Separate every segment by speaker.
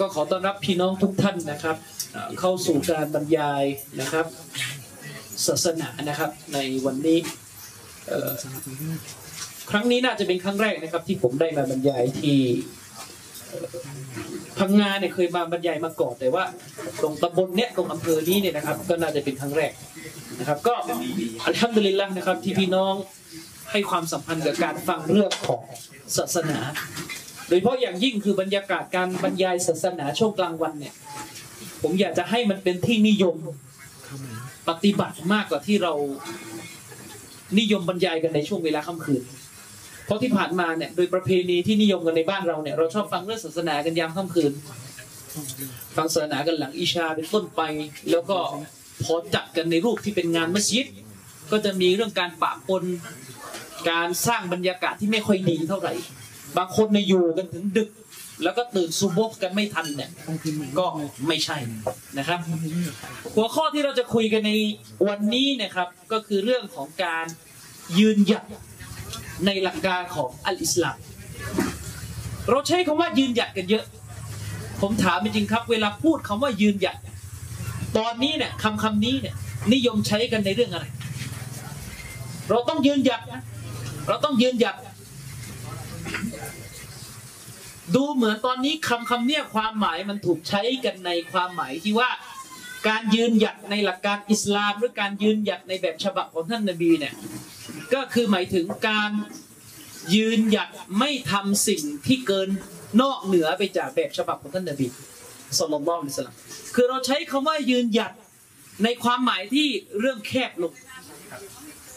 Speaker 1: ก็ขอต้อนรับพี่น้องทุกท่านนะครับ เข้าสู่การบรรยายนะครับ ศาสนานะครับในวันนี้ครั้งนี้น่าจะเป็นครั้งแรกนะครับ ที่ผมได้มาบรรยายที่พังงาเนี่ยเคยมาบรรยายมาก่อนแต่ว่า ตรงตำบลเนี้ยตรงอำเภอนี้เนี่ยนะครับ ก็น่าจะเป็นครั้งแรกนะครับ ก็อัลฮัมดุลิลละนะครับที่พี่น้องให้ความสัมพันธ์กับการฟังเรื่องของศาสนา โดยเฉพาะอย่างยิ่งคือบรรยากาศการบรรยายศาสนาช่วงกลางวันเนี่ย ผมอยากจะให้มันเป็นที่นิยมปฏิบัติมากกว่าที่เรานิยมบรรยายกันในช่วงเวลาค่ำคืน เพราะที่ผ่านมาเนี่ยโดยประเพณีที่นิยมกันในบ้านเราเนี่ยเราชอบฟังเรื่องศาสนากันยามค่ำคืน ฟังศาสนากันหลังอิชาเป็นต้นไป แล้วก็พอจัดกันในรูปที่เป็นงานมัสยิด ก็จะมีเรื่องการปะปนการสร้างบรรยากาศที่ไม่ค่อยดีเท่าไหร่ บางคนในยอยู่กันถึงดึก แล้วก็ตื่นซุโบกกันไม่ทันเนี่ยก็ไม่ใช่นะครับ หัวข้อที่เราจะคุยกันในวันนี้นะครับ ก็คือเรื่องของการยืนหยัดในหลักการของอัลอิสลามเราใช้คำว่ายืนหยัดกันเยอะ ผมถามจริงครับ เวลาพูดคำว่ายืนหยัด ตอนนี้เนี่ยคำคำนี้เนี่ย นิยมใช้กันในเรื่องอะไร เราต้องยืนหยัดนะเราต้องยืนหยัด ดูเหมือนตอนนี้คำคำเนี้ยความหมายมันถูกใช้กันในความหมายที่ว่า การยืนหยัดในหลักการอิสลาม หรือการยืนหยัดในแบบฉบับของท่านนบีเนี่ยก็คือหมายถึงการยืนหยัดไม่ทำสิ่งที่เกินนอกเหนือไปจากแบบฉบับของท่านนบีสุลต่านละสลัมคือเราใช้คำว่ายืนหยัดในความหมายที่เรื่องแคบลง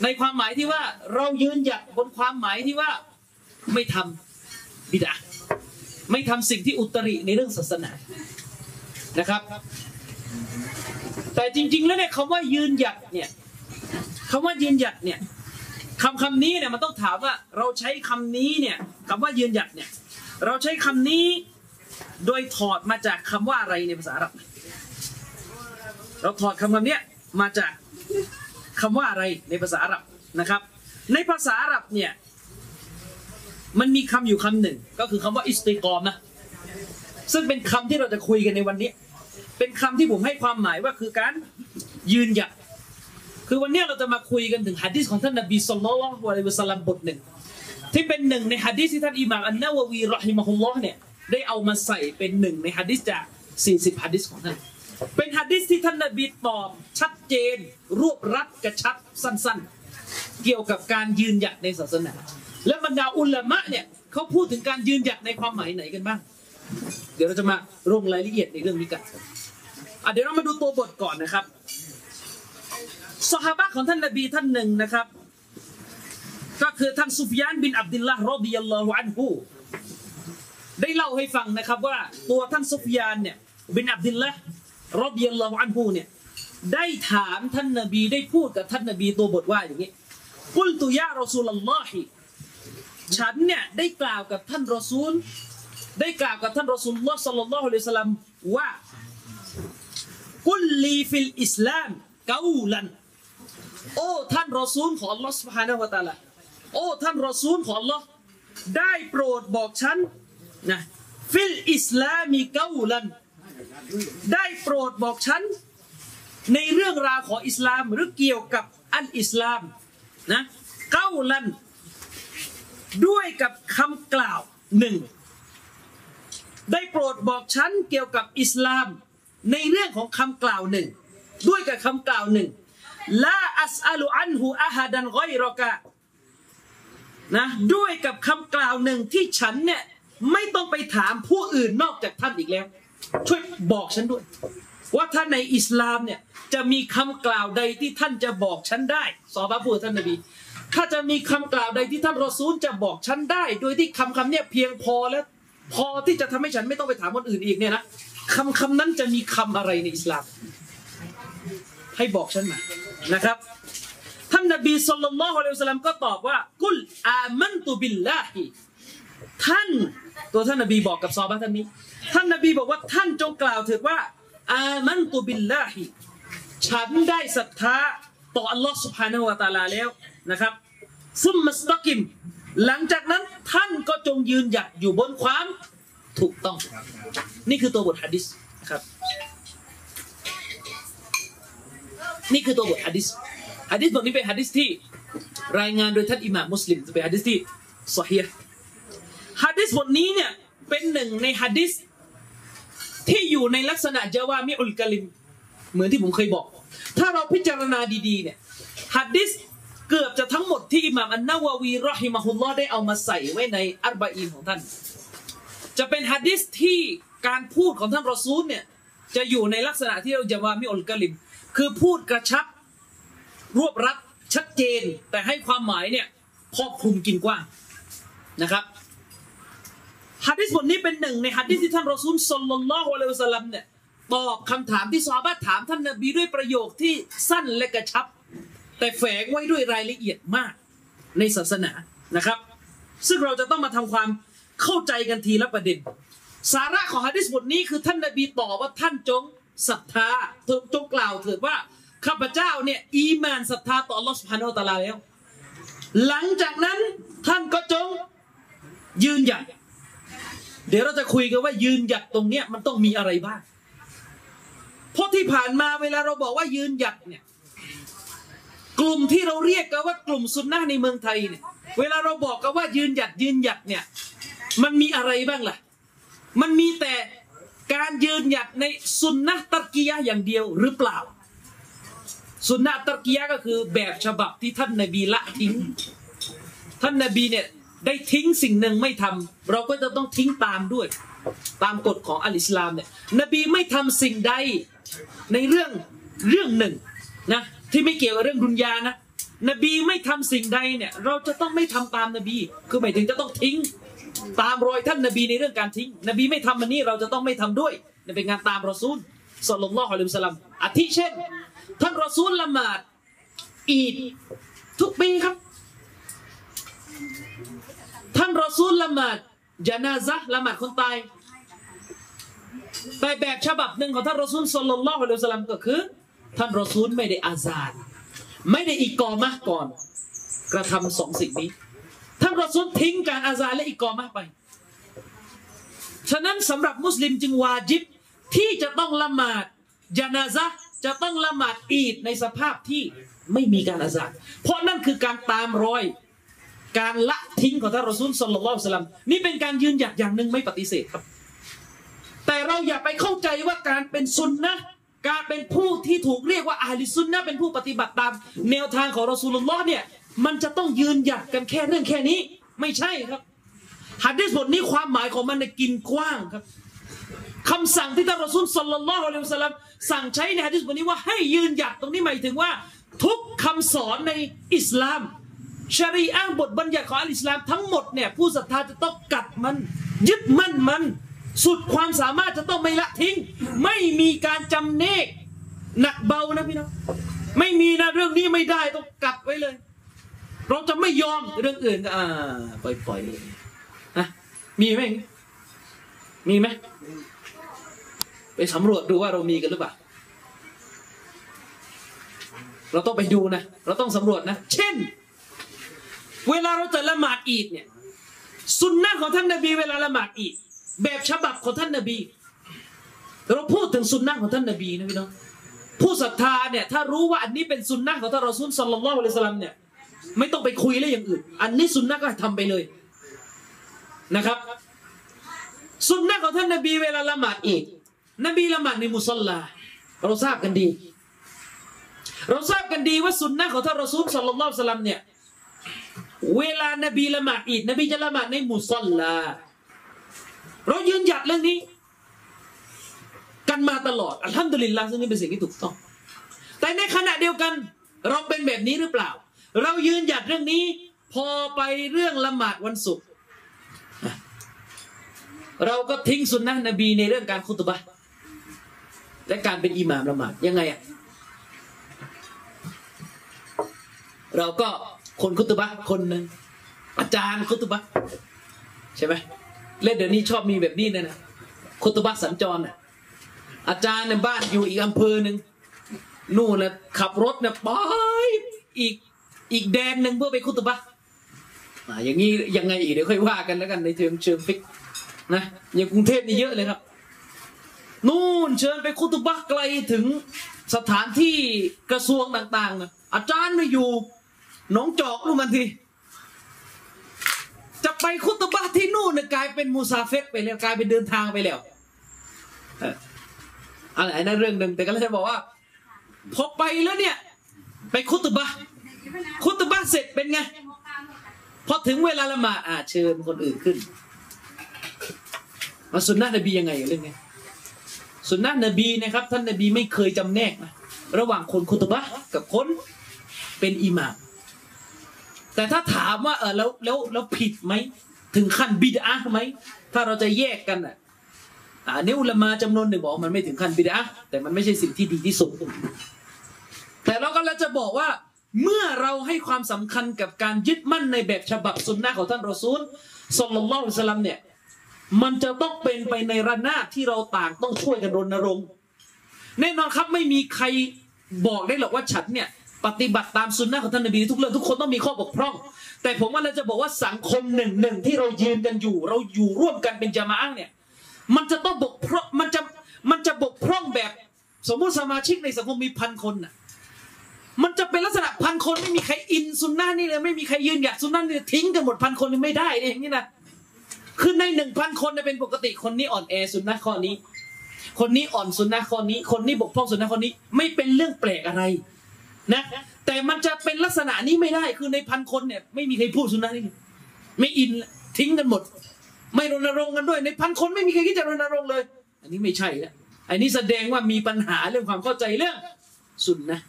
Speaker 1: ในความหมายที่ว่าเรายืนหยัดบนความหมายที่ว่า ไม่ทำบิดาไม่ทำสิ่งที่อุตริในเรื่องศาสนานะครับ แต่จริง ๆ แล้วเนี่ยคำว่ายืนหยัดเนี่ยคำว่ายืนหยัดเนี่ยคำคำนี้เนี่ยมันต้องถามว่าเราใช้คำนี้เนี่ยคำว่ายืนหยัดเนี่ยเราใช้คำนี้โดยถอดมาจากคำว่าอะไรในภาษาอาหรับเราถอดคำคำนี้มาจากคำว่าอะไรในภาษาอาหรับนะครับ ในภาษาอาหรับเนี่ย มันมีคำอยู่คำหนึ่ง ก็คือคำว่าอิสติกรอมนะซึ่งเป็นคำที่เราจะคุยกันในวันนี้ เป็นคำที่ผมให้ความหมายว่าคือการยืนหยัดคือวันนี้เราจะมาคุยกันถึงฮะดิษของท่านนบีสุลต่านละฮ์วะลัยฮิวะสัลลัมบทหนึ่งที่เป็นหนึ่งในฮะดิษที่ท่านอิหม่ามอันนาววีรอฮิมะฮุลลอฮ์เนี่ยได้เอามาใส่เป็นหนึ่งในฮะดิษจาก 40ฮะดิษของท่านเป็นฮะดิษที่ท่านนบีตอบชัดเจน รวบรัดกระชับสั้น ๆ เกี่ยวกับการยืนหยัดในศาสนา และบรรดาอุลามะเนี่ยเขาพูดถึงการยืนหยัดในความหมายไหนกันบ้าง เดี๋ยวเราจะมาลงรายละเอียดในเรื่องนี้กันอะเดี๋ยวเรามาดูตัวบทก่อนนะครับสหายของท่านนบีท่านหนึ่งนะครับ ก็คือท่านซุฟยานบินอับดุลลาห์รอดิยัลลอฮุอันฮูได้เล่าให้ฟังนะครับว่าตัวท่านซุฟยานเนี่ยบินอับดุลลาห์รอดิยัลลอฮุอันฮูเนี่ยได้ถามท่านนบีได้พูดกับท่านนบีตัวบทว่าอย่างนี้กุลตุยารอซูลลอฮิ ฉันเนี่ยได้กล่าวกับท่านรอซูล ได้กล่าวกับท่านรอซูลลอฮ์สัลลัลลอฮุอะลัยฮิวะสัลลัมว่ากุลลีฟิลอิสลามกาลัน โอ้ท่านรอซูลของอัลลอฮ์ سبحانه และ تعالى โอ้ท่านรอซูลของอัลลอฮ์ได้โปรดบอกฉันนะฟิลอิสลามีกาลัน ได้โปรดบอกฉัน ในเรื่องราวของอิสลามหรือเกี่ยวกับอันอิสลามนะเก้าลัน ด้วยกับคำกล่าวหนึ่งได้โปรดบอกฉันเกี่ยวกับอิสลาม ในเรื่องของคำกล่าวหนึ่งด้วยกับคำกล่าวหนึ่งลาอัสอัลุอันหูอาฮัดันกอยรอกะนะด้วยกับคำกล่าวหนึ่งที่ฉันเนี่ยไม่ต้องไปถามผู้อื่นนอกจากท่านอีกแล้ว ช่วยบอกฉันด้วย ว่าถ้าในอิสลามเนี่ยจะมีคำกล่าวใดที่ท่านจะบอกฉันได้สอบาพูดท่านนบี ถ้าจะมีคำกล่าวใดที่ท่านรอซูลจะบอกฉันได้ โดยที่คำคำเนี้ยเพียงพอแล้ว พอที่จะทำให้ฉันไม่ต้องไปถามคนอื่นอีกเนี่ยนะคำคำนั้นจะมีคำอะไรในอิสลาม ให้บอกฉันมานะครับ ท่านนบีสุลต่านละฮ์อัลลอฮ์ก็ตอบว่า กุลอามันตุบิลลาฮีท่านตัวท่านนบีบอกกับซอบะท่านนี้ ท่านนบีบอกว่าท่านจงกล่าวเถิดว่า อามันตุบิลลาฮีฉันได้ศรัทธาต่ออัลลอฮ์สุบฮานาหูวาตาลาแล้ว นะครับซุมมัสตักิม หลังจากนั้นท่านก็จงยืนหยัดอยู่บนความถูกต้อง นี่คือตัวบทฮะดิษนะครับ นี่คือตัวบทฮะดิษฮะดิษบทนี้เป็นฮะดิษที่รายงานโดยท่านอิหม่ามมุสลิมเป็นฮะดิษที่สฮีฮะดิษบทนี้เนี่ยเป็นหนึ่งในฮะดิษที่อยู่ในลักษณะจาวามิอุลกะลิม เหมือนที่ผมเคยบอก ถ้าเราพิจารณาดีๆเนี่ยฮะดิษ เกือบจะทั้งหมดที่อิหม่ามอันนาววีรอฮิมะฮุลลอได้เอามาใส่ไว้ในอัรบะอีนของท่าน จะเป็นฮะดิษที่การพูดของท่านรอซูลเนี่ยจะอยู่ในลักษณะที่เราจะว่ามิอุลกะลิม คือพูดกระชับ รวบรัดชัดเจน แต่ให้ความหมายเนี่ยครอบคลุมกินกว้างนะครับฮะดิษบทนี้เป็นหนึ่งในฮะดิษที่ท่านรอซูลสลลัลลอฮุอะลัยฮิวะสัลลัมเนี่ยตอบคำถามที่ซอฮาบะถามท่านนบีด้วยประโยคที่สั้นและกระชับ แต่แฝงไว้ด้วยรายละเอียดมากในศาสนานะครับ ซึ่งเราจะต้องมาทำความเข้าใจกันทีละประเด็น สาระของฮะดิษบทนี้คือท่านนบีตอบว่าท่านจงศรัทธาจงกล่าวเถิดว่าข้าพเจ้าเนี่ยอีมานศรัทธาต่อ Allah Subhanahu wa Taala แล้ว หลังจากนั้นท่านก็จงยืนหยัดเดี๋ยวเราจะคุยกันว่ายืนหยัดตรงเนี้ยมันต้องมีอะไรบ้างเพราะที่ผ่านมาเวลาเราบอกว่ายืนหยัดเนี่ย กลุ่มที่เราเรียกกันว่ากลุ่มซุนนะในเมืองไทยเนี่ยเวลาเราบอกกันว่ายืนหยัดยืนหยัดเนี่ยมันมีอะไรบ้างล่ะ มันมีแต่การยืนหยัดในสุนนะตักียะอย่างเดียวหรือเปล่า สุนนะตักียะก็คือแบบฉบับที่ท่านนบีละทิ้ง ท่านนบีเนี่ยได้ทิ้งสิ่งหนึ่งไม่ทำเราก็จะต้องทิ้งตามด้วย ตามกฎของอัลอิสลามเนี่ยนบีไม่ทำสิ่งใดในเรื่องเรื่องหนึ่งนะ ที่ไม่เกี่ยวกับเรื่องดุนยานะ นบีไม่ทำสิ่งใดเนี่ย เราจะต้องไม่ทำตามนบี คือหมายถึงจะต้องทิ้ง ตามรอยท่านนบีในเรื่องการทิ้ง นบีไม่ทำมันนี้เราจะต้องไม่ทำด้วยเป็นงานตามรอซูลสลลลอฮุอะลัยฮิสลัมอาทิเช่น ท่านรอซูลละหมาดอีดทุกปีครับ ท่านรอซูลละหมาดจานาซะละหมาดคนตายแต่แบบฉบับหนึ่งของท่านรอซูลสลลลอฮุอะลัยฮิสลัมก็คือ ท่านรอซูลไม่ได้อาซาน ไม่ได้อีกอมะก่อน กระทำสองสิ่งนี้ ท่านรอซูลทิ้งการอาซานและอีกอมะไป ฉะนั้นสำหรับมุสลิมจึงวาจิบที่จะต้องละหมาดจานาซะจะต้องละหมาดอีดในสภาพที่ไม่มีการอาซานเพราะนั่นคือการตามรอย การละทิ้งของท่านรอซูลสลลัลลอฮุอะลัยฮิวะสัลลัมนี่เป็นการยืนหยัดอย่างหนึ่งไม่ปฏิเสธครับ แต่เราอย่าไปเข้าใจว่าการเป็นซุนนะ การเป็นผู้ที่ถูกเรียกว่าอาลิซุนนะเป็นผู้ปฏิบัติตาม แนวทางของรอซูลุลลอฮ์เนี่ยมันจะต้องยืนหยัดกันแค่เรื่องแค่นี้ ไม่ใช่ครับหัดดิษบทนี้ความหมายของมันเนี่ยกินกว้างครับคำสั่งที่ท่านรอซูลสัลลัลลอฮุอะลัยฮิวะสัลลัมสั่งใช้ในหัดดิษบทนี้ว่าให้ยืนหยัดตรงนี้หมายถึงว่า ทุกคำสอนในอิสลามชารีอะห์บทบัญญัติของอิสลามทั้งหมดเนี่ยผู้ศรัทธาจะต้องกัดมัน ยึดมั่นมัน สุดความสามารถจะต้องไม่ละทิ้ง ไม่มีการจำเนกหนักเบานะพี่น้องไม่มีนะเรื่องนี้ไม่ได้ต้องกัดไว้เลย เราจะไม่ยอมเรื่องอื่นก็อ่าปล่อยปล่อยเลยนะมีไหมมีไหมไปสำรวจดูว่าเรามีกันหรือเปล่าเราต้องไปดูนะ เราต้องสำรวจนะ เช่น เวลาเราจะละหมาดอีดเนี่ย สุนนะของท่านนบีเวลาละหมาดอีด แบบฉบับของท่านนบี เราพูดถึงสุนนะของท่านนบีนะพี่น้องผู้ศรัทธาเนี่ยถ้ารู้ว่าอันนี้เป็นสุนนะของท่านรอซูลสัลลัลลอฮุอะลัยฮิสลลัมเนี่ยไม่ต้องไปคุยเรื่องอย่างอื่น อันนี้สุนนะก็ทำไปเลยนะครับ สุนนะของท่านนบีเวลาละหมาดอีดนบีละหมาดในมุสลาเราทราบกันดี เราทราบกันดีว่าสุนนะของท่านรอซูลสัลลัลลอฮุอะลัยฮิสลลัมเนี่ยเวลานบีละหมาดอีดนบีจะละหมาดในมุสลา เรายืนหยัดเรื่องนี้ กันมาตลอดอัลฮัมดุลิลลาห์ซึ่งนี่เป็นสิ่งที่ถูกต้อง แต่ในขณะเดียวกัน เราเป็นแบบนี้หรือเปล่า เรายืนหยัดเรื่องนี้ พอไปเรื่องละหมาดวันศุกร์เราก็ทิ้งสุนนะนบีในเรื่องการคุตบะและการเป็นอิหม่ามละหมาดยังไงอะเราก็คนคุตบะคนหนึ่งอาจารย์คุตบะใช่ไหม เล่นเดี๋ยวนี้ชอบมีแบบนี้นี่ยนะคุตบะสัญจรน่ะอาจารย์ในบ้านอยู่อีกอำเภอหนึ่งนู่นนะขับรถนี่ยไปอีกอีกแดนหนึ่งเพื่อไปคุตบะอ่าอย่างนี้ยังไงอีกเดี๋ยวค่อยว่ากันแล้วกันในเชิงเชิงฟิกนะอย่างกรุงเทพนี่เยอะเลยครับ นู่นเชิญไปคุตบะไกลถึงสถานที่กระทรวงต่างๆนะอาจารย์ไม่อยู่หนองจอกนู่นมันที จะไปคุตบะที่นู่นนะกลายเป็นมูซาเฟตไปแล้วกลายเป็นเดินทางไปแล้วอะไรนั่นเรื่องหนึ่งแต่ก็เลยบอกว่าพอไปแล้วเนี่ย ไปคุตบะคุตบะเสร็จเป็นไงพอถึงเวลาละหมาดอ่าเชิญคนอื่นขึ้นมาสุนนะนบียังไงเรื่องนี้สุนนะนบีนะครับ ท่านนบีไม่เคยจำแนกนะระหว่างคนคุตบะกับคนเป็นอิหม่าม แต่ถ้าถามว่าเออแล้วแล้วแล้วผิดไหมถึงขั้นบิดอะไหมถ้าเราจะแยกกันอะอันนี้อุลามาจำนวนหนึ่งบอกมันไม่ถึงขั้นบิดอะแต่มันไม่ใช่สิ่งที่ดีที่สุด แต่เราก็แล้วจะบอกว่าเมื่อเราให้ความสำคัญกับการยึดมั่นในแบบฉบับสุนนะของท่านรอซูลสลลัลลอฮุลัยฮิวะสัลลัมเนี่ยมันจะต้องเป็นไปในระนาบที่เราต่างต้องช่วยกันรณรงค์ แน่นอนครับไม่มีใครบอกได้หรอกว่าฉันเนี่ย ปฏิบัติตามสุนนะของท่านนบีทุกเรื่องทุกคนต้องมีข้อบกพร่อง แต่ผมว่าเราจะบอกว่าสังคมหนึ่งหนึ่งที่เรายืนกันอยู่ เราอยู่ร่วมกันเป็นจามะเนี่ยมันจะต้องบกพร่องมันจะมันจะบกพร่องแบบ สมมติสมาชิกในสังคมมีพันคนน่ะมันจะเป็นลักษณะพันคนไม่มีใครอินสุนนะนี่เลยไม่มีใครยืนหยัดสุนนะนี่ทิ้งกันหมดพันคนนี่ไม่ได้เลยอย่างนี้นะคือในหนึ่งพันคนเนี่ยเป็นปกติคนนี้อ่อนแอสุนนะข้อนี้ คนนี้อ่อนสุนนะข้อนี้ คนนี้บกพร่องสุนนะข้อนี้ ไม่เป็นเรื่องแปลกอะไร นะแต่มันจะเป็นลักษณะนี้ไม่ได้คือในพันคนเนี่ยไม่มีใครพูดสุนนะนี่ไม่อินทิ้งกันหมด ไม่รณรงค์กันด้วย ในพันคนไม่มีใครคิดจะรณรงค์เลย อันนี้ไม่ใช่แล้วอันนี้แสดงว่ามีปัญหาเรื่องความเข้าใจเรื่องสุนนะ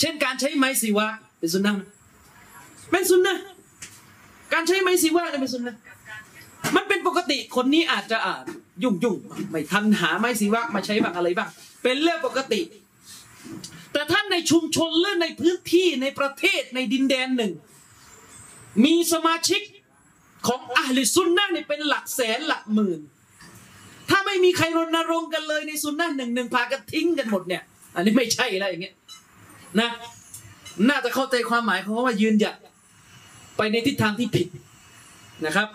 Speaker 1: เช่นการใช้ไม้สีวะเป็นสุนนะเป็นสุนนะการใช้ไม้สีวะเนี่ยเป็นสุนนะมันเป็นปกติคนนี้อาจจะอ่านยุ่งยุ่งไม่ทันหาไม้สีวะมาใช้บ้างอะไรบ้าง เป็นเรื่องปกติ แต่ท่านในชุมชนหรือในพื้นที่ในประเทศในดินแดนหนึ่ง มีสมาชิกของอัลลิซุนนะเนี่ยเป็นหลักแสนหลักหมื่น ถ้าไม่มีใครรณรงค์กันเลยในซุนนะห์หนึ่งหนึ่งพากันทิ้งกันหมดเนี่ย อันนี้ไม่ใช่แล้วอย่างเงี้ยนะ น่าจะเข้าใจความหมายของคำว่ายืนหยัดไปในทิศทางที่ผิดนะครับ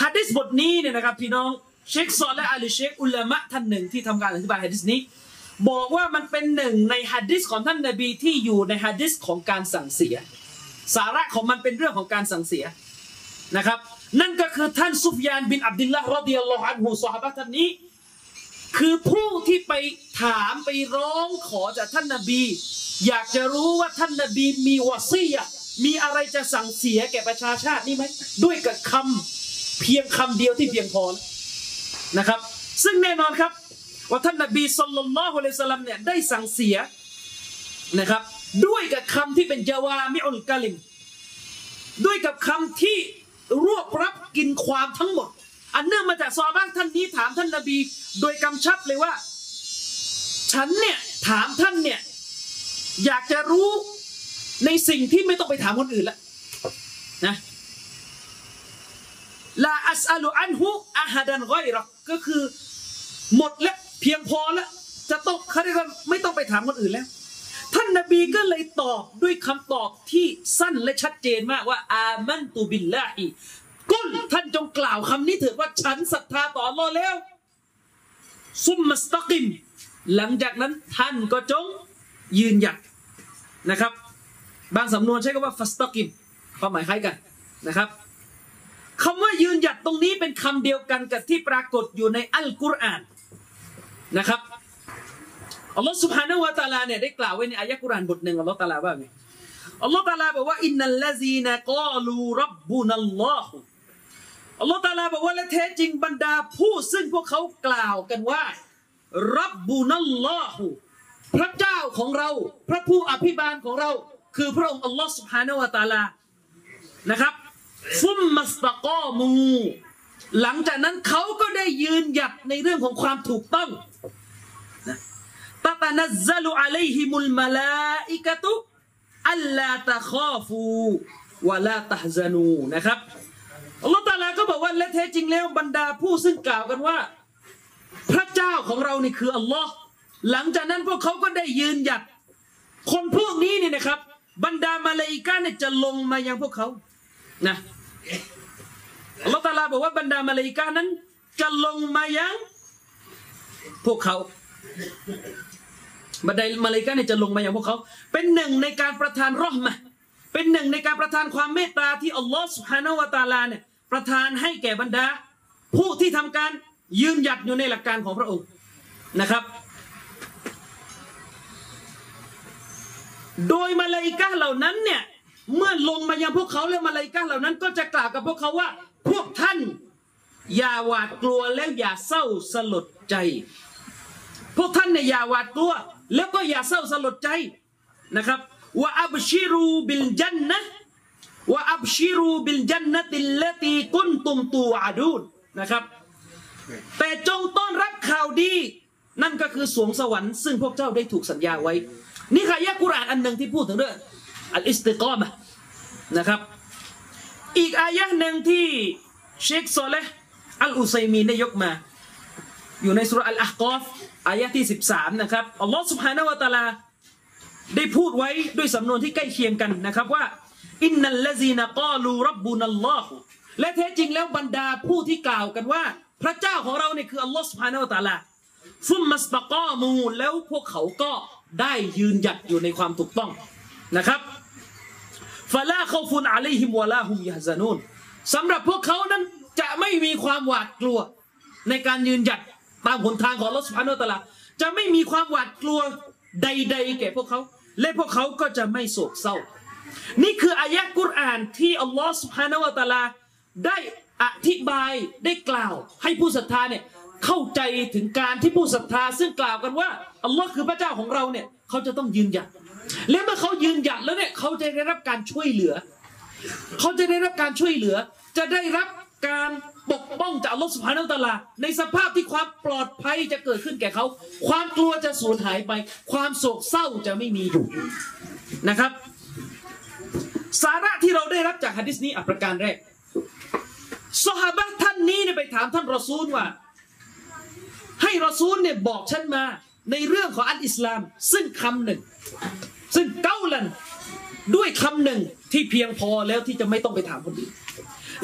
Speaker 1: ฮะดิษบทนี้เนี่ยนะครับพี่น้องเชคซอลและอาลีเชคอุลามะท่านหนึ่งที่ทำการอธิบายฮะดิษนี้ บอกว่ามันเป็นหนึ่งในฮะดิษของท่านนบีที่อยู่ในฮะดิษของการสั่งเสีย สาระของมันเป็นเรื่องของการสั่งเสียนะครับ นั่นก็คือท่านซุฟยานบินอับดุลละรอดิยัลลอฮุอันฮุซอฮาบะท่านนี้ คือผู้ที่ไปถามไปร้องขอจากท่านนบี อยากจะรู้ว่าท่านนบีมีวาซียะมีอะไรจะสั่งเสียแก่ประชาชาตินี่ไหมด้วยกับคำเพียงคำเดียวที่เพียงพอนะครับ ซึ่งแน่นอนครับ ว่าท่านนบีสุลต่านละฮ์อะลัยสลัมเนี่ยได้สั่งเสียนะครับ ด้วยกับคำที่เป็นจาวามิอุลกะลิม ด้วยกับคำที่รวบรับกินความทั้งหมด อันเนื่องมาจากซอบ้างท่านนี้ถามท่านนบี โดยกำชับเลยว่า ฉันเนี่ยถามท่านเนี่ยอยากจะรู้ในสิ่งที่ไม่ต้องไปถามคนอื่นละนะลาอัสอัลุอันฮุอาฮัดันไกรก็คือหมดแล้ว เพียงพอแล้วจะต้องเขาเรียกว่าไม่ต้องไปถามคนอื่นแล้ว ท่านนบีก็เลยตอบด้วยคำตอบที่สั้นและชัดเจนมากว่า อามันตุบิลลาฮิกุลท่านจงกล่าวคำนี้เถิดว่าฉันศรัทธาต่ออัลลอแล้ว ซุมมัสตะกิม หลังจากนั้นท่านก็จงยืนหยัดนะครับ บางสำนวนใช้คำว่าฟัสตะกิมความหมายคล้ายกันนะครับคำว่ายืนหยัดตรงนี้เป็นคำเดียวกันกับที่ปรากฏอยู่ในอัลกุรอาน นะครับอัลลอฮ์ سبحانه และ تعالى เนี่ยได้กล่าวไว้ในอายะกุรานบทหนึ่งอัลลอฮ์ตาลาว่าไงอัลลอฮ์ตาลาบอกว่าอินนัลลซีนกอลูรับบุนัลลอฮุอัลลอฮ์ตาลาบอกว่าและแท้จริงบรรดาผู้ซึ่งพวกเขากล่าวกันว่ารับบุนัลลอฮุพระเจ้าของเรา พระผู้อภิบาลของเรา คือพระองค์อัลลอฮ์ سبحانه และตาลานะครับซุมมัสตะกอมู หลังจากนั้นเขาก็ได้ยืนหยัดในเรื่องของความถูกต้องตะตะนัซลุอะลัยฮิมุลมะลาอิกะตุอัลลาตะคอฟูวะลาตะฮซานูนะครับอัลลอฮฺตะอาลาก็บอกว่าและแท้จริงแล้วบรรดาผู้ซึ่งกล่าวกันว่า พระเจ้าของเรานี่คืออัลลอฮ์หลังจากนั้นพวกเขาก็ได้ยืนหยัด คนพวกนี้เนี่ยนะครับ บรรดามาเลาอิกาเนี่ยจะลงมายังพวกเขานะ อัลลอฮฺตาลาบอกว่าบรรดามาเลยิกานั้น จะลงมายัง พวกเขาบันไดมาเลยิกาเนี่ยจะลงมาย่างพวกเขา เป็นหนึ่งในการประทานรอมะเป็นหนึ่งในการประทานความเมตตาที่อัลลอฮ์สุฮานาวะตาลาเนี่ยประทานให้แก่บรรดา ผู้ที่ทำการยืนหยัดอยู่ในหลักการของพระองค์นะครับ โดยมาเลยิกะห์เหล่านั้นเนี่ยเมื่อลงมายังพวกเขาแล้วมาเลยิกะห์เหล่านั้น ก็จะกล่าวกับพวกเขาว่า พวกท่าน อย่าหวาดกลัวและอย่าเศร้าสลดใจ พวกท่านเนี่ยอย่าหวาดกลัว แล้วก็อย่าเศร้าสลดใจนะครับว่าอับชิรูบิลจันนะว่าอับชิรูบิลจันนะติลลตีกุนตุมตูอาดูนนะครับแต่จงต้อนรับข่าวดี นั่นก็คือสวงสวรรค์ซึ่งพวกเจ้าได้ถูกสัญญาไว้ นี่ค่ะยะกุรานอันหนึ่งที่พูดถึงเรื่องالاستقامةนะครับ อีกอายะหนึ่งที่เชคโซเลอัลอุซัยมีได้ยกมา อยู่ในซูเราะห์อัลอะห์กอฟอายะที่ 13 นะครับอัลลอฮ์سبحانه وتعالى ได้พูดไว้ด้วยสำนวนที่ใกล้เคียงกันนะครับว่าإن الذين قالوا ربنا اللهและแท้จริงแล้วบรรดาผู้ที่กล่าวกันว่า พระเจ้าของเราเนี่ยคืออัลลอฮ์سبحانه وتعالى ثم استقامواแล้วพวกเขาก็ได้ยืนหยัดอยู่ในความถูกต้องนะครับ ฟลาเขาฟุนอะลัยฮิมวะลาฮุมยาซานูนสำหรับพวกเขานั้นจะไม่มีความหวาดกลัว ในการยืนหยัดตามหนทางของลอสพานุตละจะไม่มีความหวาดกลัวใด ๆ แก่พวกเขา และพวกเขาก็จะไม่โศกเศร้า นี่คืออายะกุรอานที่อัลลอฮฺสุบานาวะตาลาได้อธิบายได้กล่าว ให้ผู้ศรัทธาเนี่ยเข้าใจถึงการที่ผู้ศรัทธา ซึ่งกล่าวกันว่าอัลลอฮ์คือพระเจ้าของเราเนี่ยเขาจะต้องยืนหยัด และเมื่อเขายืนหยัดแล้วเนี่ยเขาจะได้รับการช่วยเหลือ เขาจะได้รับการช่วยเหลือ จะได้รับการปกป้องจากอัลลอฮ์สุภาโนตะลา ในสภาพที่ความปลอดภัยจะเกิดขึ้นแก่เขา ความกลัวจะสูญหายไป ความโศกเศร้าจะไม่มีอยู่นะครับ สาระที่เราได้รับจากฮะดิษนี้อะประการแรกสหบะท่านนี้เนี่ยไปถามท่านรอซูลว่า ให้รอซูลเนี่ยบอกฉันมาในเรื่องของอันอิสลาม ซึ่งคำหนึ่ง ซึ่งเก้าลันด้วยคำหนึ่งที่เพียงพอแล้วที่จะไม่ต้องไปถามคนอื่น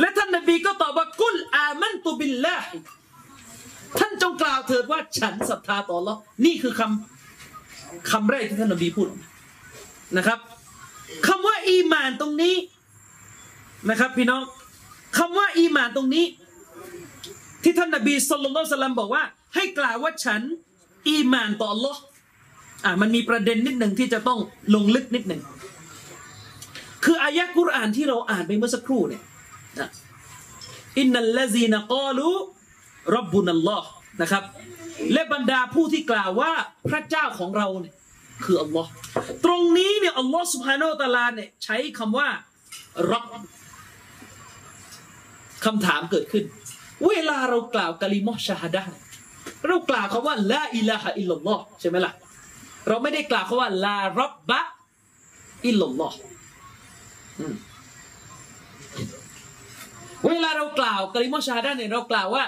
Speaker 1: และท่านนบีก็ตอบว่ากุลอามันตุบิลลาฮท่านจงกล่าวเถิดว่าฉันศรัทธาต่อร์นี่คือคำคำแรกที่ท่านนบีพูดนะครับคำว่าอีหมานตรงนี้นะครับพี่น้องคำว่าอีหมานตรงนี้ ที่ท่านนบีสุลต่านสลัมบอกว่า ให้กล่าวว่าฉันอีหมานต่อ Allah อะมันมีประเด็นนิดหนึ่งที่จะต้องลงลึกนิดหนึ่งคืออายะกุรอานที่เราอ่านไปเมื่อสักครู่เนี่ยอินนัลลซีนกอลูรับบุนัลลอฮ์นะครับ และบรรดาผู้ที่กล่าวว่าพระเจ้าของเราเนี่ยคืออัลลอฮ์ตรงนี้เนี่ยอัลลอฮ์สุบฮานตะลาเนี่ยใช้คำว่ารับคำถามเกิดขึ้น เวลาเรากล่าวกะลิมอชาฮดะเรากล่าวคำว่าลาอิลาฮะอิลลัลลอฮ์ใช่ไหมล่ะ เราไม่ได้กล่าวคำว่าลารับบะอิลลอฮ์เวลาเรากล่าวكلمة الشهادةเนี่ยเรากล่าวว่า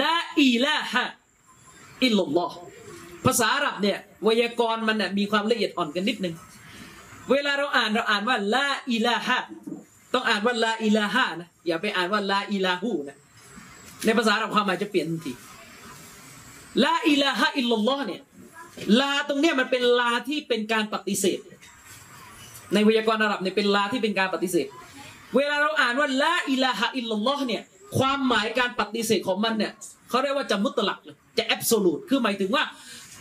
Speaker 1: لا إله إلا اللهภาษาอาหรับเนี่ยไวยากรณ์มันน่ะมีความละเอียดอ่อนกันนิดนึง เวลาเราอ่านเราอ่านว่าلا إلهต้องอ่านว่าلا إلهَนะอย่าไปอ่านว่าلا إلهُนะในภาษาอาหรับความหมายจะเปลี่ยนทันทีلا إله إلا اللهเนี่ย لا ตรงเนี้ยมันเป็นلا ที่เป็นการปฏิเสธ ในวยากรณ์อาหรับเนี่ยเป็นลาที่เป็นการปฏิเสธ เวลาเราอ่านว่าลาอิลาฮะอิลลัลลอฮ์เนี่ยความหมายการปฏิเสธของมันเนี่ยเขาเรียกว่าจะมุตลักจะแอบโซลูตคือหมายถึงว่า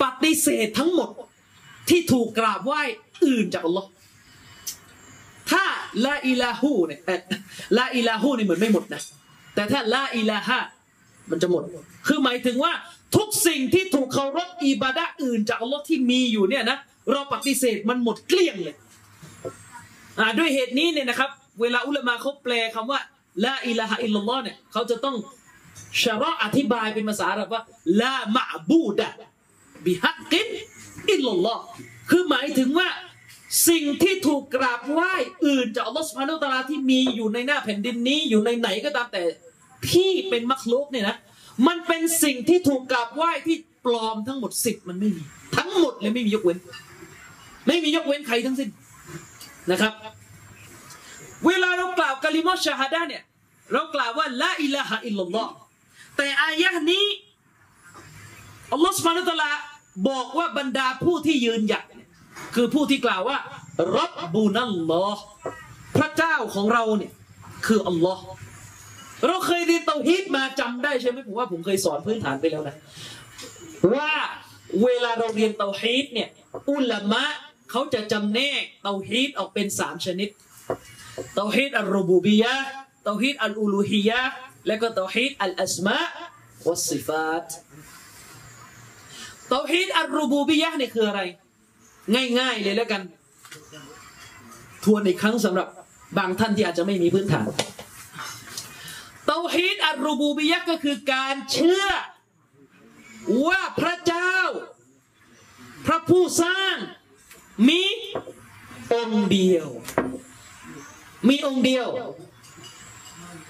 Speaker 1: ปฏิเสธทั้งหมดที่ถูกกราบไหว้อื่นจากอัลลอฮ์ถ้าลาอิลาหูเนี่ยลาอิลาหูนี่เหมือนไม่หมดนะแต่ถ้าลาอิลาฮะมันจะหมด คือหมายถึงว่า ทุกสิ่งที่ถูกเคารพอิบาดะอื่นจากอัลลอฮ์ที่มีอยู่เนี่ยนะเราปฏิเสธมันหมดเกลี้ยงเลยอ่าด้วยเหตุนี้เนี่ยนะครับ เวลาอุลามะเขาแปลคำว่าลาอิลาฮะอิลลัลลอฮ์เนี่ยเขาจะต้องชะรออธิบายเป็นภาษาอาหรับว่าลามะบูดะบิฮักกินอิลลัลลอฮ์คือหมายถึงว่าสิ่งที่ถูกกราบไหว้อื่นจากอัลลอฮ์สุบฮานาอัลตะอาลาที่มีอยู่ในหน้าแผ่นดินนี้อยู่ในไหนก็ตามแต่ที่เป็นมักลุกเนี่ยนะ มันเป็นสิ่งที่ถูกกราบไหว้ที่ปลอมทั้งหมดสิบมันไม่มี ทั้งหมดเลยไม่มียกเว้น ไม่มียกเว้นใครทั้งสิ้นนะครับ เวลาเรากล่าวกะลิมอชาฮาดะเนี่ยเรากล่าวว่าละอิลาฮะอิลลัลลอฮ์แต่อายะนี้อัลลอฮ์สุบานะฮูวะตะลาบอกว่าบรรดาผู้ที่ยืนหยัดคือผู้ที่กล่าวว่ารับบูนัลลอฮ์พระเจ้าของเราเนี่ยคืออัลลอฮ์ เราเคยเรียนเตาฮีดมาจำได้ใช่ไหมผมว่าผมเคยสอนพื้นฐานไปแล้วนะ ว่าเวลาเราเรียนเตาฮีดเนี่ย อุลามะเขาจะจำแนกเตาฮีดออกเป็นสามชนิดเตาฮีด الربوبية เตาฮีด الألوهية และก็เตาฮีด الأسماء والصفات เตาฮีด الربوبية เนี่ยคืออะไร ง่ายๆเลยแล้วกัน ทวนอีกครั้งสำหรับบางท่านที่อาจจะไม่มีพื้นฐาน เตาฮีดอัรูบูบียะก็คือการเชื่อ ว่าพระเจ้า พระผู้สร้าง มีองค์เดียว มีองค์เดียว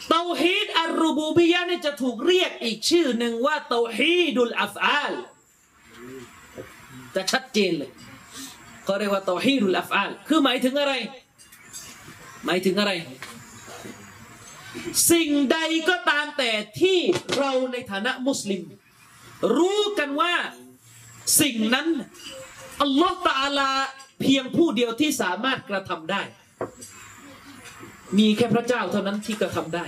Speaker 1: เตาฮีดอัรูบูบียะเนี่ยจะถูกเรียกอีกชื่อหนึ่งว่าเตาฮีดุลอัฟอาลจะชัดเจนเลยก็เรียกว่าเตาฮีดุลอัฟอาลคือหมายถึงอะไร หมายถึงอะไร สิ่งใดก็ตามแต่ที่เราในฐานะมุสลิม รู้กันว่าสิ่งนั้นอัลลอฮ์ตาลาเพียงผู้เดียวที่สามารถกระทำได้ มีแค่พระเจ้าเท่านั้นที่กระทำได้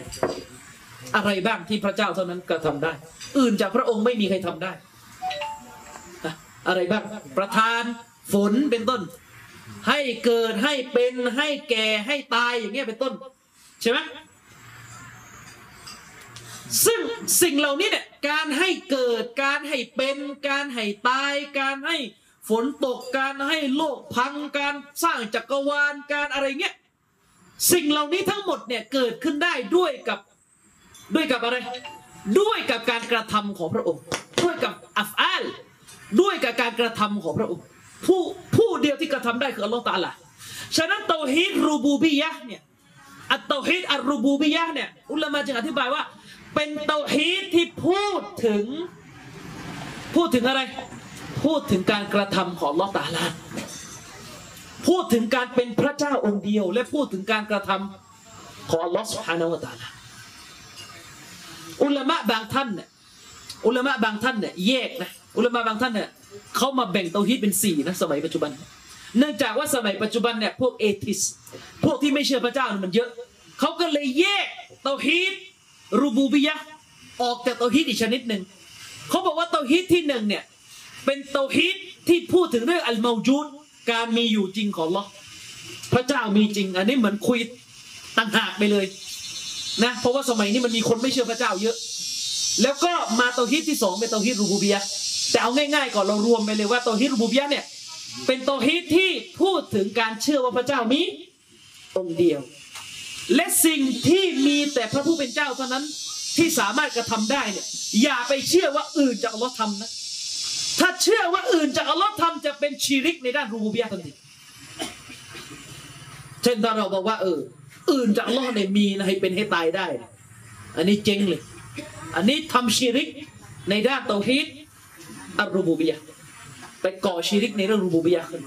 Speaker 1: อะไรบ้างที่พระเจ้าเท่านั้นกระทำได้ อื่นจากพระองค์ไม่มีใครทำได้ อะไรบ้างประทานฝนเป็นต้น ให้เกิดให้เป็นให้แก่ให้ตายอย่างเงี้ยเป็นต้น ใช่ไหม ซึ่งสิ่งเหล่านี้เนี่ยการให้เกิดการให้เป็น การให้ตาย การให้ฝนตกการให้โลกพังการสร้างจักรวาลการอะไรเงี้ยสิ่งเหล่านี้ทั้งหมดเนี่ยเกิดขึ้นได้ด้วยกับด้วยกับอะไร ด้วยกับการกระทำของพระองค์ ด้วยกับอัฟอาลด้วยกับการกระทำของพระองค์ ผู้ผู้เดียวที่กระทำได้คืออัลลอฮฺตาลาฉะนั้นเตาฮีดรูบูบียะเนี่ยอัตเตาฮีดอัลรูบูบียะเนี่ยอุลามะจึงอธิบายว่า เป็นเตาฮีดที่พูดถึง พูดถึงอะไร พูดถึงการกระทำของลอตตาลาพูดถึงการเป็นพระเจ้าองค์เดียว และพูดถึงการกระทำของลอสุฮานาวตาลาอุลมะบางท่านเนี่ยอุลมะบางท่านเนี่ยแยกนะอุลมะบางท่านเนี่ยเขามาแบ่งเตาฮีดเป็นสี่นะสมัยปัจจุบัน เนื่องจากว่าสมัยปัจจุบันเนี่ยพวกเอทิส พวกที่ไม่เชื่อพระเจ้ามันเยอะเขาก็เลยแยกเตาฮีด รูบูบิยะออกจากเตาฮีดอีกชนิดหนึ่งเขาบอกว่าเตาฮีดที่หนึ่งเนี่ยเป็นเตาฮีดที่พูดถึงเรื่องอัลมาจูดการมีอยู่จริงของลอพระเจ้ามีจริง อันนี้เหมือนคุยต่างหากไปเลยนะเพราะว่าสมัยนี้มันมีคนไม่เชื่อพระเจ้าเยอะ แล้วก็มาเตาฮีดที่สองเป็นเตาฮีดรูบูบียะแต่เอาง่ายๆก่อนเรารวมไปเลยว่าเตาฮีดรูบูบียะเนี่ยเป็นเตาฮีดที่พูดถึงการเชื่อว่าพระเจ้ามีองค์เดียว และสิ่งที่มีแต่พระผู้เป็นเจ้าเท่านั้นที่สามารถกระทำได้เนี่ยอย่าไปเชื่อว่าอื่นจากอัลลอฮ์ทำนะถ้าเชื่อว่าอื่นจากอัลลอฮ์ทำจะเป็นชีริกในด้านรูบูบียะทันทีเช่นตอนเราบอกว่าเอออื่นจากอัลลอฮ์เนี่ยมีนะให้เป็นให้ตายได้ อันนี้เจ๊งเลย อันนี้ทำชีริกในด้านเตาฮีดอัลรูบูบียะไปก่อชีริกในเรื่องรูบูบียะขึ้น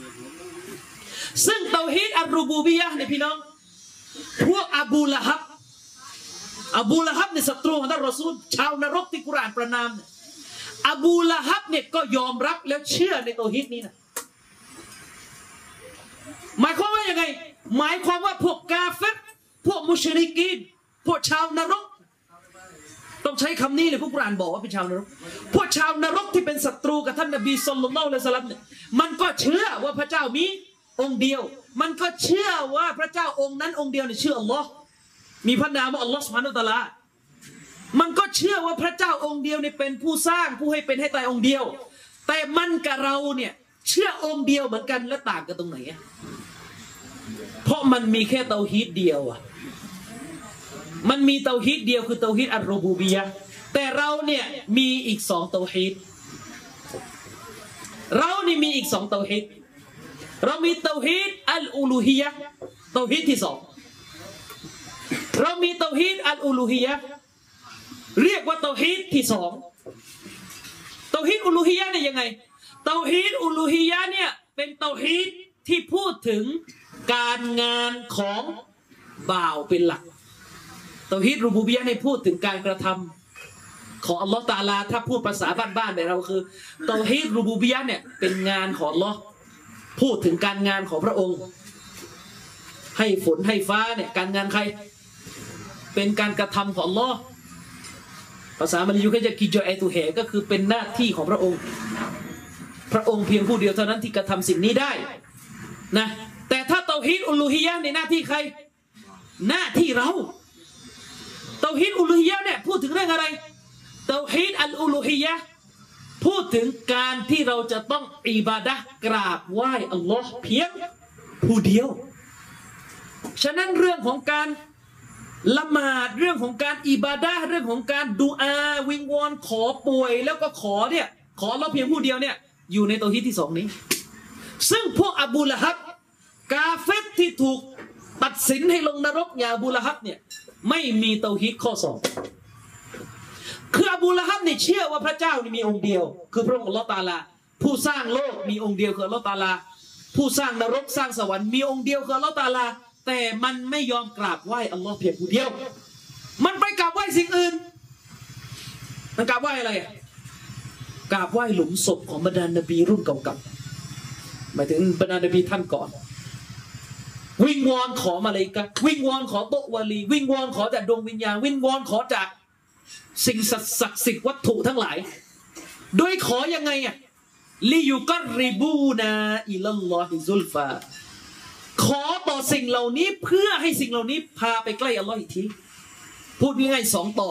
Speaker 1: ซึ่งเตาฮีดอัลรูบูบียะเนี่ยพี่น้อง พวกอบูละฮับอบูละฮับเนี่ยศัตรูของท่านรอซูลชาวนรกที่กุรานประนามเนี่ยอบูละฮับเนี่ยก็ยอมรับแล้วเชื่อในเตาฮีดนี้นะหมายความว่ายังไง หมายความว่าพวกกาเฟรพวกมุชริกีนพวกชาวนรก ต้องใช้คำนี้เลยพวกกุรานบอกว่าเป็นชาวนรก พวกชาวนรกที่เป็นศัตรูกับท่านนบีสุลต่านละสลัมเนี่ยมันก็เชื่อว่าพระเจ้ามี องค์เดียว มันก็เชื่อว่าพระเจ้าองค์นั้นองค์เดียวเนี่ยชื่ออัลลอฮ์มีพระนามว่าอัลลอฮ์สุบฮานุตะลามันก็เชื่อว่าพระเจ้าองค์เดียวเนี่ยเป็นผู้สร้างผู้ให้เป็นให้ตายองค์เดียว แต่มันกับเราเนี่ยเชื่อองค์เดียวเหมือนกันแล้วต่างกันตรงไหนอะเพราะมันมีแค่เตาฮีดเดียวอะมันมีเตาฮีดเดียวคือเตาฮีด الربوبية แต่เราเนี่ยมีอีกสองเตาฮีดเรานี่มีอีกสองเตาฮีด เรามีเตาฮีด الألوهية เตาฮีดที่สองเรามีเตาฮีดอัลอูลูฮียะเรียกว่าเตาฮีดที่สองเตาฮีดอูลูฮียะเนี่ยยังไงเตาฮีดอูลูฮียะเนี่ยเป็นเตาฮีดที่พูดถึงการงานของบ่าวเป็นหลักเตาฮีดรูบูบียะเนี่พูดถึงการกระทำของอัลลอฮ์ตาลาถ้าพูดภาษาบ้านๆแบบเราคือเตาฮีดรูบูบียะเนี่ยเป็นงานของอัลลอฮ์ พูดถึงการงานของพระองค์ ให้ฝนให้ฟ้าเนี่ยการงานใคร เป็นการกระทำของลอภาษามันยูก็จะกิจอไอตุเหก็คือเป็นหน้าที่ของพระองค์ พระองค์เพียงผู้เดียวเท่านั้นที่กระทำสิ่งนี้ได้นะแต่ถ้าเตาฮีดอุลูฮียะในหน้าที่ใคร หน้าที่เราเตาฮีดอุลูฮียะเนี่ยพูดถึงเรื่องอะไรเตาฮีดอัลอุลูฮียะ พูดถึงการที่เราจะต้องอิบาดะกราบไหว้อัลลอฮ์เพียงผู้เดียว ฉะนั้นเรื่องของการละหมาดเรื่องของการอิบาดะเรื่องของการดูอาวิงวอนขอป่วยแล้วก็ขอเนี่ยขอเราเพียงผู้เดียวเนี่ยอยู่ในเตาฮีดที่สองนี้ ซึ่งพวกอบูละฮับกาเฟตที่ถูกตัดสินให้ลงนรกอย่างอบูละฮับเนี่ยไม่มีเตาฮีดข้อสอง คืออบูละฮับเนี่ยเชื่อว่าพระเจ้านี่มีองค์เดียว คือพระองค์อัลอตาลาผู้สร้างโลกมีองค์เดียวคือลอตาลา ผู้สร้างนรกสร้างสวรรค์มีองค์เดียวคือลอตาลา แต่มันไม่ยอมกราบไหว้อัลลอฮ์เพียงผู้เดียว มันไปกราบไหว้สิ่งอื่น มันกราบไหว้อะไรอะกราบไหว้หลุมศพของบรรดานบีรุ่นเก่าๆหมายถึงบรรดานบีท่านก่อนวิงวอนขอมาเลยกะวิงวอนขอโตวาลี วิงวอนขอจากดวงวิญญาณ วิงวอนขอจาก สิ่งศักดิ์สิทธิ์วัตถุทั้งหลาย โดยขอยังไงอะลิยุกริบูนาอิลลอฮิซุลฟาขอต่อสิ่งเหล่านี้เพื่อให้สิ่งเหล่านี้พาไปใกล้อัลลอฮ์อีกที พูดง่ายๆสองต่อ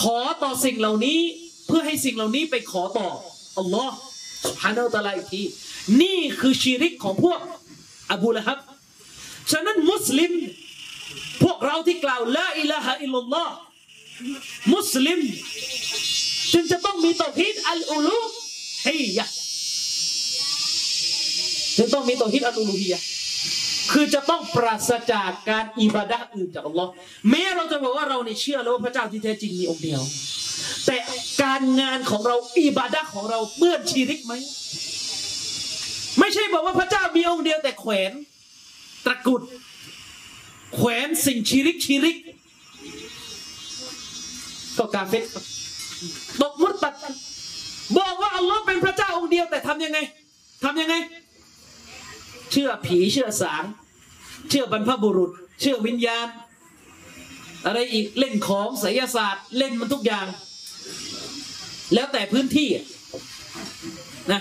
Speaker 1: ขอต่อสิ่งเหล่านี้เพื่อให้สิ่งเหล่านี้ไปขอต่ออัลลอฮ์ฮานาอัลตะอาลาอีกที นี่คือชีริกของพวกอบูละฮับ ฉะนั้นมุสลิม พวกเราที่กล่าวละอิลาฮะอิลลัลลอฮ์ มุสลิม จึงจะต้องมีตาฮีดอัลอูลูฮียะจึงต้องมีตาฮีดอัลอูลูฮียะคือจะต้องปราศจากการอิบาดะห์อื่นจากอัลลอฮ์แม้เราจะบอกว่าเราเนี่ยเชื่อแล้วว่าพระเจ้าที่แท้จริงมีองค์เดียว แต่การงานของเราอิบาดะห์ของเราเปื้อนชีริกไหมไม่ใช่บอกว่าพระเจ้ามีองค์เดียวแต่แขวนตะกุดแขวนสิ่งชีริกชีริก ก็กาเฟตตกมุตตัดบอกว่าอัลลอฮ์เป็นพระเจ้าองค์เดียวแต่ทำยังไงทำยังไง เชื่อผีเชื่อสาง เชื่อบรรพบุรุษ เชื่อวิญญาณ อะไรอีกเล่นของไสยศาสตร์ เล่นมันทุกอย่าง แล้วแต่พื้นที่นะ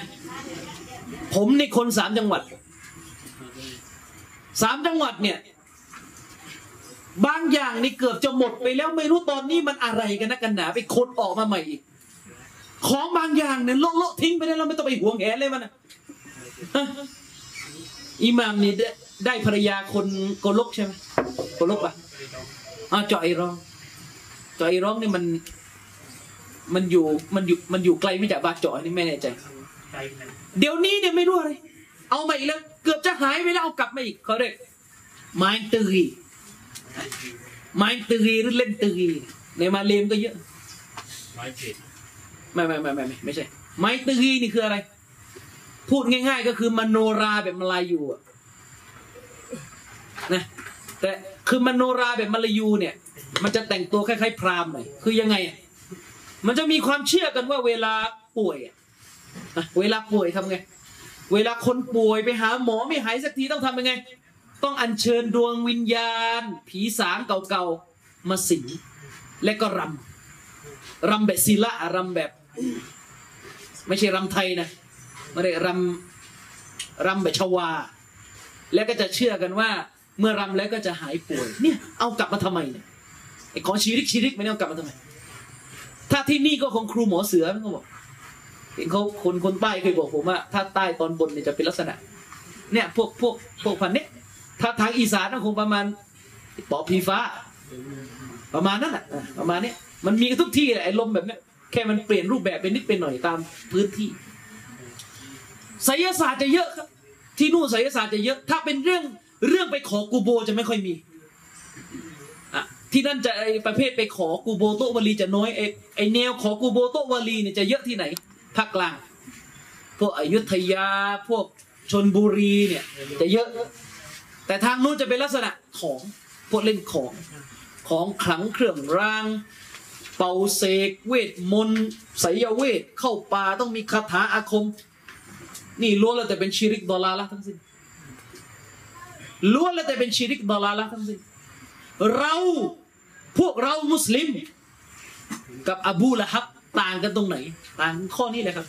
Speaker 1: ผมในคนสามจังหวัดสามจังหวัดเนี่ย บางอย่างนี่เกือบจะหมดไปแล้วไม่รู้ตอนนี้มันอะไรกันนะกันหนาไปค้นออกมาใหม่อีก ของบางอย่างเนี่ยโละโละทิ้งไปได้แล้วไม่ต้องไปห่วงแหนเลยมันนะฮะอิหมามนี่ได้ได้ภรรยาคนโกลกใช่ไหมโกลกอะอ่าจอยร้องจอยร้องนี่มัน มันอยู่มันอยู่มันอยู่ไกลไม่จากบาจอยนี่ไม่แน่ใจเดี๋ยวนี้เนี่ยไม่รู้อะไรเอามาอีกแล้ว เกือบจะหายไปแล้วเอากลับมาอีกเขาเรียกไม้ตือ ไม้ตือหรือเล่นตือในมาเลมก็เยอะ
Speaker 2: ไม้ผิด
Speaker 1: ไม่ไม่ไม่ไม่ไม่ไม่ใช่ ไม้ตือนี่คืออะไร พูดง่าย ๆ ก็คือมโนราแบบมาลายูอะนะแต่คือมโนราแบบมาลายูเนี่ย มันจะแต่งตัวคล้ายๆพราหมณ์หน่อยคือยังไงอะมันจะมีความเชื่อกันว่าเวลาป่วยอะนะเวลาป่วยทำไง เวลาคนป่วยไปหาหมอไม่หายสักทีต้องทำยังไง ต้องอัญเชิญดวงวิญญาณ ผีสางเก่าๆ มาสิงและก็รำรำแบบศิละรำแบบ ไม่ใช่รำไทยนะไม่ได้รำรำแบบชวา แล้วก็จะเชื่อกันว่า เมื่อรำแล้วก็จะหายป่วย เนี่ยเอากลับมาทำไมเนี่ยไอ้ของชีริกชีริกไม่ได้เอากลับมาทำไม ถ้าที่นี่ก็คงครูหมอเสือมันก็บอกเห็นเขาคนคนใต้เคยบอกผมว่า ถ้าใต้ตอนบนเนี่ยจะเป็นลักษณะ เนี่ยพวกพวกพวกพันเนี้ย ถ้าทางอีสานก็คงประมาณปอบผีฟ้า ประมาณนั้นแหละประมาณนี้มันมีทุกที่แหละไอ้ลมแบบนี้แค่มันเปลี่ยนรูปแบบเป็นนิดเป็นหน่อยตามพื้นที่ไสยศาสตร์จะเยอะครับ ที่นู่นไสยศาสตร์จะเยอะ ถ้าเป็นเรื่องเรื่องไปขอกูโบจะไม่ค่อยมีอะที่นั่นจะไอประเภทไปขอกูโบโตะวลีจะน้อยไอไอแนวขอกูโบโตะวลีเนี่ยจะเยอะที่ไหนภาคกลาง พวกอยุธยาพวกชนบุรีเนี่ย จะเยอะ แต่ทางนู้นจะเป็นลักษณะของพวกเล่นของของขลังเครื่องราง เป่าเสกเวทมนต์ไสยเวทเข้าป่าต้องมีคาถาอาคม นี่ล้วนแล้วแต่เป็นชิริกดอลาละทั้งสิ้นล้วนแล้วแต่เป็นชิริกดอลาละทั้งสิ้นเราพวกเรามุสลิม กับอบูละฮับต่างกันตรงไหน ต่างข้อนี้แหละครับ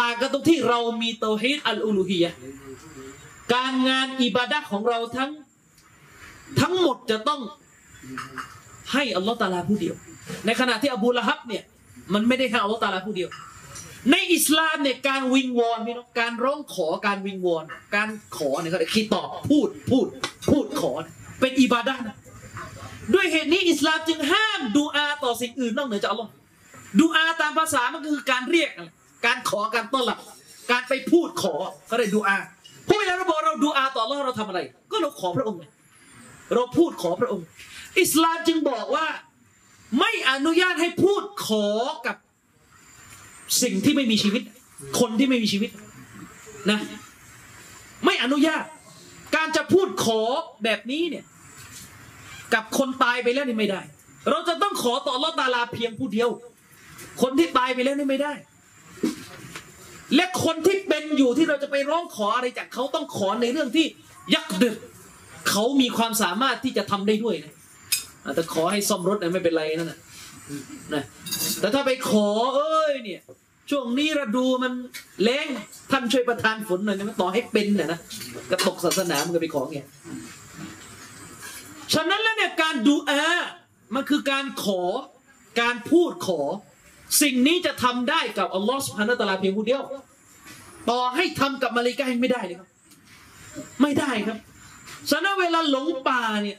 Speaker 1: ต่างกันตรงที่เรามีเตาฮีดอัลอูลูฮียะ การงานอิบาดะห์ของเราทั้งทั้งหมดจะต้องให้อัลลอฮ์ตาลาผู้เดียว ในขณะที่อบูละฮับเนี่ยมันไม่ได้ให้อัลลอฮ์ตาลาผู้เดียว ในอิสลามเนี่ยการวิงวอนพี่น้องการร้องขอการวิงวอน การขอเนี่ยเขาเรียกคีตอบพูดพูดพูดขอ เป็นอิบาดะห์ด้วยเหตุนี้อิสลามจึงห้ามดูอาต่อสิ่งอื่นนอกเหนือจากอัลลอฮ์ดูอาตามภาษามันก็คือการเรียก การขอการต้อนรับการไปพูดขอก็ได้ดูอา พราะเวลาเราบอกเราดูอาต่ออัลลอเราทำอะไร ก็เราขอพระองค์ เราพูดขอพระองค์ อิสลามจึงบอกว่า ไม่อนุญาตให้พูดขอกับสิ่งที่ไม่มีชีวิต คนที่ไม่มีชีวิตนะ ไม่อนุญาต การจะพูดขอแบบนี้เนี่ย กับคนตายไปแล้วนี่ไม่ได้ เราจะต้องขอต่ออัลลอฮ์ตาลาเพียงผู้เดียว คนที่ตายไปแล้วนี่ไม่ได้ และคนที่เป็นอยู่ที่เราจะไปร้องขออะไรจากเขาต้องขอในเรื่องที่ยักดึกเขามีความสามารถที่จะทำได้ด้วยนะแต่ขอให้ซ่อมรถนะไม่เป็นไรนั่นนะนะแต่ถ้าไปขอเอ้ยเนี่ย ช่วงนี้ฤดูมันแล้งท่านช่วยประทานฝนหน่อยนะต่อให้เป็นนี่ยนะกระตกศาสนามันก็ไปขอไงฉะนั้นแล้วเนี่ยการดูอามันคือการขอการพูดขอ สิ่งนี้จะทำได้กับอัลลอฮฺสุบฮานาตาลาเพียงผู้เดียว ต่อให้ทำกับมาเลาอิกะฮ์ไม่ได้เลยครับ ไม่ได้ครับฉะนั้นเวลาหลงป่าเนี่ย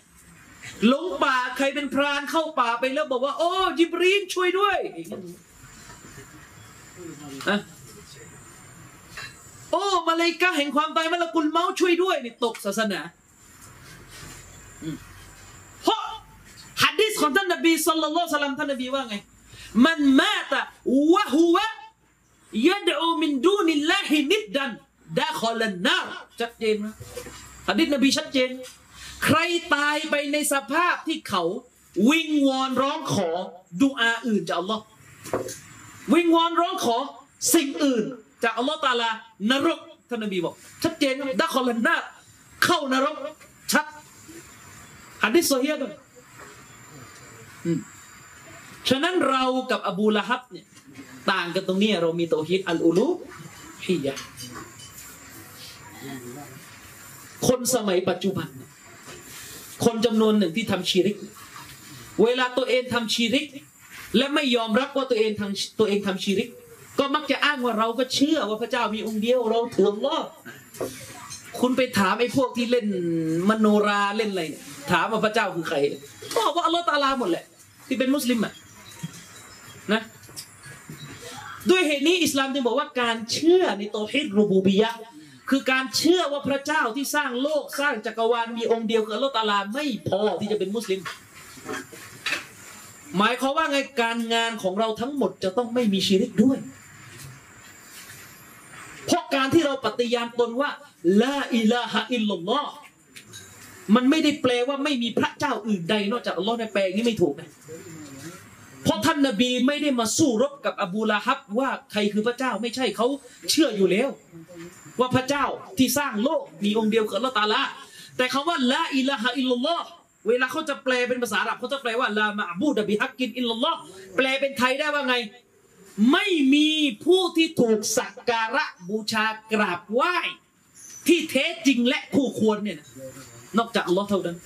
Speaker 1: หลงป่าใครเป็นพรานเข้าป่าไปแล้วบอกว่า โอ้ยิบรีนช่วยด้วยฮะโอ้มาเลาอิกะฮ์แห่งความตายมาละกุลเมาช่วยด้วยนี่ตกศาสนาเพราะฮัดดิสของท่านนบีสัลลัลลอฮุอะลัยฮิวะสัลลัมท่านนบีว่าไง มันมาตะวะฮุวะยะดอูมินดูนิลลาฮินิดดันดาคอลันนารชัดเจนนะฮัดดิสนบีชัดเจน ใครตายไปในสภาพที่เขา วิงวอนร้องขอดุอาอื่นจากอัลลอฮ์วิงวอนร้องขอสิ่งอื่น จากอัลลอฮ์ตาลานรกท่านนบีบอก ชัดเจนดาคอลันนารเข้านรกชัดฮัดดิสโซเฮียด้วยอืม ฉะนั้นเรากับอบูละฮับเนี่ยต่างกันตรงนี้เรามีโตฮิดอัลอูลูฮิยะคนสมัยปัจจุบัน คนจำนวนหนึ่งที่ทำชีริก เวลาตัวเองทำชีริก และไม่ยอมรับว่าตัวเองทำตัวเองทำชีริก ก็มักจะอ้างว่าเราก็เชื่อว่าพระเจ้ามีองค์เดียว เราถืออัลลอคุณไปถามไอ้พวกที่เล่นมโนราเล่นอะไรเนี่ยถามว่าพระเจ้าคือใครบอกว่าอัลลอฮ์ตาลาหมดแหละ ที่เป็นมุสลิมอะ นะด้วยเหตุนี้อิสลามจึงบอกว่าการเชื่อในโตฮิดรูบูบียะคือการเชื่อว่าพระเจ้าที่สร้างโลกสร้างจักรวาลมีองค์เดียวคืออัลลอฮ์ตาลาไม่พอที่จะเป็นมุสลิม หมายความว่าไงการงานของเราทั้งหมดจะต้องไม่มีชีริกด้วย เพราะการที่เราปฏิญาณตนว่าลาอิลาฮะอิลลัลลอฮ์มันไม่ได้แปลว่าไม่มีพระเจ้าอื่นใด นอกจากอัลลอฮ์ในแปลงนี้ไม่ถูกนะ เพราะท่านนบีไม่ได้มาสู้รบกับอบูละฮับว่าใครคือพระเจ้าไม่ใช่เขาเชื่ออยู่แล้ว ว่าพระเจ้าที่สร้างโลกมีองค์เดียวคือลลอฮ์ตาลาแต่คำว่าละอิลาฮะอิลลัลลอฮ์เวลาเขาจะแปลเป็นภาษาอาหรับเขาจะแปลว่าลามะบูดะบิฮักกินอิลลัลลอฮ์แปลเป็นไทยได้ว่าไง ไม่มีผู้ที่ถูกสักการะบูชากราบไหว้ ที่แท้จริงและคู่ควรเนี่ย นอกจากอัลลอฮ์เท่านั้น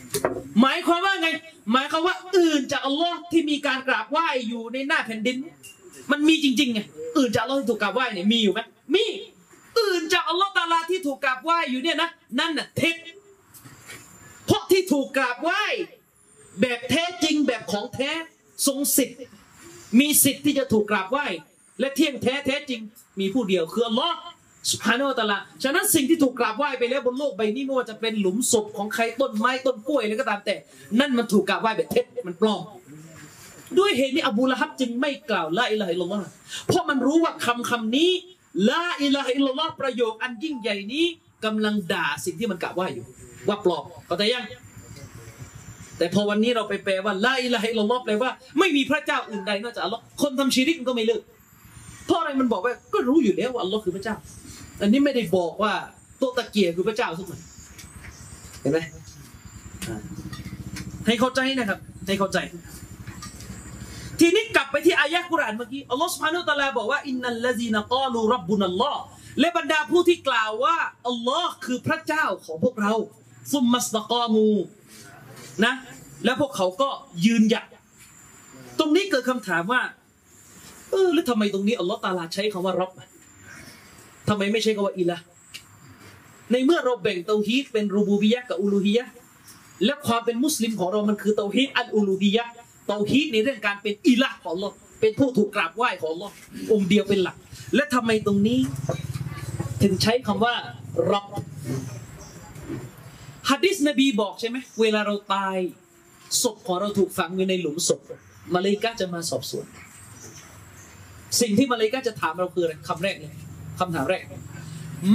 Speaker 1: หมายความว่าไง หมายความว่าอื่นจากอัลลอฮ์ที่มีการกราบไหว้อยู่ในหน้าแผ่นดิน มันมีจริงๆไงอื่นจากอัลลอฮ์ที่ถูกกราบไหว้เนี่ยมีอยู่ไหมมีอื่นจากอัลลอฮ์ตาลาที่ถูกกราบไหว้อยู่เนี่ยนะนั่นน่ะเท็จเพราะที่ถูกกราบไหว้แบบแท้จริงแบบของแท้ทรงสิทธิ์ มีสิทธิ์ที่จะถูกกราบไหว้ และเที่ยงแท้แท้จริง มีผู้เดียวคืออัลลอฮ์ สุภาโนตะลาฉะนั้นสิ่งที่ถูกกราบไหว้ไปแล้วบนโลกใบนี้ไม่ว่าจะเป็นหลุมศพของใครต้นไม้ต้นกล้วยอะไรก็ตามแต่ นั่นมันถูกกราบไหว้แบบเท็จมันปลอม ด้วยเหตุนี้อบูละฮับจึงไม่กล่าวละอิละฮิลลอฮ์เพราะมันรู้ว่าคำคำนี้ละอิละฮิลลอฮ์ประโยคอันยิ่งใหญ่นี้กำลังด่าสิ่งที่มันกล่าวว่าอยู่ ว่าปลอมเข้าใจยัง แต่พอวันนี้เราไปแปลว่าละอิละฮิลลัลลอฮ์แปลว่าไม่มีพระเจ้าอื่นใดนอกจากอัลลอฮ์คนทำชีริกมันก็ไม่เลิกเพราะอะไรมันบอกว่าก็รู้อยู่แล้วว่าอัลลอฮ์คือพระเจ้า อันนี้ไม่ได้บอกว่าโตะตะเกียคือพระเจ้าสักหน่อยเห็นไหมให้เข้าใจนะครับ ให้เข้าใจ ทีนี้กลับไปที่อายะกุรานเมื่อกี้อัลลอฮ์สุบฮานุตะลาบอกว่าอินนัลลซีนกาลูรับบุนัลลอฮ์และบรรดาผู้ที่กล่าวว่าอัลลอฮ์คือพระเจ้าของพวกเราซุมมัสตะกามูนะ แล้วพวกเขาก็ยืนหยัดตรงนี้เกิดคำถามว่า เออแล้วทำไมตรงนี้อัลลอฮ์ตาลาใช้คำว่ารับอะ ทำไมไม่ใช้คำว่าอิละในเมื่อเราแบ่งเตาฮีดเป็นรูบูบิยะกับอูลูฮียะและความเป็นมุสลิมของเรามันคือเตาฮีดอันอูลูฮียะเตาฮีดในเรื่องการเป็นอิละของอัลลอฮ์เป็นผู้ถูกกราบไหว้ของอัลลองค์เดียวเป็นหลัก และทำไมตรงนี้ ถึงใช้คำว่ารับฮะดิษนบีบอกใช่ไหมเวลาเราตายศพของเราถูกฝังอยู่ในหลุมศพมาเลกะฮ์จะมาสอบสวน สิ่งที่มาเลกะฮ์จะถามเราคืออะไรคำแรกเลย คำถามแรก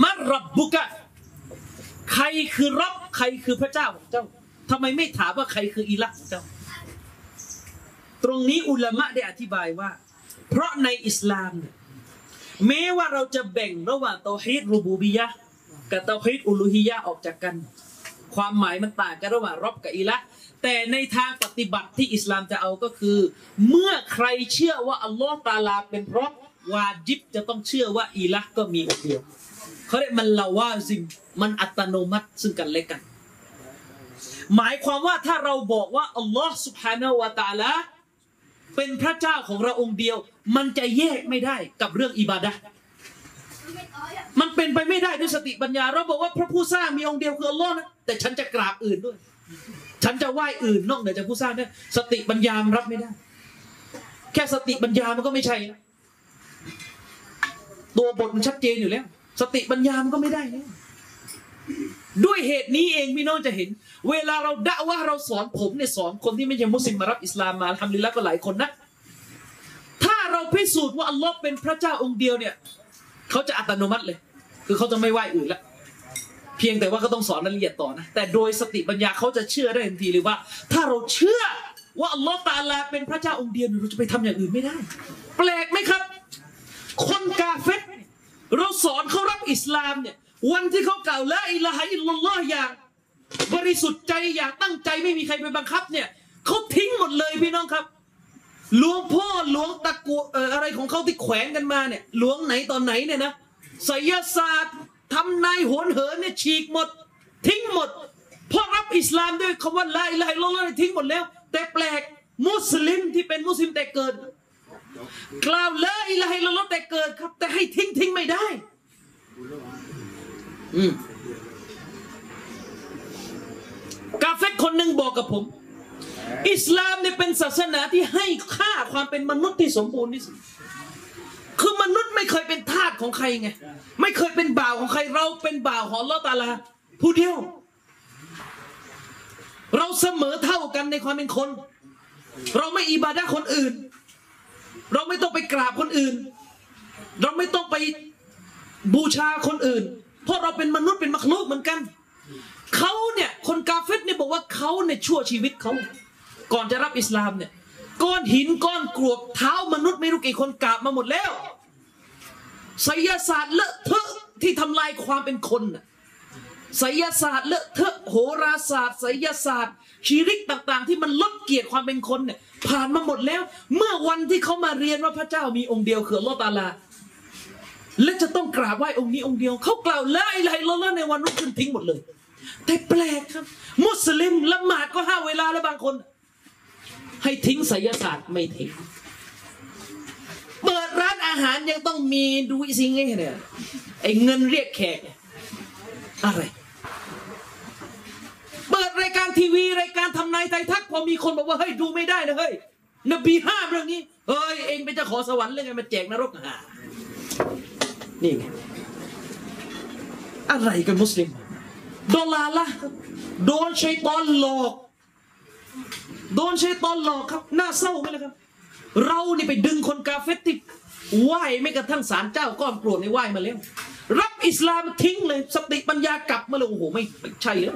Speaker 1: มัรรับบุกะ ใครคือรับใครคือพระเจ้าของเจ้าทำไมไม่ถามว่าใครคืออิละห์ของเจ้า ตรงนี้อุลามะได้อธิบายว่า เพราะในอิสลามเนี่ยแม้ว่าเราจะแบ่งระหว่างเตาฮีดรูบูบิยะกับเตาฮีดอุลูฮิยะออกจากกัน ความหมายมันต่างกันระหว่างรับกับอิละแต่ในทางปฏิบัติที่อิสลามจะเอาก็คือ เมื่อใครเชื่อว่าอัลลอฮ์ตาลาเป็นพระ วาจิบจะต้องเชื่อว่าอีละก็มีองค์เดียวเขาเรียกมันละว่าสิ่งมันอัตโนมัติซึ่งกันและกัน หมายความว่าถ้าเราบอกว่าอัลลอฮ์สุบฮานณวตาละเป็นพระเจ้าของเราองค์เดียว มันจะแยกไม่ได้กับเรื่องอิบาดะมันเป็นไปไม่ได้ด้วยสติปัญญา เราบอกว่าพระผู้สร้างมีองค์เดียวคืออัลลอฮ์นะแต่ฉันจะกราบอื่นด้วย ฉันจะไหว้อื่นนอกเหนือจากผู้สร้างเนี่ยสติปัญญามรับไม่ได้ แค่สติปัญญามันก็ไม่ใช่นะ ตัวบทมันชัดเจนอยู่แล้ว สติปัญญามันก็ไม่ได้แล้วด้วยเหตุนี้เองพี่น้องจะเห็น เวลาเราด่าว่าเราสอนผมเนี่ยสอนคนที่ไม่ใช่มุสลิมมารับอิสลามมาทำลิลละก็หลายคนนะ ถ้าเราพิสูจน์ว่าอัลลอฮ์เป็นพระเจ้าองค์เดียวเนี่ยเขาจะอัตโนมัติเลย คือเขาจะไม่ไหว้อื่นละเพียงแต่ว่าก็ต้องสอนรายละเอียดต่อนะ แต่โดยสติปัญญาเขาจะเชื่อได้ทันทีเลยว่า ถ้าเราเชื่อว่าอัลลอฮ์ตาลาเป็นพระเจ้าองค์เดียวเนี่ยเราจะไปทำอย่างอื่นไม่ได้ แปลกไหมครับ คนกาเฟตเราสอนเขารับอิสลามเนี่ย วันที่เขากล่าวละอิละฮะอิลลัลลอฮ์อย่าง บริสุทธิ์ใจอย่างตั้งใจไม่มีใครไปบังคับเนี่ยเขาทิ้งหมดเลยพี่น้องครับ หลวงพ่อหลวงตะกัวอะไรของเขาที่แขวนกันมาเนี่ย หลวงไหนตอนไหนเนี่ยนะไสยศาสตร์ทำนายโหนเหินเนี่ยฉีกหมด ทิ้งหมดเพราะรับอิสลามด้วยคำว่าละอิละฮะอิลลัลลอฮ์ทิ้งหมดแล้ว แต่แปลกมุสลิมที่เป็นมุสลิมแต่เกิด กล่าวละอิละฮิลลอฮแต่เกิดครับ แต่ให้ทิ้งทิ้งไม่ได้อืมกาเฟตคนหนึ่งบอกกับผม อิสลามเนี่ยเป็นศาสนาที่ให้ค่าความเป็นมนุษย์ที่สมบูรณ์ที่สุดคือมนุษย์ไม่เคยเป็นทาสของใครไง ไม่เคยเป็นบ่าวของใครเราเป็นบ่าวของลอตาลาผู้เดียว เราเสมอเท่ากันในความเป็นคน เราไม่อิบาดะคนอื่น เราไม่ต้องไปกราบคนอื่น เราไม่ต้องไปบูชาคนอื่น เพราะเราเป็นมนุษย์เป็นมักลุกเหมือนกันเขาเนี่ยคนกาเฟตเนี่ยบอกว่าเขาเนี่ยชั่วชีวิตเขาก่อนจะรับอิสลามเนี่ยก้อนหินก้อนกรวดเท้ามนุษย์ไม่รู้กี่คนกราบมาหมดแล้วไสยศาสตร์เลอะเทอะที่ทำลายความเป็นคนน่ะ ไสยศาสตร์เลอะเทอะโหราศาสตร์ไสยศาสตร์ชีริกต่าง ๆ ที่มันลดเกียรติความเป็นคนเนี่ยผ่านมาหมดแล้ว เมื่อวันที่เขามาเรียนว่าพระเจ้ามีองค์เดียวคือลอตาลา และจะต้องกราบไหว้องค์นี้องค์เดียวเขากล่าวละอิละฮะอิลลัลลอฮ์ในวันรุ่งขึ้นทิ้งหมดเลย แต่แปลกครับ มุสลิมละหมาดก็ห้าเวลาแล้วบางคน ให้ทิ้งไสยศาสตร์ไม่ทิ้งเปิดร้านอาหารยังต้องมีดูซิงไงเนี่ยไอ้เงินเรียกแขกอะไร ปิดรายการทีวีรายการทำนายไทยทักพอมีคนบอกว่าเฮ้ยดูไม่ได้นะเฮ้ยนบีห้ามเรื่องนี้เฮ้ยเองเป็นเจ้าของสวรรค์เลยไงมาแจกนรกอะนี่ไงอะไรกันมุสลิมโดนลาละโดนชัยตอนหลอก โดนชัยตอนหลอกครับน่าเศร้าไหมล่ะครับ เรานี่ไปดึงคนกาเฟตที่ไหว้ไม่กระทั่งศาลเจ้าก้อนโปรดในไหว้มาแล้ว รับอิสลามทิ้งเลย สติปัญญากลับมาเลยโอ้โหไม่ใช่แล้ว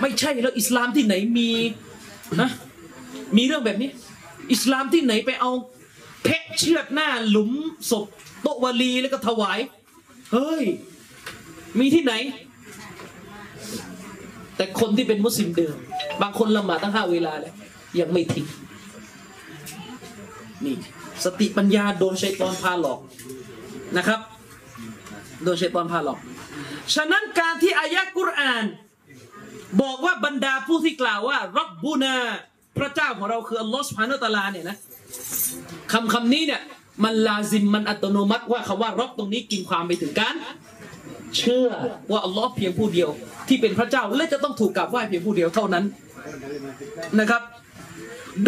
Speaker 1: ไม่ใช่แล้วอิสลามที่ไหนมีนะมีเรื่องแบบนี้ อิสลามที่ไหนไปเอาแพะเชือดหน้าหลุมศพโตวาลีแล้วก็ถวาย เฮ้ย มีที่ไหน แต่คนที่เป็นมุสลิมเดิม บางคนละหมาดตั้งห้าเวลาแล้วยังไม่ทิ้งนี่สติปัญญาโดนชัยตอนพาหลอกนะครับ โดนชัยตอนพาหลอก ฉะนั้นการที่อายะกุรอาน บอกว่าบรรดาผู้ที่กล่าวว่ารับบูนาพระเจ้าของเราคืออัลลอฮฺสุบฮานาตะลาเนี่ยนะคำคำนี้เนี่ยมันลาซิมมันอัตโนมัติว่าคำว่ารับตรงนี้กินความไปถึงการเชื่อว่าอัลลอฮ์เพียงผู้เดียวที่เป็นพระเจ้าและจะต้องถูกกราบไหว้เพียงผู้เดียวเท่านั้นนะครับ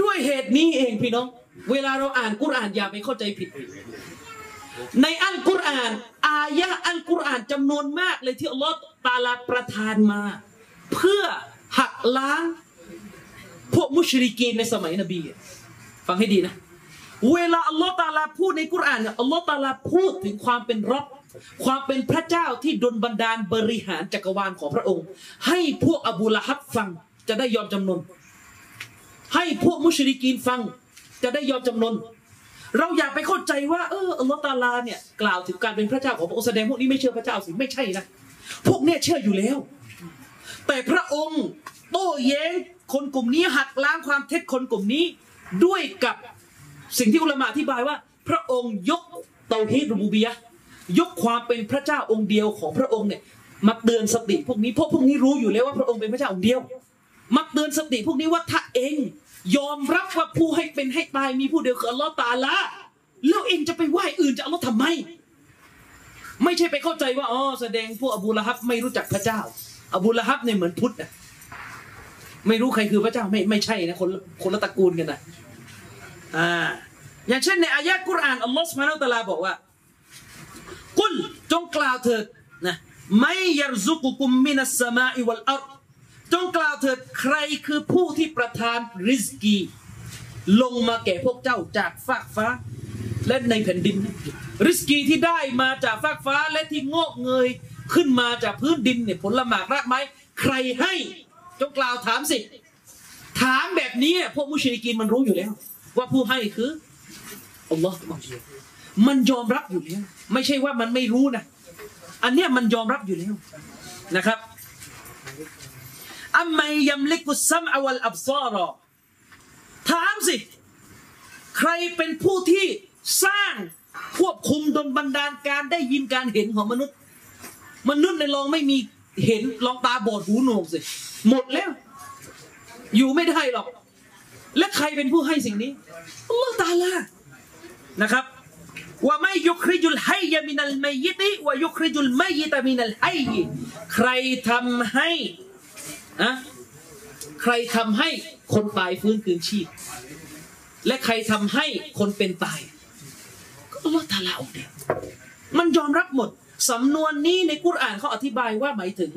Speaker 1: ด้วยเหตุนี้เองพี่น้อง เวลาเราอ่านกุรอานอย่าไปเข้าใจผิด ในอัลกุรอาน อายะอัลกุรอานจำนวนมากเลยที่อัลลอฮ์ตาลาประทานมา เพื่อหักล้างพวกมุชริกีนในสมัยนบี ฟังให้ดีนะ เวลาอัลลอฮ์ตาลาพูดในกุรอานเนี่ยอัลลอฮ์ตาลาพูดถึงความเป็นรับความเป็นพระเจ้าที่ดลบันดาลบริหารจักรวาลของพระองค์ ให้พวกอบูละฮับฟังจะได้ยอมจำนน ให้พวกมุชริกีนฟังจะได้ยอมจำนน เราอย่าไปเข้าใจว่าเอออัลลอฮ์ตาลาเนี่ยกล่าวถึงการเป็นพระเจ้าของพระองค์แสดงพวกนี้ไม่เชื่อพระเจ้าสิไม่ใช่นะพวกเนี่ยเชื่ออยู่แล้ว แต่พระองค์โต้แย้งคนกลุ่มนี้หักล้างความเท็จคนกลุ่มนี้ ด้วยกับสิ่งที่อุลามะอธิบายว่า พระองค์ยกเตาฮีดรูบูบียะยกความเป็นพระเจ้าองค์เดียวของพระองค์เนี่ยมาเตือนสติพวกนี้เพราะพวกนี้รู้อยู่แล้วว่าพระองค์เป็นพระเจ้าองค์เดียวมาเตือนสติพวกนี้ว่าถ้าเองยอมรับว่าผู้ให้เป็นให้ตายมีผู้เดียวคืออัลลอฮ์ตาลาแล้วเองจะไปไหว้อื่นจะอัลลอฮ์ทำไม ไม่ใช่ไปเข้าใจว่าอ๋อแสดงพวกอบูละฮับไม่รู้จักพระเจ้า อบูละฮับเนี่ยเหมือนพุทธนะไม่รู้ใครคือพระเจ้าไม่ไม่ใช่นะคนคนละตระกูลกันนะอ่าอย่างเช่นในอายะกุรอานอัลลอฮ์สุบฮานาอัลตะลาบอกว่า กุลจงกล่าวเถิดนะไม่ยารซุกุกุมมินัสสมาอิวัลอัรจงกล่าวเถิดใครคือผู้ที่ประทานริสกี ลงมาแก่พวกเจ้าจากฟากฟ้า และในแผ่นดิน ริสกีที่ได้มาจากฟากฟ้าและที่งอกเงย ขึ้นมาจากพื้นดินเนี่ยผลหมากรากไม้ใครให้จงกล่าวถามสิ ถามแบบนี้พวกมุชริกีนมันรู้อยู่แล้ว ว่าผู้ให้คืออัลลอฮ์มันยอมรับอยู่แล้วไม่ใช่ว่ามันไม่รู้นะ อันเนี้ยมันยอมรับอยู่แล้วนะครับอัมมัยยัมลิกุสซัมอวัลอับซารอถามสิ ใครเป็นผู้ที่สร้างควบคุมดลบันดาลการได้ยินการเห็นของมนุษย์ มนุษย์ในลองไม่มีเห็นลองตาบอดหูหนวกสิหมดแล้ว อยู่ไม่ได้หรอก และใครเป็นผู้ให้สิ่งนี้อัลลอฮฺตาลานะครับว่าไม่ยุคริจุลไฮยมินัลไมยิติว่ายุคริจุลไมยิตมินัลไฮยใครทำให้อะใครทำให้คนตายฟื้นคืนชีพ และใครทำให้คนเป็นตายก็อัลลอฮฺตาลาองเดียวมันยอมรับหมด สำนวนนี้ในกุรอานเขาอธิบายว่าหมายถึง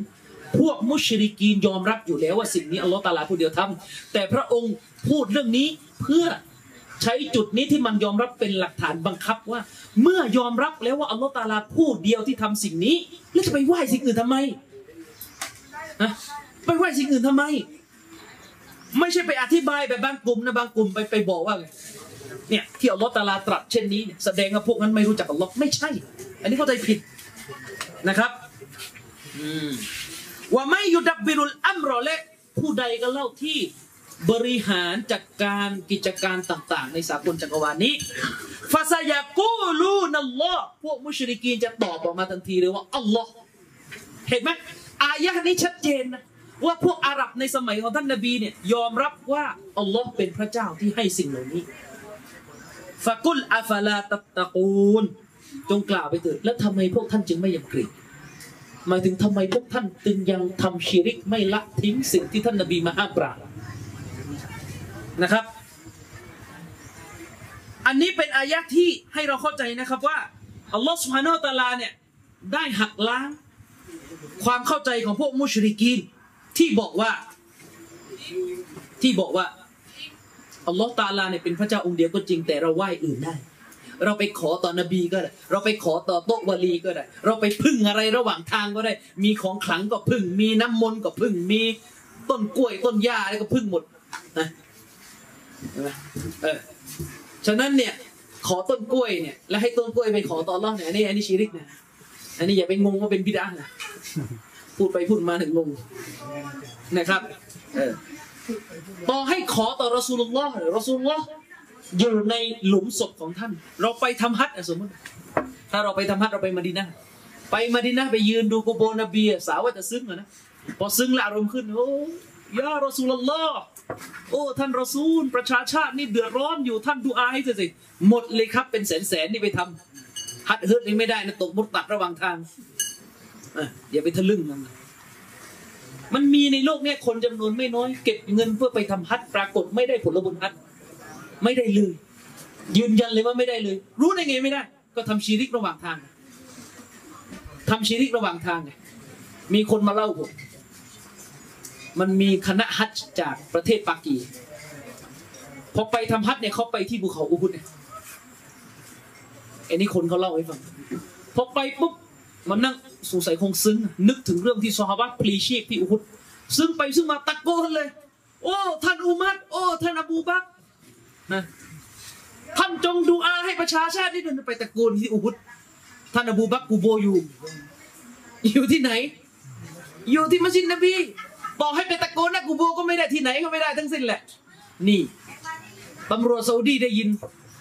Speaker 1: พวกมุชริกีนยอมรับอยู่แล้วว่าสิ่งนี้อัลลอฮฺตาลาผู้เดียวทำแต่พระองค์พูดเรื่องนี้เพื่อใช้จุดนี้ที่มันยอมรับเป็นหลักฐานบังคับว่า เมื่อยอมรับแล้วว่าอัลลอฮฺตาลาผู้เดียวที่ทำสิ่งนี้ แล้วจะไปไหว้สิ่งอื่นทำไมอะไปไหว้สิ่งอื่นทำไม ไม่ใช่ไปอธิบายแบบบางกลุ่มนะบางกลุ่มไปไปบอกว่าเนี่ยที่อัลลอฮฺตาลาตรัสเช่นนี้เนี่ยแสดงว่าพวกนั้นไม่รู้จักอัลลอฮ์ไม่ใช่ อันนี้เข้าใจผิด นะครับอืมว่าไม่ยุดับบิรุลอัมรอและผู้ใดก็เล่าที่บริหารจัดการกิจการต่าง ๆ ในสากลจักรวาลนี้ฟาซายากูลูนัลลอฮ์พวกมุชริกีนจะตอบออกมาทันทีเลยว่าอัลลอฮ์เห็นไหมอายะห์นี้ชัดเจนนะว่าพวกอาหรับในสมัยของท่านนบีเนี่ยยอมรับว่าอัลลอฮ์เป็นพระเจ้าที่ให้สิ่งเหล่านี้ฟะกุลอาฟาลาตัตตะกูล จงกล่าวไปเถิดแล้วทำไมพวกท่านจึงไม่ยำเกรงหมายถึงทำไมพวกท่านจึงยังทำชีริกไม่ละทิ้งสิ่งที่ท่านนบีมาห้ามปรามนะครับ อันนี้เป็นอายะที่ให้เราเข้าใจนะครับว่าอัลลอฮฺสุฮานาอัลตาลาเนี่ยได้หักล้างความเข้าใจของพวกมุชริกีนที่บอกว่าที่บอกว่าอัลลอฮฺตาลาเนี่ยเป็นพระเจ้าองค์เดียวก็จริงแต่เราไหว้อื่นได้ เราไปขอต่อนบีก็ได้ เราไปขอต่อโต๊ะวลีก็ได้ เราไปพึ่งอะไรระหว่างทางก็ได้ มีของขลังก็พึ่ง มีน้ำมนต์ก็พึ่ง มีต้นกล้วยต้นหญ้าอะไรก็พึ่งหมดนะเห็นไหมเออฉะนั้นเนี่ยขอต้นกล้วยเนี่ยแล้วให้ต้นกล้วยไปขอต่อรอบเนี่ยอันนี้อันนี้ชีริกนะอันนี้อย่าไปงงว่าเป็นบิดานะพูดไปพูดมาถึงงงนะครับ เออต่อให้ขอต่อรอสูลุลลอฮ์รอสูลุลลอฮ์ อยู่ในหลุมศพของท่าน เราไปทำฮัจญ์อะสมมติ ถ้าเราไปทำฮัจญ์เราไปมาดีนะห์ไปมาดีนะห์ไปยืนดูกุโบนบีอะสาวว่าจะซึ้งนะพอซึ้งละอารมณ์ขึ้นโอ้ยารอสูลลอฮ์โอ้ท่านรอซูล ประชาชาตินี่เดือดร้อนอยู่ท่านดูอาให้สิหมดเลยครับเป็นแสนแสนนี่ไปทำฮัดเฮิร์ตนี่ไม่ได้นะตกมุดตัดระหว่างทางอย่าไปทะลึ่งมันมันมีในโลกเนี้ยคนจำนวนไม่น้อย เก็บเงินเพื่อไปทำฮัดปรากฏไม่ได้ผลบุญฮัด ไม่ได้เลย ยืนยันเลยว่าไม่ได้เลย รู้ได้ไงไม่ได้ ก็ทำชีริกระหว่างทางทำชีริกระหว่างทางไงมีคนมาเล่าผมมันมีคณะฮัจจากประเทศปากีพอไปทำฮัจเนี่ยเขาไปที่ภูเขาอุฮุดเนี่ยไอ้นี่คนเขาเล่าให้ฟังพอไปปุ๊บมันนั่งสงสัยคงซึ้ง นึกถึงเรื่องที่ซอฮาบะพลีชีพที่อุฮุดซึ่งไปซึ่งมาตะโกนเลย โอ้ ท่านอุมัดโอ้ ท่านอบูบัก นะท่านจงดูอาให้ประชาชาตินี่เดินไปตะโกนที่อุฮุดท่านอบูบักกูโบอยู่ อยู่ที่ไหน อยู่ที่มัสยิดนบีบอกให้ไปตะโกนนะกูโบก็ไม่ได้ที่ไหนก็ไม่ได้ทั้งสิ้นแหละ นี่ตำรวจซาอุดีได้ยิน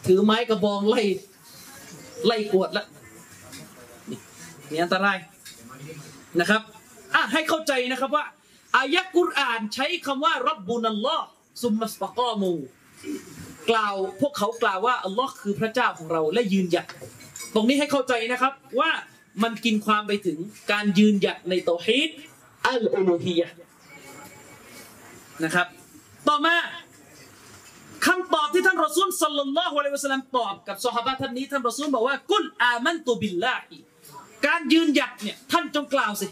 Speaker 1: ถือไม้กระบองไล่ไล่กวดละนี่อันตรายนะครับอะให้เข้าใจนะครับว่าอายะกุรอานใช้คำว่ารับบุนัลลอฮ์ซุมมัสตะกอมู กล่าวพวกเขากล่าวว่าอัลลอฮ์คือพระเจ้าของเราและยืนหยัดตรงนี้ให้เข้าใจนะครับว่ามันกินความไปถึงการยืนหยัดในโตฮีดอัลอูลูฮียะนะครับ ต่อมาคำตอบที่ท่านรอซูลสัลลัลลอฮุอะลัยฮิวะสัลลัมตอบกับซอฮาบะท่านนี้ท่านรอซูลบอกว่ากุลอามันตุบิลลาฮิการยืนหยัดเนี่ยท่านจงกล่าวสิ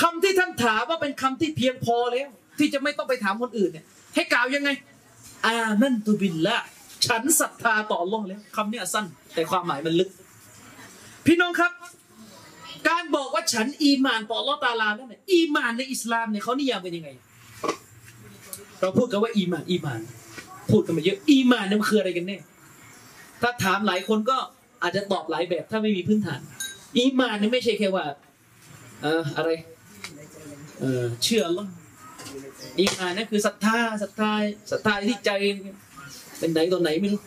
Speaker 1: คำที่ท่านถามว่าเป็นคำที่เพียงพอแล้ว ที่จะไม่ต้องไปถามคนอื่นเนี่ย ให้กล่าวยังไง อามันตุบิลละฉันศรัทธาต่ออัลลอฮ์แล้วคำเนี้สั้น แต่ความหมายมันลึก พี่น้องครับ การบอกว่าฉันอีมานต่ออัลลอฮ์ตาลานั่นเนี่ยอีมานในอิสลามเนี่ยเขานิยามเป็นยังไง เราพูดกันว่าอีมานอีมาน พูดกันมาเยอะอีมานนี่มันคืออะไรกันแน่ถ้าถามหลายคนก็อาจจะตอบหลายแบบถ้าไม่มีพื้นฐาน อีมานนี่ไม่ใช่แค่ว่า เอออะไร เออเชื่ออัลอ อีหมานนั่นคือศรัทธาศรัทธาศรัทธาที่ใจเป็นไหนตัวไหนไม่รู้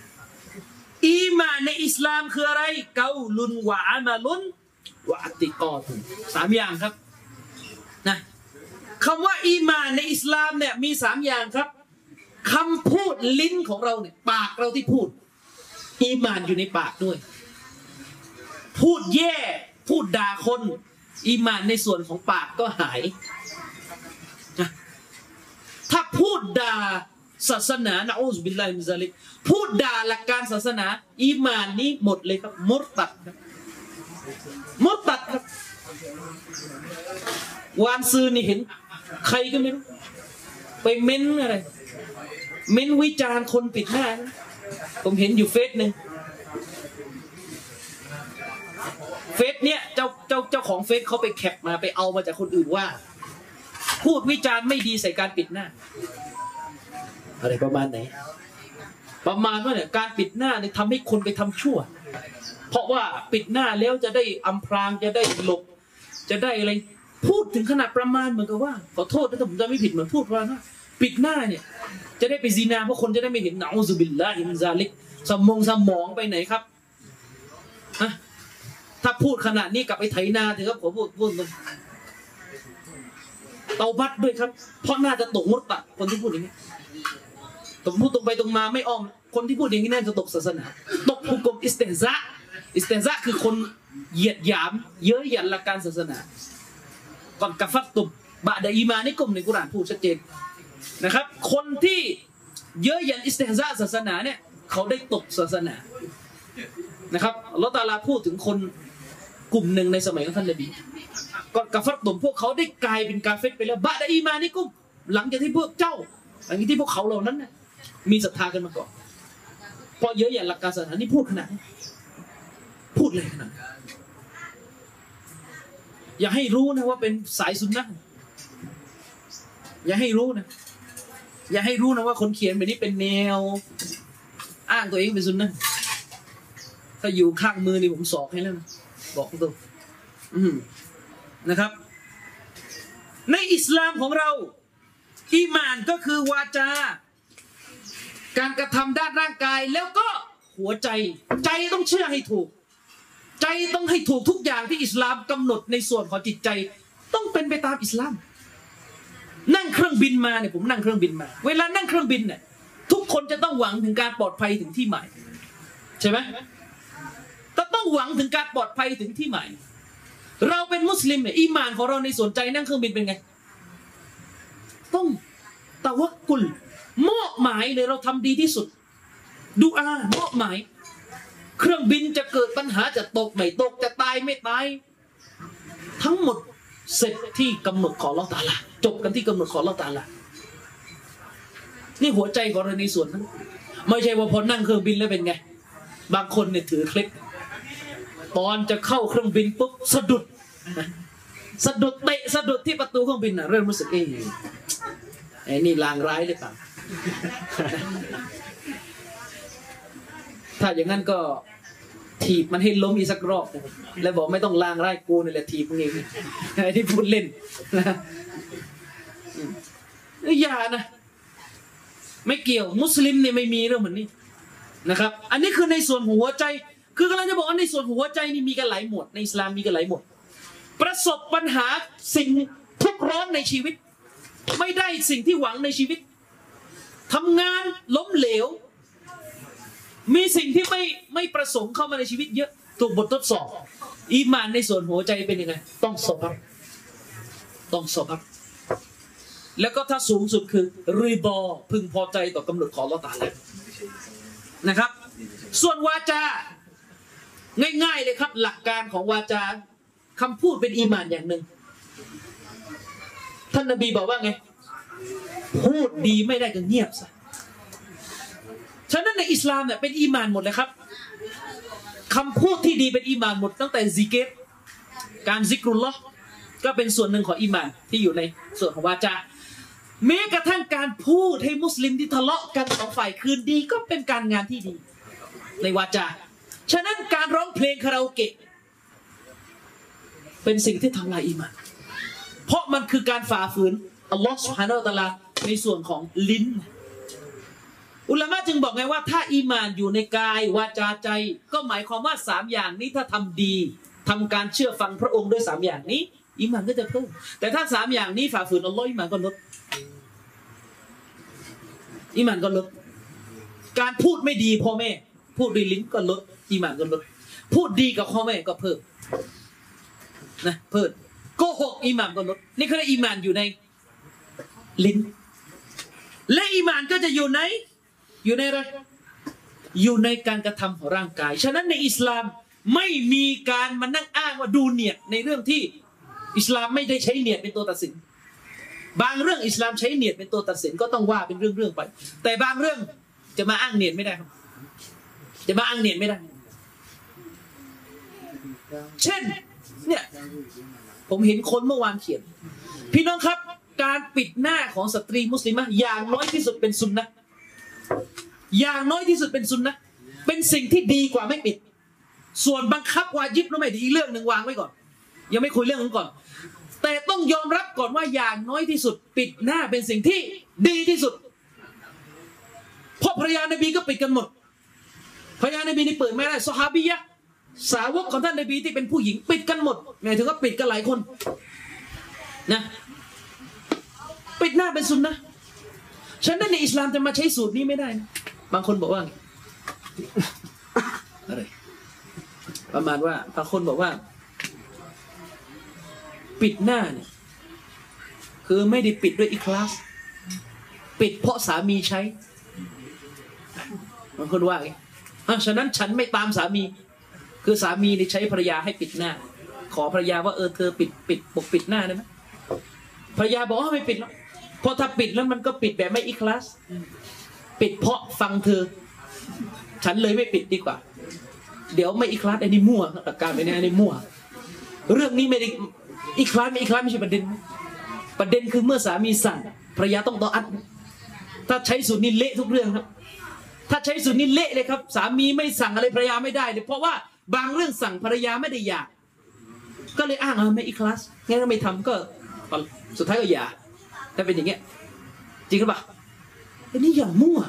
Speaker 1: อีมานในอิสลามคืออะไร เกาลุนวะอามาลุนวะอัติกอตุสามอย่างครับนะคำว่าอีมานในอิสลามเนี่ยมีสามอย่างครับคำพูดลิ้นของเราเนี่ยปากเราที่พูด อีมานอยู่ในปากด้วย พูดแย่ พูดด่าคน อีมานในส่วนของปากก็หาย ถ้าพูดด่าศาสนาنعوذ بالله من ذلك พูดด่าหลักการศาสนา อีมานนี้หมดเลยครับมุรตัดครับมุรตัดครับวานซือนี่เห็น ใครก็ไม่รู้ไปเม้นอะไร เม้นวิจารณ์คนปิดหน้า ผมเห็นอยู่เฟซหนึ่งเฟซเนี่ยเจ้าเจ้าเจ้าของเฟซเขาไปแคปมาไปเอามาจากคนอื่นว่า พูดวิจารณ์ไม่ดีใส่การปิดหน้า อะไรประมาณไหน ประมาณว่าเนี่ยการปิดหน้าเนี่ยทำให้คนไปทำชั่ว เพราะว่าปิดหน้าแล้วจะได้อำพรางจะได้หลบ จะได้อะไร พูดถึงขนาดประมาณเหมือนกับว่าขอโทษนะถ้าผมจะไม่ผิดเหมือนพูดว่านะปิดหน้าเนี่ย จะได้ไปซีนาเพราะคนจะได้ไม่เห็นหนาวซุบิลลาฮิมนซาลิกสมองสมองไปไหนครับฮะถ้าพูดขนาดนี้กลับไปไถนาเถอะครับผมพูดพูดตรง เตาบัตด้วยครับ เพราะน่าจะตก مرتد คนที่พูดอย่างนี้ผมพูดตรงไปตรงมาไม่อ้อม คนที่พูดอย่างนี้น่าจะตกศาสนา ตก حكم استهزاء استهزاء คือคนเหยียดหยาม เย้ยหยันหลักการศาสนาก่อนกัฟัตตุบบะดอีมานี่กลุ่มในกุรานพูดชัดเจนนะครับ คนที่เยอะยันอิสเตซาศาสนาเนี่ย เขาได้ตกศาสนานะครับลอตาลาพูดถึงคนกลุ่มหนึ่งในสมัยของท่านนบี ก่อนกาฟัดตุมพวกเขาได้กลายเป็นกาเฟตไปแล้วบะดะอีมานี่กุมหลังจากที่พวกเจ้าหลังจากที่พวกเขาเหล่านั้นนะมีศรัทธากันมาก่อนเพราะเยอะอย่างหลักการศาสนานี่พูดขนาดพูดเลยขนาดอย่าให้รู้นะว่าเป็นสายสุนนะอย่าให้รู้นะ อย่าให้รู้นะว่าคนเขียนแบบนี้เป็นแนว อ้างตัวเองเป็นซุนนะถ้าอยู่ข้างมือนี่ผมสอกให้แล้วนะบอกตรงอืม นะครับ ในอิสลามของเราอีมานก็คือวาจาการกระทำด้านร่างกายแล้วก็หัวใจ ใจต้องเชื่อให้ถูก ใจต้องให้ถูกทุกอย่างที่อิสลามกำหนดในส่วนของจิตใจ ต้องเป็นไปตามอิสลาม นั่งเครื่องบินมาเนี่ยผมนั่งเครื่องบินมา เวลานั่งเครื่องบินเนี่ยทุกคนจะต้องหวังถึงการปลอดภัยถึงที่หมายใช่ไหมต้องหวังถึงการปลอดภัยถึงที่หมาย เราเป็นมุสลิมเนี่ยอีหมานของเราในส่วนใจนั่งเครื่องบินเป็นไง ต้องตะวักกุลมอบหมายเลยเราทำดีที่สุด ดูอามอบหมาย เครื่องบินจะเกิดปัญหาจะตกไม่ตกจะตายไม่ตาย ทั้งหมดเสร็จที่กำหนดของเราตาละจบกันที่กำหนดของเราตาละนี่หัวใจของเราในส่วนนั้นไม่ใช่ว่าพอนั่งเครื่องบินแล้วเป็นไง บางคนเนี่ยถือเคล็ดตอนจะเข้าเครื่องบินปุ๊บสะดุด สะดุดเตะสะดุดที่ประตูเครื่องบินน่ะเริ่มรู้สึกเอ๊ะไอ้นี่ลางร้ายหรือเปล่าถ้าอย่างนั้นก็ถีบมันให้ล้มอีกสักรอบแล้วบอกไม่ต้องลางร้ายกูนี่แหละถีบมึงเองไอ้ที่พูดเล่นนะอืมเอ้ยอย่านะ ไม่เกี่ยว มุสลิมเนี่ยไม่มีเรื่องเหมือนนี้นะครับ อันนี้คือในส่วนหัวใจ คือกำลังจะบอกว่าในส่วนหัวใจนี่มีกันหลายหมวดในอิสลามมีกันหลายหมวด ประสบปัญหาสิ่งทุกข์ร้อนในชีวิต ไม่ได้สิ่งที่หวังในชีวิตทำงานล้มเหลว มีสิ่งที่ไม่ไม่ประสงค์เข้ามาในชีวิตเยอะถูกบททดสอบ อีมานในส่วนหัวใจเป็นยังไง ต้องสอบต้องสอบแล้วก็ถ้าสูงสุดคือรีบอพึงพอใจต่อกำหนดของราตาแล้วนะครับ ส่วนวาจา ง่ายๆเลยครับ หลักการของวาจา คำพูดเป็นอีมานอย่างหนึ่ง ท่านนบีบอกว่าไง พูดดีไม่ได้ก็เงียบซะฉะนั้นในอิสลามเนี่ยเป็นอีมานหมดเลยครับคำพูดที่ดีเป็นอีมานหมด ตั้งแต่ذكر การ ذكر الله ก็เป็นส่วนหนึ่งของอีมานที่อยู่ในส่วนของวาจาแม้กระทั่งการพูดให้มุสลิมที่ทะเลาะกันสองฝ่ายคืนดีก็เป็นการงานที่ดี ในวาจา ฉะนั้นการร้องเพลงคาราโอเกะ เป็นสิ่งที่ทำลายอีหมานเพราะมันคือการฝ่าฝืนอัลลอฮฺสุฮานาอัลตะอาลาในส่วนของลิ้น อุลามะจึงบอกไงว่า ถ้าอีมานอยู่ในกายวาจาใจ ก็หมายความว่าสามอย่างนี้ถ้าทำดีทำการเชื่อฟังพระองค์ด้วยสามอย่างนี้อีมานก็จะเพิ่มแต่ถ้าสามอย่างนี้ฝ่าฝืนอัลลอฮ์อีมานก็ลดอีมานก็ลดการพูดไม่ดีพ่อแม่ พูดด้วยลิ้นก็ลดอีมานก็ลดพูดดีกับพ่อแม่ก็เพิ่ม นะเพิ่มโกหกอีหมานก็ลดนี่คืออีหมานอยู่ในลิ้น และอีหมานก็จะอยู่ในอยู่ในอะไรอยู่ในการกระทำของร่างกาย ฉะนั้นในอิสลามไม่มีการมานั่งอ้างว่าดูเนียดในเรื่องที่อิสลามไม่ได้ใช้เนียดเป็นตัวตัดสิน บางเรื่องอิสลามใช้เนียดเป็นตัวตัดสินก็ต้องว่าเป็นเรื่องๆไป แต่บางเรื่องจะมาอ้างเนียดไม่ได้ครับ จะมาอ้างเนียดไม่ได้ เช่น เนี่ย ผมเห็นคนเมื่อวานเขียน พี่น้องครับ การปิดหน้าของสตรีมุสลิมะอย่างน้อยที่สุดเป็นซุนนะอย่างน้อยที่สุดเป็นซุนนะเป็นสิ่งที่ดีกว่าไม่ปิด ส่วนบังคับวาจิบหรือไม่อีกเรื่องหนึ่งวางไว้ก่อน ยังไม่คุยเรื่องนั้นก่อน แต่ต้องยอมรับก่อนว่าอย่างน้อยที่สุด ปิดหน้าเป็นสิ่งที่ดีที่สุดเพราะภรรยานบีก็ปิดกันหมดภรรยานบีนี่เปิดไม่ได้สฮาบียะ สาวกของท่านนบีที่เป็นผู้หญิงปิดกันหมดหมายถึงว่าปิดกันหลายคนนะปิดหน้าเป็นซุนนะฉะนั้นในอิสลามจะมาใช้สูตรนี้ไม่ได้นะบางคนบอกว่าอะไรประมาณว่าบางคนบอกว่า ปิดหน้าเนี่ยคือไม่ได้ปิดด้วยอีคลาส ปิดเพราะสามีใช้บางคนว่าไงอะฉะนั้นฉันไม่ตามสามี คือสามีนี่ใช้ภรรยาให้ปิดหน้า ขอภรรยาว่าเออเธอปิดปิดปกปิดหน้าได้ไหมภรรยาบอกว่าไม่ปิดหรอกเพราะถ้าปิดแล้วมันก็ปิดแบบไม่อีคลาสปิดเพราะฟังเธอ ฉันเลยไม่ปิดดีกว่า เดี๋ยวไม่อีคลาสไอ้นี่มั่วหลักการไปเนี่ยไอ้นี่มั่ว เรื่องนี้ไม่ได้อีคลาสไม่อีคลาสไม่ใช่ประเด็น ประเด็นคือเมื่อสามีสั่งภรรยาต้องต่ออัดถ้าใช้สูตรนี้เละทุกเรื่องครับ ถ้าใช้สูตรนี้เละเลยครับ สามีไม่สั่งอะไรภรรยาไม่ได้เลยเพราะว่า บางเรื่องสั่งภรรยาไม่ได้อยาก ก็เลยอ้างเออไม่อีคลาสงั้นไม่ทำก็ สุดท้ายก็อย่าถ้าเป็นอย่างเงี้ย จริงหรือเปล่าอันนี้อย่ามั่ว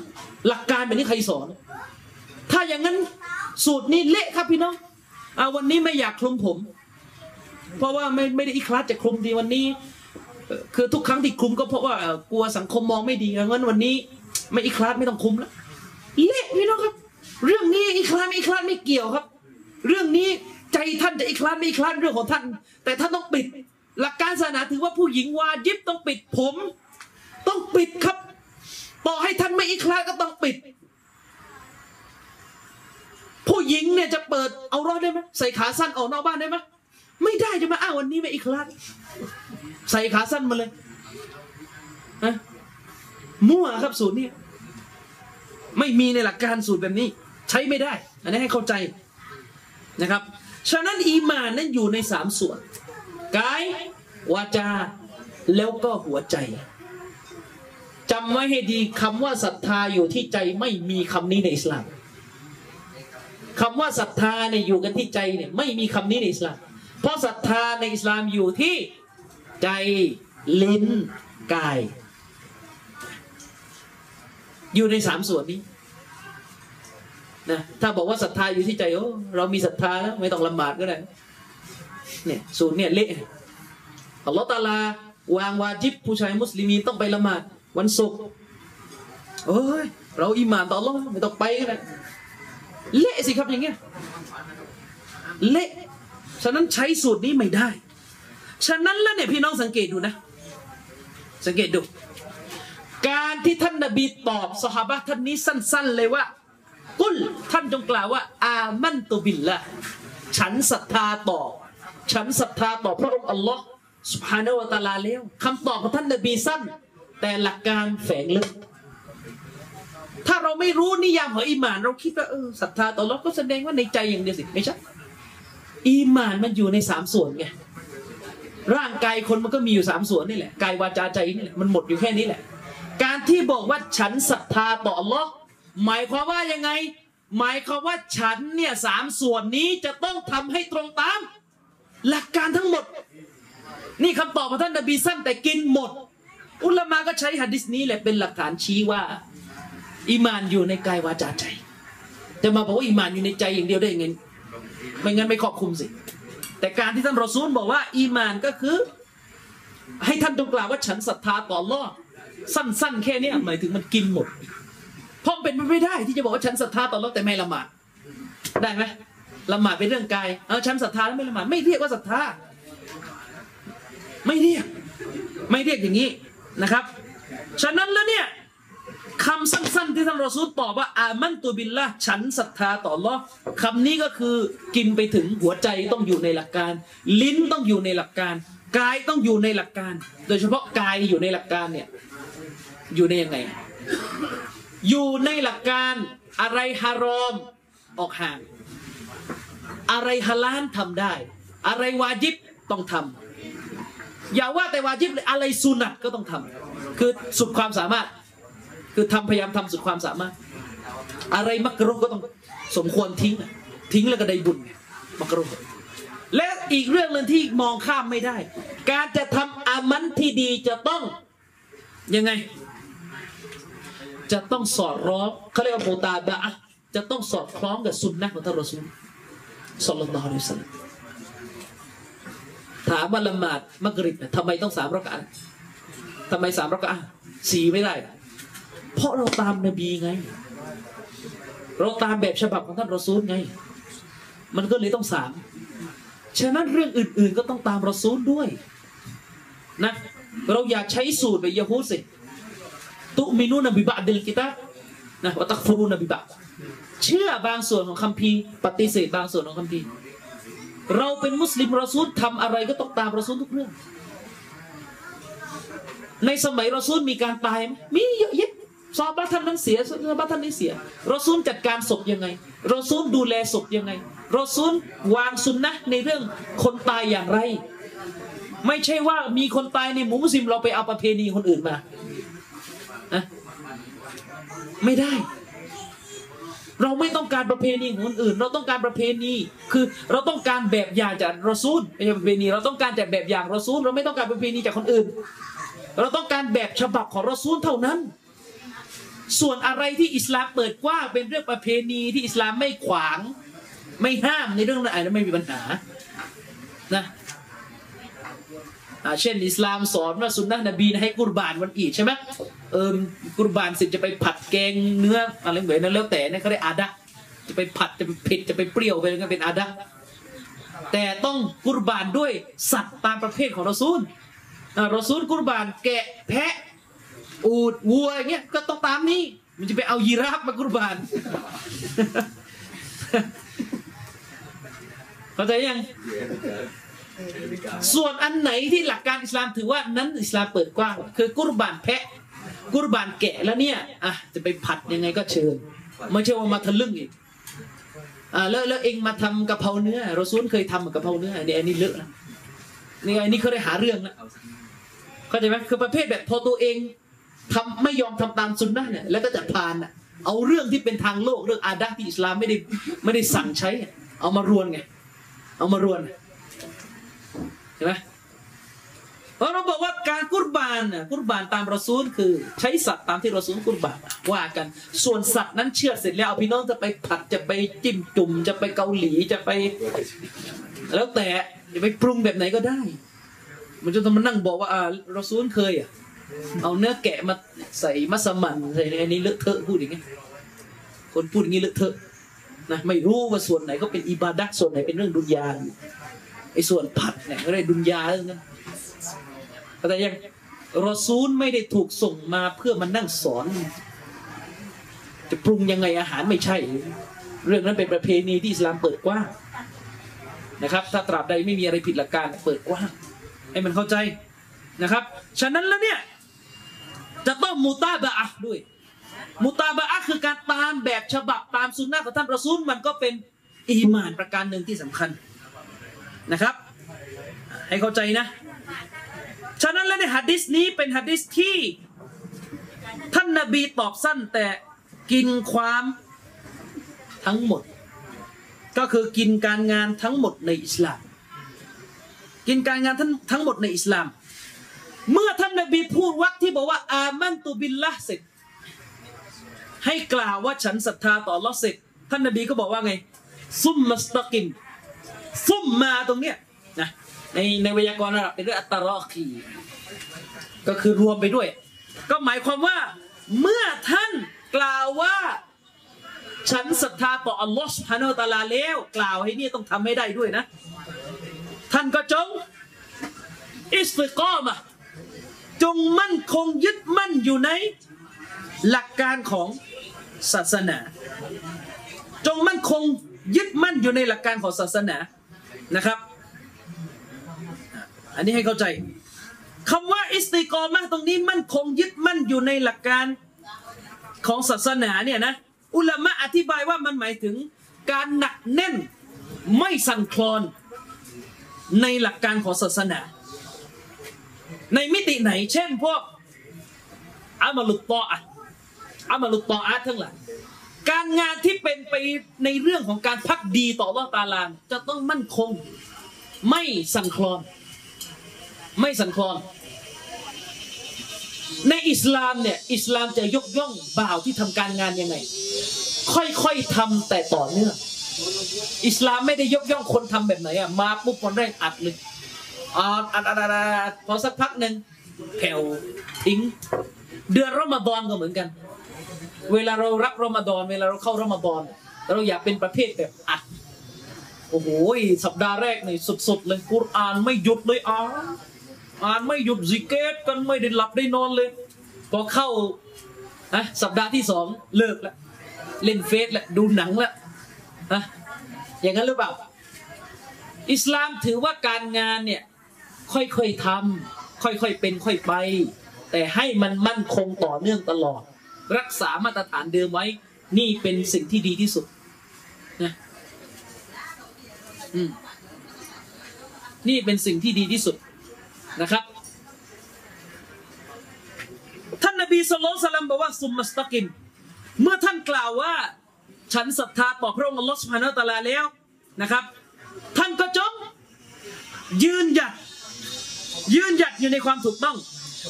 Speaker 1: หลักการแบบนี้ใครสอน ถ้าอย่างนั้นสูตรนี้เละครับพี่น้องอ่าวันนี้ไม่อยากคลุมผม เพราะว่าไม่ไม่ได้อีคลาสจะคลุมดีวันนี้ คือทุกครั้งที่คลุมก็เพราะว่ากลัวสังคมมองไม่ดีงั้นวันนี้ ไม่อีคลาสไม่ต้องคลุมแล้วเละพี่น้องครับ เรื่องนี้อีคลาสไม่อีคลาสไม่เกี่ยวครับ เรื่องนี้ใจท่านจะอีคลาสไม่อีคลาสเรื่องของท่าน แต่ท่านต้องปิด หลักการศาสนาถือว่าผู้หญิงวาญิบต้องปิดผม ต้องปิดครับ ต่อให้ท่านไม่อีคลาสก็ต้องปิด ผู้หญิงเนี่ยจะเปิดเอารอดได้ไหมใส่ขาสั้นออกนอกบ้านได้ไหมไม่ได้จะมาอ้างวันนี้ไม่อีคลาสใส่ขาสั้นมาเลยนะมั่วครับสูตรนี้ไม่มีในหลักการสูตรแบบนี้ ใช้ไม่ได้ อันนี้ให้เข้าใจ นะครับฉะนั้นอีมานนั้นอยู่ในสามส่วนกายวาจาแล้วก็หัวใจจำไว้ให้ดีคำว่าศรัทธาอยู่ที่ใจไม่มีคำนี้ในอิสลามคำว่าศรัทธาเนี่ยอยู่กันที่ใจเนี่ยไม่มีคำนี้ในอิสลาม เพราะศรัทธาในอิสลามอยู่ที่ใจลิ้นกาย อยู่ในสามส่วนนี้ นะถ้าบอกว่าศรัทธาอยู่ที่ใจโอ้เรามีศรัทธาแล้วไม่ต้องละหมาดก็ได้เนี่ยสูตรเนี่ยเละอัลลอฮฺตาลาวางวาจิบผู้ชายมุสลิมีต้องไปละหมาด วันศุกร์โอ้ยเราอิหมานต่ออัลลอฮ์ไม่ต้องไปก็ได้เละสิครับอย่างเงี้ยเละฉะนั้นใช้สูตรนี้ไม่ได้ ฉะนั้นแล้วเนี่ยพี่น้องสังเกตดูนะ สังเกตดู การที่ท่านนบีตอบสหบะท่านนี้สั้น ๆ เลยว่า กุลท่านจงกล่าวว่า อามันตุบิลละฉันศรัทธาต่อ ฉันศรัทธาต่อพระองค์อัลลอฮ์สุภาณวะตาลาแล้วคำตอบของท่านนบีสั้น แต่หลักการแฝงลึก ถ้าเราไม่รู้นิยามของอีหมาน เราคิดว่าเออศรัทธาต่ออัลลอฮ์ก็แสดงว่าในใจอย่างเดียวสิไม่ใช่อีหมานมันอยู่ในสามส่วนไงร่างกายคนมันก็มีอยู่สามส่วนนี่แหละกายวาจาใจนี่แหละมันหมดอยู่แค่นี้แหละ การที่บอกว่าฉันศรัทธาต่ออัลลอฮ์ หมายความว่ายังไง หมายความว่าฉันเนี่ยสามส่วนนี้จะต้องทำให้ตรงตาม หลักการทั้งหมด นี่คำตอบของท่านนบีสั้นแต่กินหมด อุลามะก็ใช้หะดิษนี้แหละเป็นหลักฐานชี้ว่าอีมานอยู่ในกายวาจาใจจะมาบอกว่าอีมานอยู่ในใจอย่างเดียวได้ยังไงไม่งั้นไม่ครอบคลุมสิ แต่การที่ท่านรอซูลบอกว่าอีมานก็คือ ให้ท่านจงกล่าวว่าฉันศรัทธาต่ออัลลอฮ์สั้น ๆ แค่นี้หมายถึงมันกินหมด เพราะเป็นไปไม่ได้ที่จะบอกว่าฉันศรัทธาต่ออัลอฮ์แต่ไม่ละหมาดได้ไหมละหมาดเป็นเรื่องกายเออฉันศรัทธาแล้วไม่ละหมาดไม่เรียกว่าศรัทธา ไม่เรียก ไม่เรียกอย่างนี้นะครับ ฉะนั้นแล้วเนี่ยคำสั้นๆที่ท่านรอซูลตอบว่า อามันตุบิลละฉันศรัทธาต่ออัลอคำนี้ก็คือกินไปถึงหัวใจต้องอยู่ในหลักการ ลิ้นต้องอยู่ในหลักการ กายต้องอยู่ในหลักการ โดยเฉพาะกายอยู่ในหลักการเนี่ยอยู่ในยังไง อยู่ในหลักการอะไรฮารอมออกห่าง อะไรฮาลาลทำได้ อะไรวาจิบต้องทำอย่าว่าแต่วาจิบเลยอะไรสุนัตก็ต้องทำคือสุดความสามารถ คือทำพยายามทำสุดความสามารถ อะไรมักรุก็ต้องสมควรทิ้ง ทิ้งแล้วก็ได้บุญมักรุและอีกเรื่องหนึ่งที่มองข้ามไม่ได้ การจะทำอามันที่ดีจะต้องยังไง จะต้องสอดร้องเขาเรียกว่าโมตาบะจะต้องสอดคล้องกับสุนนะของท่านรอซูลสัลลัลลอฮุอะลัยฮิสัลลัมถามว่าละหมาดมักริบทำไมต้องสามรักอะทำไมสามรักอะสี่ไม่ได้ เพราะเราตามนบีไง เราตามแบบฉบับของท่านรอซูลไง มันก็เลยต้องสามฉะนั้นเรื่องอื่น ๆ ก็ต้องตามรอซูลด้วยนะเราอยากใช้สูตรแบบยะฮูสิ ตุมินูนบิบะดิลกิตาบนะวะตักฟุรุนบิบะเชื่อบางส่วนของคัมภีร์ปฏิเสธบางส่วนของคัมภีร์เราเป็นมุสลิมรอซูลทำอะไรก็ต้องตามรอซูลทุกเรื่อง ในสมัยรอซูลมีการตายไหมมีเยอะแยะซาบะท่านนั้นเสียซาบะท่านนี้เสียรอซูลจัดการศพยังไงรอซูลดูแลศพยังไงรอซูลวางสุนนะในเรื่องคนตายอย่างไร ไม่ใช่ว่ามีคนตายในหมู่มุสลิมเราไปเอาประเพณีคนอื่นมา นะไม่ได้ เราไม่ต้องการประเพณีของคนอื่น เราต้องการประเพณี คือเราต้องการแบบอย่างจากรอซูลไม่ใช่ประเพณี เราต้องการจากแบบอย่างรอซูลเราไม่ต้องการประเพณีจากคนอื่น เราต้องการแบบฉบับของรอซูลเท่านั้น ส่วนอะไรที่อิสลามเปิดกว้างเป็นเรื่องประเพณีที่อิสลามไม่ขวาง ไม่ห้ามในเรื่องนั้นอาจจะไม่มีปัญหานะ เช่นอิสลามสอนว่าสุนนะนบีให้กุรบานวันอีดใช่ไหมเออกุรบานเสร็จจะไปผัดแกงเนื้ออะไรเหมือนนั้นแล้วแต่เนี่ยเขาเรียกอาดะจะไปผัดจะไปเผ็ดจะไปเปรี้ยวไปก็เป็นอาดะแต่ต้องกุรบานด้วยสัตว์ตามประเภทของรอซูลอ่ารอซูลกุรบานแกะแพะ อูดวัวอย่างเงี้ยก็ต้องตามนี้มันจะไปเอายีราฟมากุรบานเข้าใจยัง ส่วนอันไหนที่หลักการอิสลามถือว่านั้นอิสลามเปิดกว้าง คือกุรบานแพะ กุรบานแกะแล้วเนี่ยอะจะไปผัดยังไงก็เชิญไม่ใช่ว่ามาทะลึ่งอีกอ่าแล้วแล้วเองมาทำกะเพราเนื้อเราซูลเคยทำกะเพราเนื้ออันนี้อันนี้เลอะนะนี่อันนี้เขาได้หาเรื่องนะเข้าใจไหมคือประเภทแบบพอตัวเองทำไม่ยอมทำตามซุนนะเนี่ยแล้วก็จะพานอะเอาเรื่องที่เป็นทางโลกเรื่องอาดะห์ที่อิสลามไม่ได้ไม่ได้สั่งใช้อะเอามารวนไงเอามารวน เห็นไหมเพราะเราบอกว่าการกุรบานน่ะกุรบานตามรอซูลคือ ใช้สัตว์ตามที่รอซูลกุรบานว่ากัน ส่วนสัตว์นั้นเชื่อเสร็จแล้วพี่น้องจะไปผัดจะไปจิ้มจุ่มจะไปเกาหลีจะไป แล้วแต่จะไปปรุงแบบไหนก็ได้ มันจะต้องมานั่งบอกว่าอ่ารอซูลเคยอะเอาเนื้อแกะมาใส่มัสมั่นใส่ในนี้เลอะเทอะพูดอย่างงี้คนพูดอย่างนี้เลอะเทอะนะไม่รู้ว่าส่วนไหนก็เป็นอิบาดะห์ส่วนไหนเป็นเรื่องดุนยา ไอ้ส่วนผัดเนี่ยก็ได้ดุนยาเรื่องนั้นแต่ยังรอซูลไม่ได้ถูกส่งมาเพื่อมานั่งสอน จะปรุงยังไงอาหารไม่ใช่ เรื่องนั้นเป็นประเพณีที่อิสลามเปิดกว้างนะครับ ถ้าตราบใดไม่มีอะไรผิดหลักการเปิดกว้างให้มันเข้าใจนะครับ ฉะนั้นแล้วเนี่ย จะต้องมูตาบะอะด้วยมุตาบะอะคือการตามแบบฉบับตามสุนนะของท่านรอซูลมันก็เป็นอีหมานประการหนึ่งที่สำคัญ นะครับ ให้เข้าใจนะ ฉะนั้นแล้วในหะดิษนี้เป็นหะดิษที่ ท่านนบีตอบสั้นแต่กินความทั้งหมด ก็คือกินการงานทั้งหมดในอิสลาม กินการงานทั้งทั้งหมดในอิสลาม เมื่อท่านนบีพูดวักที่บอกว่า อามันตุบิลละเสร็จ ให้กล่าวว่าฉันศรัทธาต่อลลอเสร็จ ท่านนบีก็บอกว่าไงซุมมัสตะกิม ซุ่มมาตรงเนี้ยนะในในไวยากรณ์อาหรับเป็นเรื่องอัตตารอคีก็คือรวมไปด้วย ก็หมายความว่าเมื่อท่านกล่าวว่า ฉันศรัทธาต่ออัลลอฮ์สุฮานาอัลตาลาแล้วกล่าวให้เนี่ยต้องทำให้ได้ด้วยนะ ท่านก็จงอิสติกอมะจงมั่นคงยึดมั่นอยู่ในหลักการของศาสนา จงมั่นคงยึดมั่นอยู่ในหลักการของศาสนา นะครับ อันนี้ให้เข้าใจคำว่าอิสติกอมะตรงนี้มั่นคงยึดมั่นอยู่ในหลักการของศาสนาเนี่ยนะอุลามะอธิบายว่ามันหมายถึงการหนักแน่นไม่สั่นคลอนในหลักการของศาสนา ในมิติไหน เช่นพวกอามาลุตตออะอามาลุตตออะทั้งหลาย การงานที่เป็นไปในเรื่องของการพักดีต่ออัลอตาลานจะต้องมั่นคงไม่สั่นคลอน ไม่สั่นคลอน ในอิสลามเนี่ย อิสลามจะยกย่องบ่าวที่ทำการงานยังไง ค่อยๆทำแต่ต่อเนื่องอิสลามไม่ได้ยกย่องคนทำแบบไหนอะมาปุ๊บคนแรกอัดเลยอ่าอัดอัดอัดอัดพอสักพักหนึ่งแผ่วทิ้งเดือนรอมฎอนก็เหมือนกัน เวลาเรารับรอมฎอนเวลาเราเข้ารอมฎอนเราอยากเป็นประเภทแบบอัดโอ้โหสัปดาห์แรกนี่สุดๆเลยกุรอานไม่หยุดเลยอ่านอ่านไม่หยุดซิกเกตกันไม่ได้หลับได้นอนเลยพอเข้าอะสัปดาห์ที่สองเลิกล้วเล่นเฟซละดูหนังละฮะอย่างนั้นหรือเปล่า อิสลามถือว่าการงานเนี่ยค่อยๆทำค่อยๆเป็นค่อยไป แต่ให้มันมั่นคงต่อเนื่องตลอด รักษามาตรฐานเดิมไว้ นี่เป็นสิ่งที่ดีที่สุดนะอืมนี่เป็นสิ่งที่ดีที่สุดนะครับ ท่านนบีสุลต่านบอกว่าซุมมัสตักิม เมื่อท่านกล่าวว่า ฉันศรัทธาต่อพระองค์อัลลอฮฺสุบฮานาอัลตะอาลาแล้วนะครับ ท่านก็จงยืนหยัดยืนหยัดอยู่ในความถูกต้อง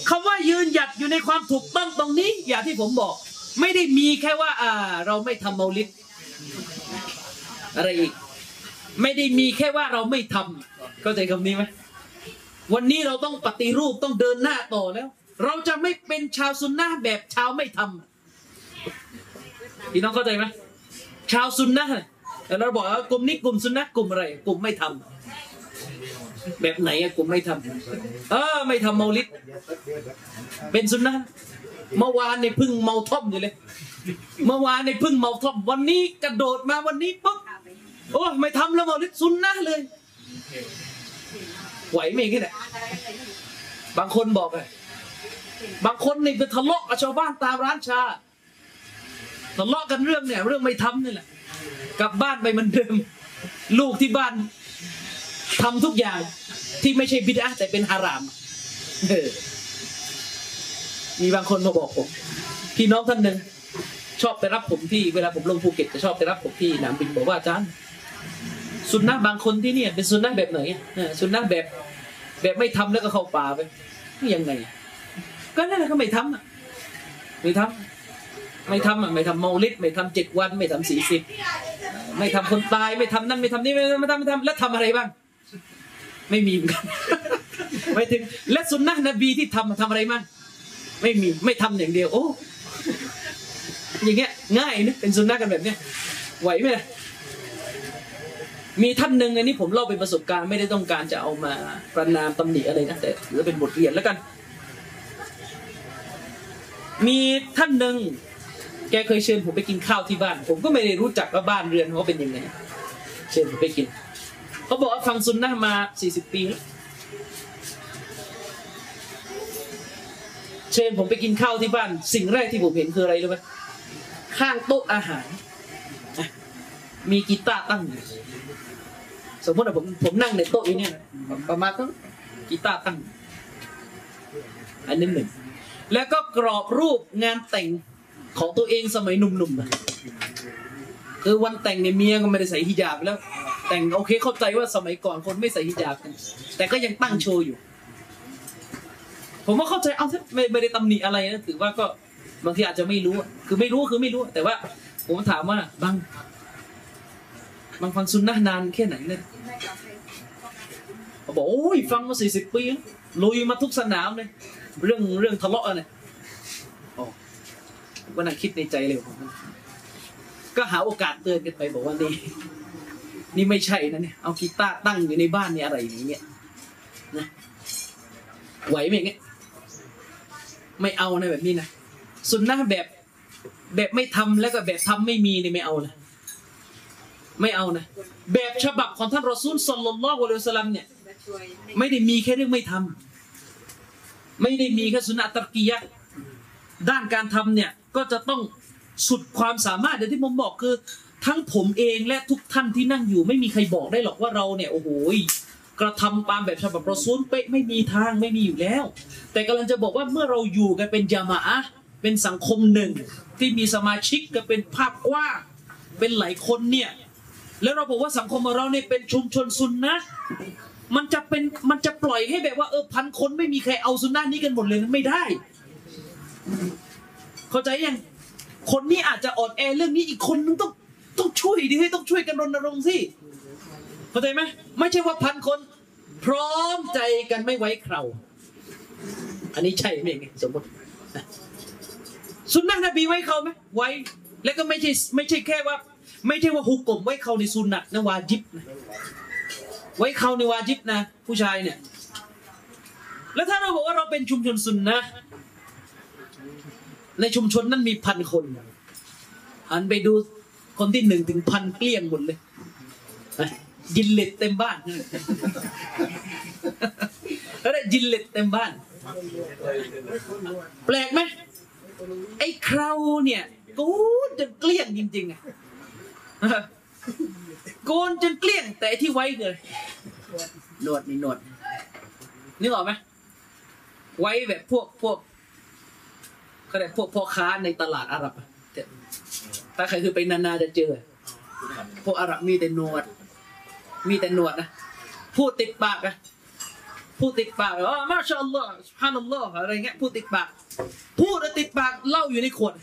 Speaker 1: คำว่ายืนหยัดอยู่ในความถูกต้องตรงนี้ อย่างที่ผมบอก ไม่ได้มีแค่ว่า อ่า เราไม่ทำเมาลิดอะไรอีก ไม่ได้มีแค่ว่าเราไม่ทำเข้าใจคำนี้ไหมวันนี้เราต้องปฏิรูปต้องเดินหน้าต่อแล้ว เราจะไม่เป็นชาวซุนนะแบบชาวไม่ทำพี่น้องเข้าใจไหมชาวซุนนะเนี่ยแต่เราบอกว่ากลุ่มนี้กลุ่มซุนนะกลุ่มอะไร กลุ่มไม่ทำ แบบไหนอะกลุ่มไม่ทำเออ ไม่ทำเมาลิดเป็นซุนนะเมื่อวานในพึ่งเมาท่อมอยู่เลย เมื่อวานในพึ่งเมาท่อม วันนี้กระโดดมาวันนี้ปุ๊บโอ้ไม่ทำแล้วเมาลิดซุนนะเลยไหวไหมกันเนี่ยบางคนบอกเลยบางคนนี่ไปทะเลาะกับชาวบ้านตามร้านชาทะเลาะกันเรื่องเนี่ย เรื่องไม่ทำนี่แหละกลับบ้านไปเหมือนเดิม ลูกที่บ้าน ทำทุกอย่างที่ไม่ใช่บิดาแต่เป็นฮารามมีบางคนมาบอกผมพี่น้องท่านหนึ่งชอบไปรับผมที่เวลาผมลงภูเก็ตจะชอบไปรับผมที่สนามบินบอกว่าอาจารย์สุนนะบางคนที่เนี่ยเป็นสุนนะแบบไหนสุนนะแบบแบบไม่ทำแล้วก็เข้าป่าไปยังไง ก็นั่นแหละก็ไม่ทำอะไม่ทำไม่ทำอะไม่ทำเมาลิดไม่ทำเจ็ดวัน ไม่ทำสี่สิบไม่ทำคนตายไม่ทำนั่นไม่ทำนี่ไม่ทำไม่ทำไม่ทำแล้วทำอะไรบ้าง ไม่มีเหมือนกันไม่ถึงและสุนนะนบีที่ทำทำอะไรบ้างไม่มีไม่ทำอย่างเดียว โอ้อย่างเงี้ยง่ายนะเป็นสุนนะกันแบบเนี้ยไหวไหมล่ะมีท่านหนึ่งอันนี้ผมเล่าเป็นประสบการณ์ไม่ได้ต้องการจะเอามาประนามตำหนิอะไรนะแต่ถือว่าเป็นบทเรียนแล้วกัน มีท่านหนึ่งแกเคยเชิญผมไปกินข้าวที่บ้าน ผมก็ไม่ได้รู้จักว่าบ้านเรือนเขาเป็นยังไงเชิญผมไปกิน เขาบอกว่าฟังซุนนะมาสี่สิบปีแล้วเชิญผมไปกินข้าวที่บ้าน สิ่งแรกที่ผมเห็นคืออะไรรู้ไหมข้างโต๊ะอาหาร มีกีตาร์ตั้งอยู่สมมติว่าผมผมนั่งในโต๊ะอยู่เนี่ยประมาณตั้งกีตาร์ตั้ง อันนี้หนึ่ง แล้วก็กรอบรูปงานแต่งของตัวเองสมัยหนุ่มๆนะคือวันแต่งเนี่ยเมียก็ไม่ได้ใส่ฮิญาบแล้ว แต่งโอเคเข้าใจว่าสมัยก่อนคนไม่ใส่ฮิญาบกัน แต่ก็ยังตั้งโชว์อยู่ ผมว่าเข้าใจเอาไม่ไม่ได้ตำหนิอะไรนะถือว่าก็บางทีอาจจะไม่รู้ คือไม่รู้คือไม่รู้ แต่ว่า ผมถามว่าบางบางฟังซุนนะนานแค่ไหนเนี่ยเขาบอกโอ้ยฟังมาสี่สิบปีลุยมาทุกสนามเลยเรื่องเรื่องทะเลาะอะไรโอ้ผมก็นั่งคิดในใจเลยผมก็หาโอกาสเตือนกันไปบอกว่านี่ นี่ไม่ใช่นะเนี่ยเอากีตาร์ตั้งอยู่ในบ้านเนี่ยอะไรอย่างเงี้ยนะไหวไหมเงี้ยไม่เอานะแบบนี้นะซุนนะแบบแบบไม่ทำแล้วก็แบบทำไม่มีเนี่ยไม่เอานะไม่เอานะแบบฉบับของท่านรอซูลสัลลัลลอฮุอะลัยฮิสลัมเนี่ยไม่ได้มีแค่เรื่องไม่ทำไม่ได้มีแค่สุนนะตะกียะด้านการทำเนี่ยก็จะต้องสุดความสามารถเดี๋ยวที่ผมบอกคือ ทั้งผมเองและทุกท่านที่นั่งอยู่ไม่มีใครบอกได้หรอกว่าเราเนี่ยโอ้โหกระทำตามแบบฉบับรอซูลเป๊ะไม่มีทางไม่มีอยู่แล้ว แต่กำลังจะบอกว่าเมื่อเราอยู่กันเป็นยามะอะเป็นสังคมหนึ่ง ที่มีสมาชิกกันเป็นภาพกว้างเป็นหลายคนเนี่ยแล้วเราบอกว่าสังคมของเราเนี่ยเป็นชุมชนซุนนะมันจะเป็นมันจะปล่อยให้แบบว่าเออพันคนไม่มีใครเอาซุนนะนี้กันหมดเลยไม่ได้ เข้าใจยังคนนี้อาจจะอ่อนแอเรื่องนี้อีกคนนึงต้อง ต้องช่วยดิให้ต้องช่วยกันรณรงค์สิเข้าใจไหมไม่ใช่ว่าพันคน พร้อมใจกันไม่ไว้เคราอันนี้ใช่ไหมไงสมมติซุนนะนบีไว้เขาไหมไว้ แล้วก็ไม่ใช่ไม่ใช่แค่ว่า ไม่ใช่ว่าฮุกกลมไว้เขาในซุนนะนะวาจิบนะไว้เขาในวาจิบนะ ผู้ชายเนี่ย แล้วถ้าเราบอกว่าเราเป็นชุมชนซุนนะในชุมชนนั้นมีพันคนอันไปดู คนที่หนึ่งถึงพันเกลี้ยงหมดเลยนะยินเล็ดเต็มบ้านแล้วได้ยินเล็ดเต็มบ้าน แปลกไหมไอ้คราวเนี่ยโกนจนเกลี้ยงจริงๆอะโกนจนเกลี้ยง แต่ไอ้ที่ไว้คืออะไรหนวดนี่หนวดนึกออกไหมไว้แบบพวกพวกเขาเรียกพวกพ่อค้าในตลาดอาหรับอะ ถ้าใครคือไปนานาจะเจอ พวกอาหรับมีแต่หนวด มีแต่หนวดนะ พูดติดปากอะพูดติดปากอ๋อมาชาอัลลอฮ์สุฮานัลลอฮ์อะไรเงี้ยพูดติดปาก พูดแล้วติดปากเล้าอยู่ในขวด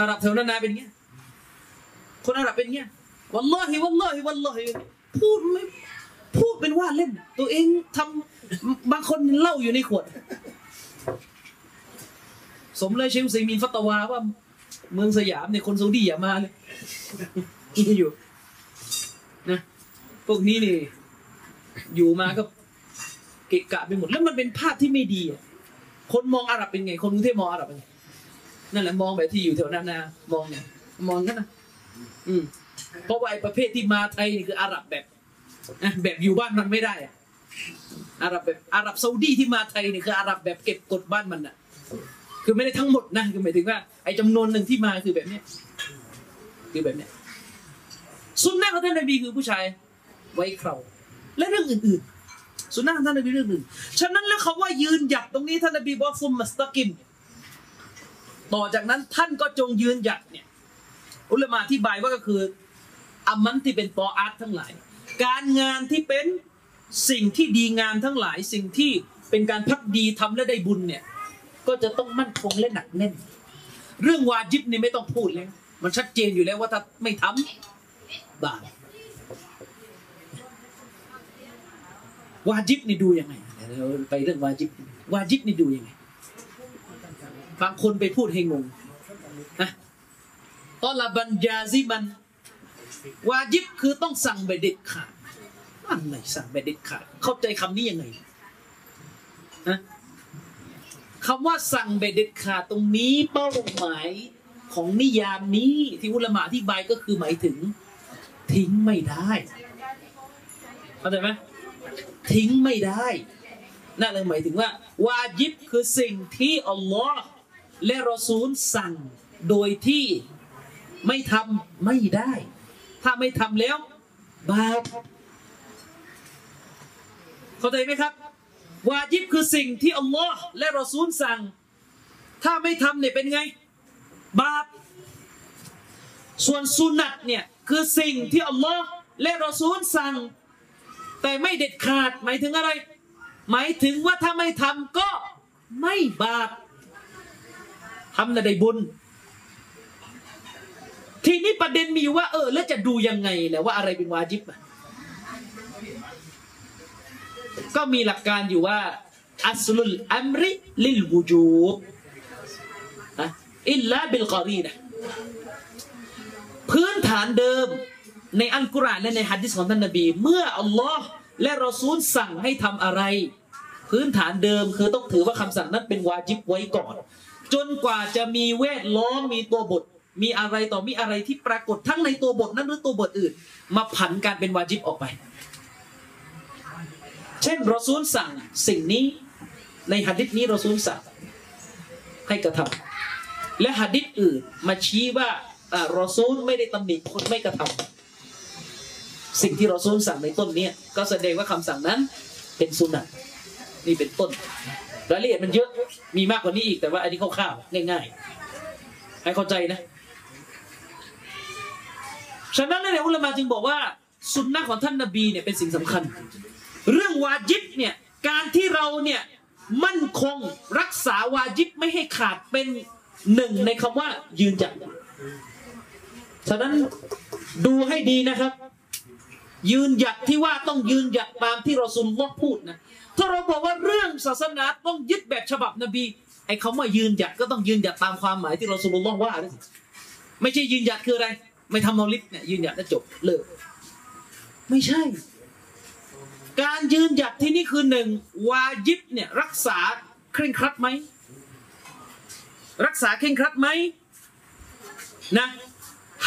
Speaker 1: อาหรับแถวนานาเป็นเงี้ย คนอาหรับเป็นเงี้ยวัลลอฮิวัลลอฮิวัลลอฮิพูดไม่พูดเป็นว่าเล่น ตัวเองทำบางคนเล้าอยู่ในขวด สมเลยเชฟซีมีนฟัตวาว่า เมืองสยามเนี่ยคนซาอุดีอย่ามาเลยกินอยู่นะพวกนี้นี่ อยู่มาก็เกะกะไปหมด แล้วมันเป็นภาพที่ไม่ดีคนมองอาหรับเป็นไง คนกรุงเทพมองอาหรับเป็นไงนั่นแหละมองแบบที่อยู่แถวนั้นนะมองเนี่ยมองกันนะอืมเพราะว่าไอ้ประเภทที่มาไทยนี่คืออาหรับแบบแบบอยู่บ้านมันไม่ได้อะอาหรับแบบอาหรับซาอุดีที่มาไทยนี่คืออาหรับแบบเก็บกดบ้านมันอะ คือไม่ได้ทั้งหมดนะคือหมายถึงว่าไอ้จำนวนหนึ่งที่มาคือแบบเนี้ยคือแบบเนี้ยสุนนะของท่านนบีคือผู้ชายไว้เคราและเรื่องอื่นๆ สุนนะของท่านนบีเรื่องอื่นฉะนั้นแล้วคำว่ายืนหยัดตรงนี้ท่านนบีบอกซุมมัสตะกิมต่อจากนั้นท่านก็จงยืนหยัดเนี่ยอุลมะอธิบายว่าก็คืออามันที่เป็นตออาร์ตทั้งหลาย การงานที่เป็นสิ่งที่ดีงามทั้งหลาย สิ่งที่เป็นการพักดีทำและได้บุญเนี่ย ก็จะต้องมั่นคงและหนักแน่น เรื่องวาจิบนี่ไม่ต้องพูดแล้ว มันชัดเจนอยู่แล้วว่าถ้าไม่ทำบาปวาจิบนี่ดูยังไงเดี๋ยวไปเรื่องวาจิบวาจิบนี่ดูยังไงบางคนไปพูดให้งงนะตอละบันยาซิมัน วาจิบคือต้องสั่งไปเด็ดขาดอะไรสั่งไปเด็ดขาดเข้าใจคำนี้ยังไงนะ คำว่าสั่งไปเด็ดขาดตรงนี้เป้าหมายของนิยามนี้ที่อุลามะอธิบายก็คือหมายถึง ทิ้งไม่ได้เข้าใจไหมทิ้งไม่ได้นั่นเลยหมายถึงว่า วาจิบคือสิ่งที่อัลลอฮ์และรอซูลสั่งโดยที่ไม่ทำไม่ได้ ถ้าไม่ทำแล้วบาปเข้าใจไหมครับ วาจิบคือสิ่งที่อัลลอฮ์และรอซูลสั่ง ถ้าไม่ทำเนี่ยเป็นไง บาป ส่วนสุนัตเนี่ยคือสิ่งที่อัลลอฮ์และรอซูลสั่ง แต่ไม่เด็ดขาดหมายถึงอะไร หมายถึงว่าถ้าไม่ทำก็ไม่บาปทำแต่ได้บุญ ทีนี้ประเด็นมีว่า เออ แล้วจะดูยังไงแหละว่าอะไรเป็นواجب อะ ก็มีหลักการอยู่ว่าأصل الأمر للوجوب إلا بالقرينة พื้นฐานเดิมในอัลกุรอานและในฮะดีษของท่านนบี เมื่ออัลลอฮ์และรอซูลสั่งให้ทำอะไร พื้นฐานเดิมคือต้องถือว่าคำสั่งนั้นเป็นวาจิบไว้ก่อน จนกว่าจะมีเวทล้อมมีตัวบท มีอะไรต่อมีอะไรที่ปรากฏทั้งในตัวบทนั้นหรือตัวบทอื่น มาผันการเป็นวาจิบออกไป เช่นรอซูลสั่งสิ่งนี้ในหะดิษนี้รอซูลสั่งให้กระทำและหะดิษอื่นมาชี้ว่าอ่ารอซูลไม่ได้ตำหนิคนไม่กระทำสิ่งที่รอซูลสั่งในต้นเนี้ก็แสดงว่าคำสั่งนั้นเป็นสุนัตนี่เป็นต้นรายละเอียดมันเยอะมีมากกว่านี้อีกแต่ว่าอันนี้คร่าวๆง่าย ๆ ให้เข้าใจนะฉะนั้นเนี่ยอุลามะจึงบอกว่าสุนนะของท่านนบีเนี่ยเป็นสิ่งสำคัญ เรื่องวาจิบเนี่ยการที่เราเนี่ยมั่นคงรักษาวาจิบไม่ให้ขาดเป็นหนึ่งในคำว่ายืนจัดฉะนั้นดูให้ดีนะครับ ยืนหยัดที่ว่าต้องยืนหยัดตามที่เรอซุลลอฮ์พูดนะถ้าเราบอกว่าเรื่องศาสนาต้องยึดแบบฉบับนบีไอ้คำว่ายืนหยัดก็ต้องยืนหยัดตามความหมายที่เรอซุลลอฮ์ว่าด้วยไม่ใช่ยืนหยัดคืออะไร ไม่ทำนอลิฟเนี่ยยืนหยัดแล้วจบเลิกไม่ใช่ การยืนหยัดที่นี่คือหนึ่งวาจิบเนี่ยรักษาเคร่งครัดไหมรักษาเคร่งครัดไหมนะ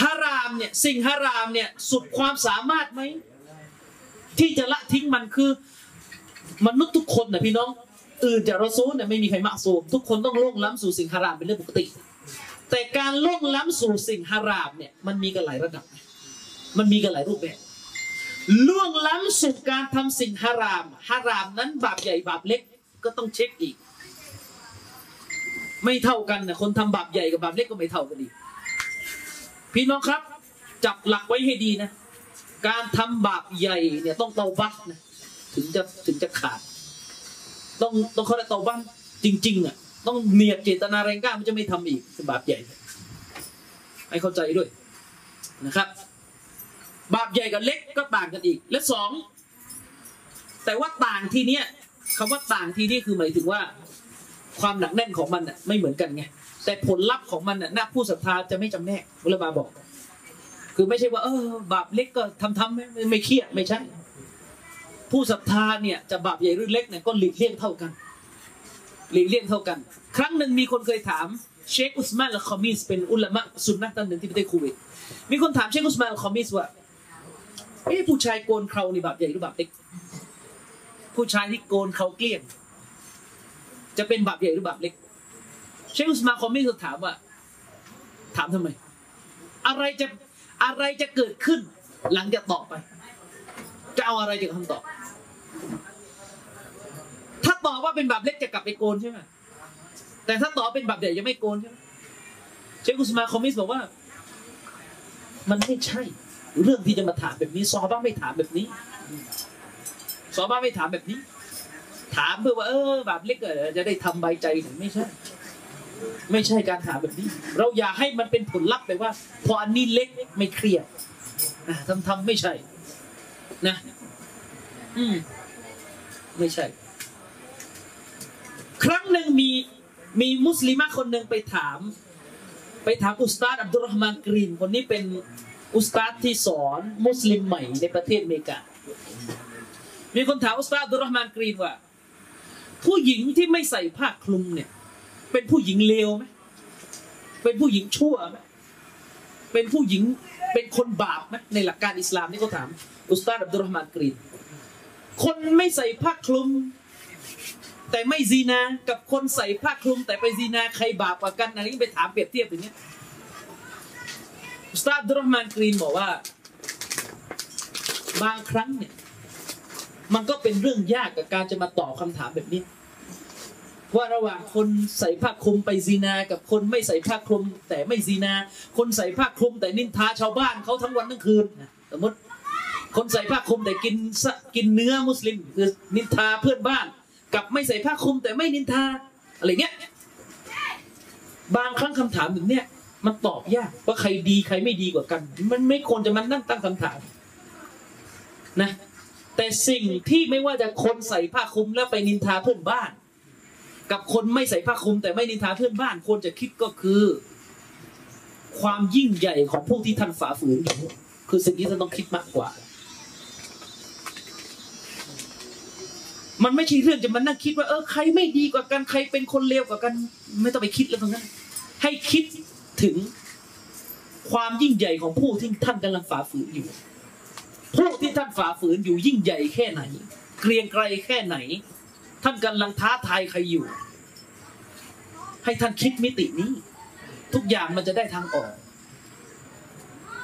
Speaker 1: ฮารามเนี่ยสิ่งฮารามเนี่ยสุดความสามารถไหมที่จะละทิ้งมันคือมนุษย์ทุกคนนะพี่น้องอื่นจากรอซูลเนี่ยไม่มีใครมาสูมทุกคนต้องล่วงล้ำสู่สิ่งฮารามเป็นเรื่องปกติ แต่การล่วงล้ำสู่สิ่งฮารามเนี่ยมันมีกันหลายระดับ มันมีกันหลายรูปแบบ ล่วงล้ำสู่การทำสิ่งฮารามฮารามนั้นบาปใหญ่บาปเล็กก็ต้องเช็คอีก ไม่เท่ากันนะคนทำบาปใหญ่กับบาปเล็กก็ไม่เท่ากันอีกพี่น้องครับ จับหลักไว้ให้ดีนะ การทำบาปใหญ่เนี่ยต้องเตาบักนะถึงจะถึงจะขาด ต้องต้องเขาเรียกเตาบักจริงๆอะต้องเนียดเจตนาแรงกล้ามันจะไม่ทำอีกบาปใหญ่ให้เข้าใจด้วยนะครับ บาปใหญ่กับเล็กก็ต่างกันอีก และสองแต่ว่าต่างที่เนี้ยคำว่าต่างที่นี่คือหมายถึงว่า ความหนักแน่นของมันน่ะไม่เหมือนกันไงแต่ผลลัพธ์ของมันน่ะนักผู้ศรัทธาจะไม่จำแนกอุลามาบอก คือไม่ใช่ว่า เออบาปเล็กก็ทำทำไม่ไม่เครียดไม่ใช่ ผู้ศรัทธาเนี่ยจะบาปใหญ่หรือเล็กเนี่ยก็หลีกเลี่ยงเท่ากันหลีกเลี่ยงเท่ากัน ครั้งหนึ่งมีคนเคยถามเชคอุสมานอัลคอมิสเป็นอุลามะสุนนะท่านหนึ่งที่ประเทศคูเวตมีคนถามเชคอุสมานอัลคอมิสว่า เอ๊ะผู้ชายโกนเครานี่บาปใหญ่หรือบาปเล็ก ผู้ชายที่โกนเคราเกลี้ยง จะเป็นบาปใหญ่หรือบาปเล็ก เชคอุสมานอัลคอมิสถามว่า ถามทำไม อะไรจะอะไรจะเกิดขึ้น หลังจากตอบไป จะเอาอะไรจากคำตอบ ถ้าตอบว่าเป็นบาปเล็กจะกลับไปโกนใช่ไหมแต่ถ้าตอบเป็นบาปใหญ่จะไม่โกนใช่ไหมเชคอุสมาคอมมิสบอกว่า มันไม่ใช่ เรื่องที่จะมาถามแบบนี้ซอบ้าไม่ถามแบบนี้ซอบ้าไม่ถามแบบนี้ ถามเพื่อว่าเออบาปเล็กจะได้ทำใบใจหรือไม่ใช่ ไม่ใช่การถามแบบนี้ เราอยากให้มันเป็นผลลัพธ์แบบว่า พออันนี้เล็กไม่เครียดอะทำทำไม่ใช่ นะ อืมไม่ใช่ ครั้งหนึ่งมีมีมุสลิมะคนหนึ่งไปถาม ไปถามอุสตาดอับดุลรห์มานกรีน คนนี้เป็น อุสตาดที่สอนมุสลิมใหม่ในประเทศอเมริกา มีคนถามอุสตาดดุรห์มานกรีนว่า ผู้หญิงที่ไม่ใส่ผ้าคลุมเนี่ย เป็นผู้หญิงเลวไหมเป็นผู้หญิงชั่วไหมเป็นผู้หญิงเป็นคนบาปไหมในหลักการอิสลามนี่เขาถาม อุสตาดอับดุลรห์มานกรีนคนไม่ใส่ผ้าคลุม แต่ไม่ซีนา กับคนใส่ผ้าคลุม แต่ไปซีนาใครบาปกว่ากันอะไรนี้ไปถามเปรียบเทียบอย่างเงี้ย อุสตาดุรห์มานกรีนบอกว่า บางครั้งเนี่ย มันก็เป็นเรื่องยากกับการจะมาตอบคำถามแบบนี้ ว่าระหว่างคนใส่ผ้าคลุมไปซีนา กับคนไม่ใส่ผ้าคลุม แต่ไม่ซีนา คนใส่ผ้าคลุมแต่นินทาชาวบ้านเขาทั้งวันทั้งคืนสมมติคนใส่ผ้าคลุมแต่กินกินเนื้อมุสลิมคือนินทาเพื่อนบ้าน กับไม่ใส่ผ้าคลุมแต่ไม่นินทาอะไรเงี้ยบางครั้งคำถามแบบเนี้ย มันตอบยากว่าใครดีใครไม่ดีกว่ากัน มันไม่ควรจะมานั่งตั้งคำถามนะ แต่สิ่งที่ไม่ว่าจะคนใส่ผ้าคลุมแล้วไปนินทาเพื่อนบ้าน กับคนไม่ใส่ผ้าคลุม แต่ไม่นินทาเพื่อนบ้านควรจะคิดก็คือ ความยิ่งใหญ่ของพวกที่ท่านฝ่าฝืนอยู่คือสิ่งที่ท่านต้องคิดมากกว่า มันไม่ใช่เรื่องจะมานั่งคิดว่าเออใครไม่ดีกว่ากันใครเป็นคนเลวกว่ากัน ไม่ต้องไปคิดแล้วตรงนั้นให้คิด ถึงความยิ่งใหญ่ของผู้ที่ท่านกำลังฝ่าฝืนอยู่ ผู้ที่ท่านฝ่าฝืนอยู่ยิ่งใหญ่แค่ไหน เกรียงไกรแค่ไหน ท่านกำลังท้าทายใครอยู่ ให้ท่านคิดมิตินี้ ทุกอย่างมันจะได้ทางออก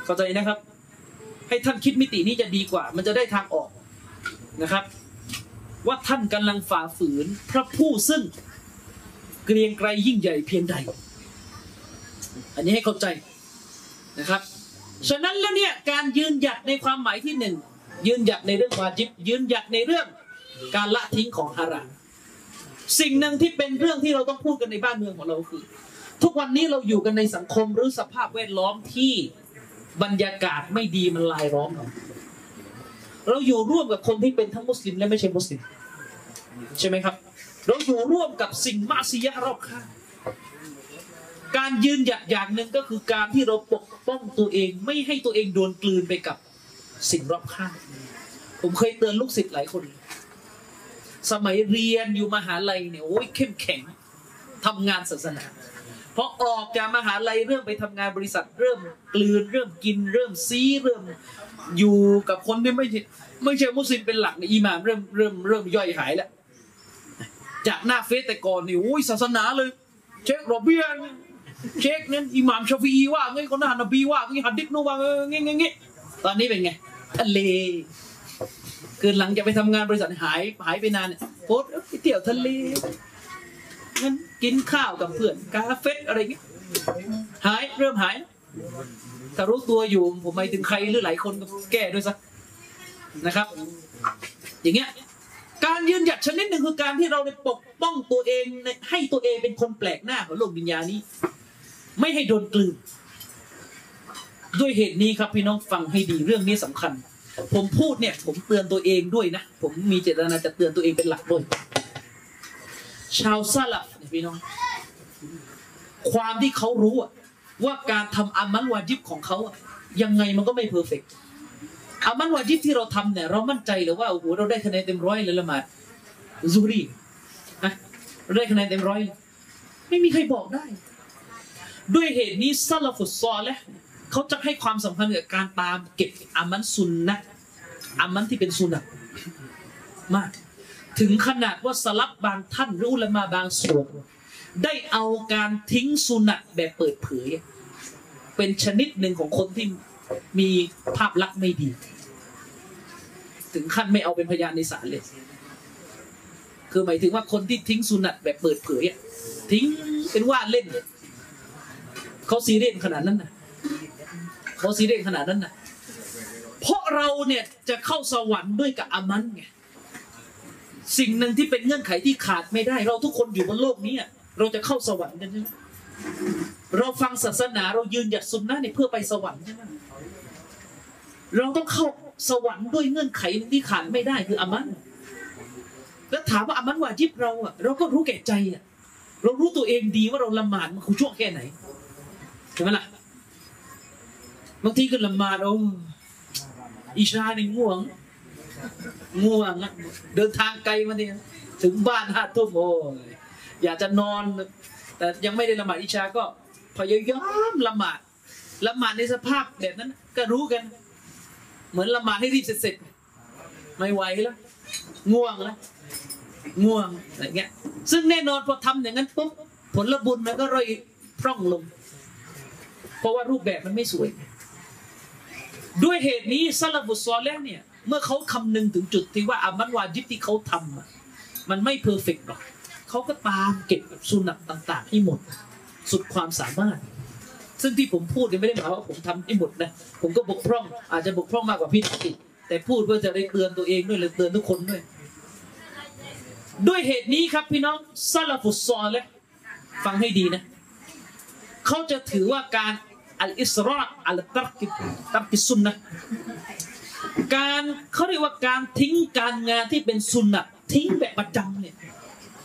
Speaker 1: เข้าใจนะครับ ให้ท่านคิดมิตินี้จะดีกว่า มันจะได้ทางออกนะครับ ว่าท่านกำลังฝ่าฝืนพระผู้ซึ่ง เกรียงไกรยิ่งใหญ่เพียงใด อันนี้ให้เข้าใจนะครับ ฉะนั้นแล้วเนี่ยการยืนหยัดในความหมายที่หนึ่งยืนหยัดในเรื่องวาจิบ ยืนหยัดในเรื่องการละทิ้งของฮารามสิ่งหนึ่งที่เป็นเรื่องที่เราต้องพูดกันในบ้านเมืองของเราคือ ทุกวันนี้เราอยู่กันในสังคมหรือสภาพแวดล้อมที่บรรยากาศไม่ดีมันลายล้อมเราเราอยู่ร่วมกับคนที่เป็นทั้งมุสลิมและไม่ใช่มุสลิม ใช่ไหมครับ เราอยู่ร่วมกับสิ่งมาซียะรอบข้าง การยืนหยัดอย่างหนึ่งก็คือการที่เราปกป้องตัวเองไม่ให้ตัวเองโดนกลืนไปกับสิ่งรอบข้าง ผมเคยเตือนลูกศิษย์หลายคน สมัยเรียนอยู่มหาลัยเนี่ยโอ้ยเข้มแข็งทำงานศาสนาพอออกจากมหาลัยเริ่มไปทำงานบริษัทเริ่มกลืนเริ่มกินเริ่มซีเริ่มอยู่กับคนที่ไม่ใช่ไม่ใช่มุสลิมเป็นหลักในอีหมานเริ่มเริ่มเริ่มย่อยหายแล้วจากหน้าเฟซแต่ก่อนนี่โอ้ยศาสนาเลย เช็คโรเบียน เช็คนั้นอิหม่ามชาฟีว่าไงคนนั้นนบีว่าไงฮัดดิษนูว่าไงไงไงตอนนี้เป็นไงทะเลคือหลังจากไปทำงานบริษัทหายหายไปนานเนี่ยโพสไปเที่ยวทะเลงั้นกินข้าวกับเพื่อนกาเฟสอะไรเงี้ยหายเริ่มหายถ้ารู้ตัวอยู่ผมหมายถึงใครหรือหลายคนก็แก้ด้วยซะนะครับ อย่างเงี้ยการยืนหยัดชนิดหนึ่งคือการที่เราได้ปกป้องตัวเองให้ตัวเองเป็นคนแปลกหน้าของโลกดินญานี้ ไม่ให้โดนกลืน ด้วยเหตุนี้ครับพี่น้องฟังให้ดีเรื่องนี้สำคัญ ผมพูดเนี่ย ผมเตือนตัวเองด้วยนะ ผมมีเจตนาจะเตือนตัวเองเป็นหลักด้วย ชาวซาลับเนี่ยพี่น้อง ความที่เขารู้ว่าการทำอามันวาจิบของเขาอะยังไงมันก็ไม่เพอร์เฟกต์อามันวาจิบที่เราทำเนี่ย เรามั่นใจเลยว่าโอ้โหเราได้คะแนนเต็มร้อยเลยละหมาดซูรีนะเราได้คะแนนเต็มร้อย ไม่มีใครบอกได้ ด้วยเหตุนี้ซาลาฟุตซอลและเขาจะให้ความสำคัญกับการตามเก็บอามันซุนนะอามันที่เป็นซุนนะมาก ถึงขนาดว่าสลับบางท่านรืออุลามาบางส่วนได้เอาการทิ้งสุนัตแบบเปิดเผย เป็นชนิดหนึ่งของคนที่มีภาพลักษณ์ไม่ดี ถึงขั้นไม่เอาเป็นพยานในศาลเลย คือหมายถึงว่าคนที่ทิ้งสุนัตแบบเปิดเผยทิ้งเป็นว่าเล่น เขาซีเรียสขนาดนั้นนะเขาซีเรียสขนาดนั้นนะเพราะเราเนี่ยจะเข้าสวรรค์ด้วยกับอามันไงสิ่งหนึ่งที่เป็นเงื่อนไขที่ขาดไม่ได้ เราทุกคนอยู่บนโลกนี้เราจะเข้าสวรรค์กันใช่ไหมเราฟังศาสนาเรายืนหยัดสุนนะเนี่ยเพื่อไปสวรรค์ใช่ไหมเราต้องเข้าสวรรค์ด้วยเงื่อนไขที่ขาดไม่ได้คืออามันแล้วถามว่าอามันวาจิบเราอะเราก็รู้แก่ใจอะเรารู้ตัวเองดีว่าเราละหมาดมันคือช่วงแค่ไหน ช่ไหมล่ะบางทีก็ละหมาดโอ้อิชาในง่วง ง่วงอะเดินทางไกลมาเนี่ยถึงบ้านห้าทุ่มโอ้ยอยากจะนอน แต่ยังไม่ได้ละหมาดอิชาก็พยายามละหมาดละหมาดในสภาพแบบนั้น ก็รู้กัน เหมือนละหมาดให้รีบเสร็จๆไม่ไหวแล้วง่วงแล้วง่วงอะไรเงี้ย ซึ่งแน่นอนพอทำอย่างนั้นปุ๊บผลบุญมันก็ร่อยพร่องลง เพราะว่ารูปแบบมันไม่สวย ด้วยเหตุนี้ซาลาฟุซอลแล้วเนี่ย เมื่อเขาคำนึงถึงจุดที่ว่าอามันวาจิบที่เขาทำมันไม่เพอร์เฟกต์หรอกเขาก็ตามเก็บสุนัตต่าง ๆ ให้หมด สุดความสามารถ ซึ่งที่ผมพูดเนี่ยไม่ได้หมายว่าผมทำให้หมดนะ ผมก็บกพร่อง อาจจะบกพร่องมากกว่าพี่ติแต่พูดเพื่อจะได้เตือนตัวเองด้วยหรือเตือนทุกคนด้วยด้วยเหตุนี้ครับพี่น้องซาลาฟุซอลและฟังให้ดีนะ เขาจะถือว่าการ อัลอิสรออัลตัรกิตัรกิสุนนะการเขาเรียกว่าการทิ้งการงานที่เป็นสุนนะทิ้งแบบประจำเนี่ย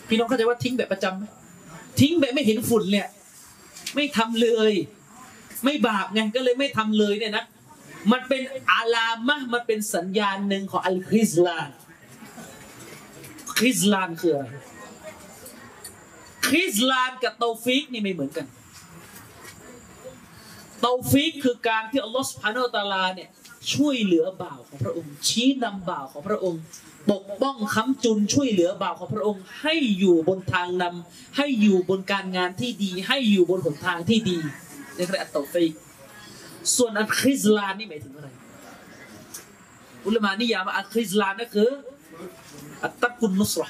Speaker 1: พี่น้องเข้าใจว่าทิ้งแบบประจำไหมทิ้งแบบไม่เห็นฝุ่นเลยไม่ทำเลย ไม่บาปไงก็เลยไม่ทำเลยเนี่ยนะมันเป็นعلامة มันเป็นสัญญาณหนึ่งของالخذلان خذلان คืออะไร خذلان กับ توفيق นี่ไม่เหมือนกัน توفيق คือการที่อัลลอฮฺ سبحانه وتعالى เนี่ยช่วยเหลือบ่าวของพระองค์ ชี้นำบ่าวของพระองค์ ปกป้องค้ำจุนช่วยเหลือบ่าวของพระองค์ ให้อยู่บนทางนำให้อยู่บนการงานที่ดี ให้อยู่บนหนทางที่ดีในขณะเตาฟิกส่วนอัลคริสลานนี่หมายถึงอะไร อุลามานิยาม الخذلان นั่นคือ ترك النصرة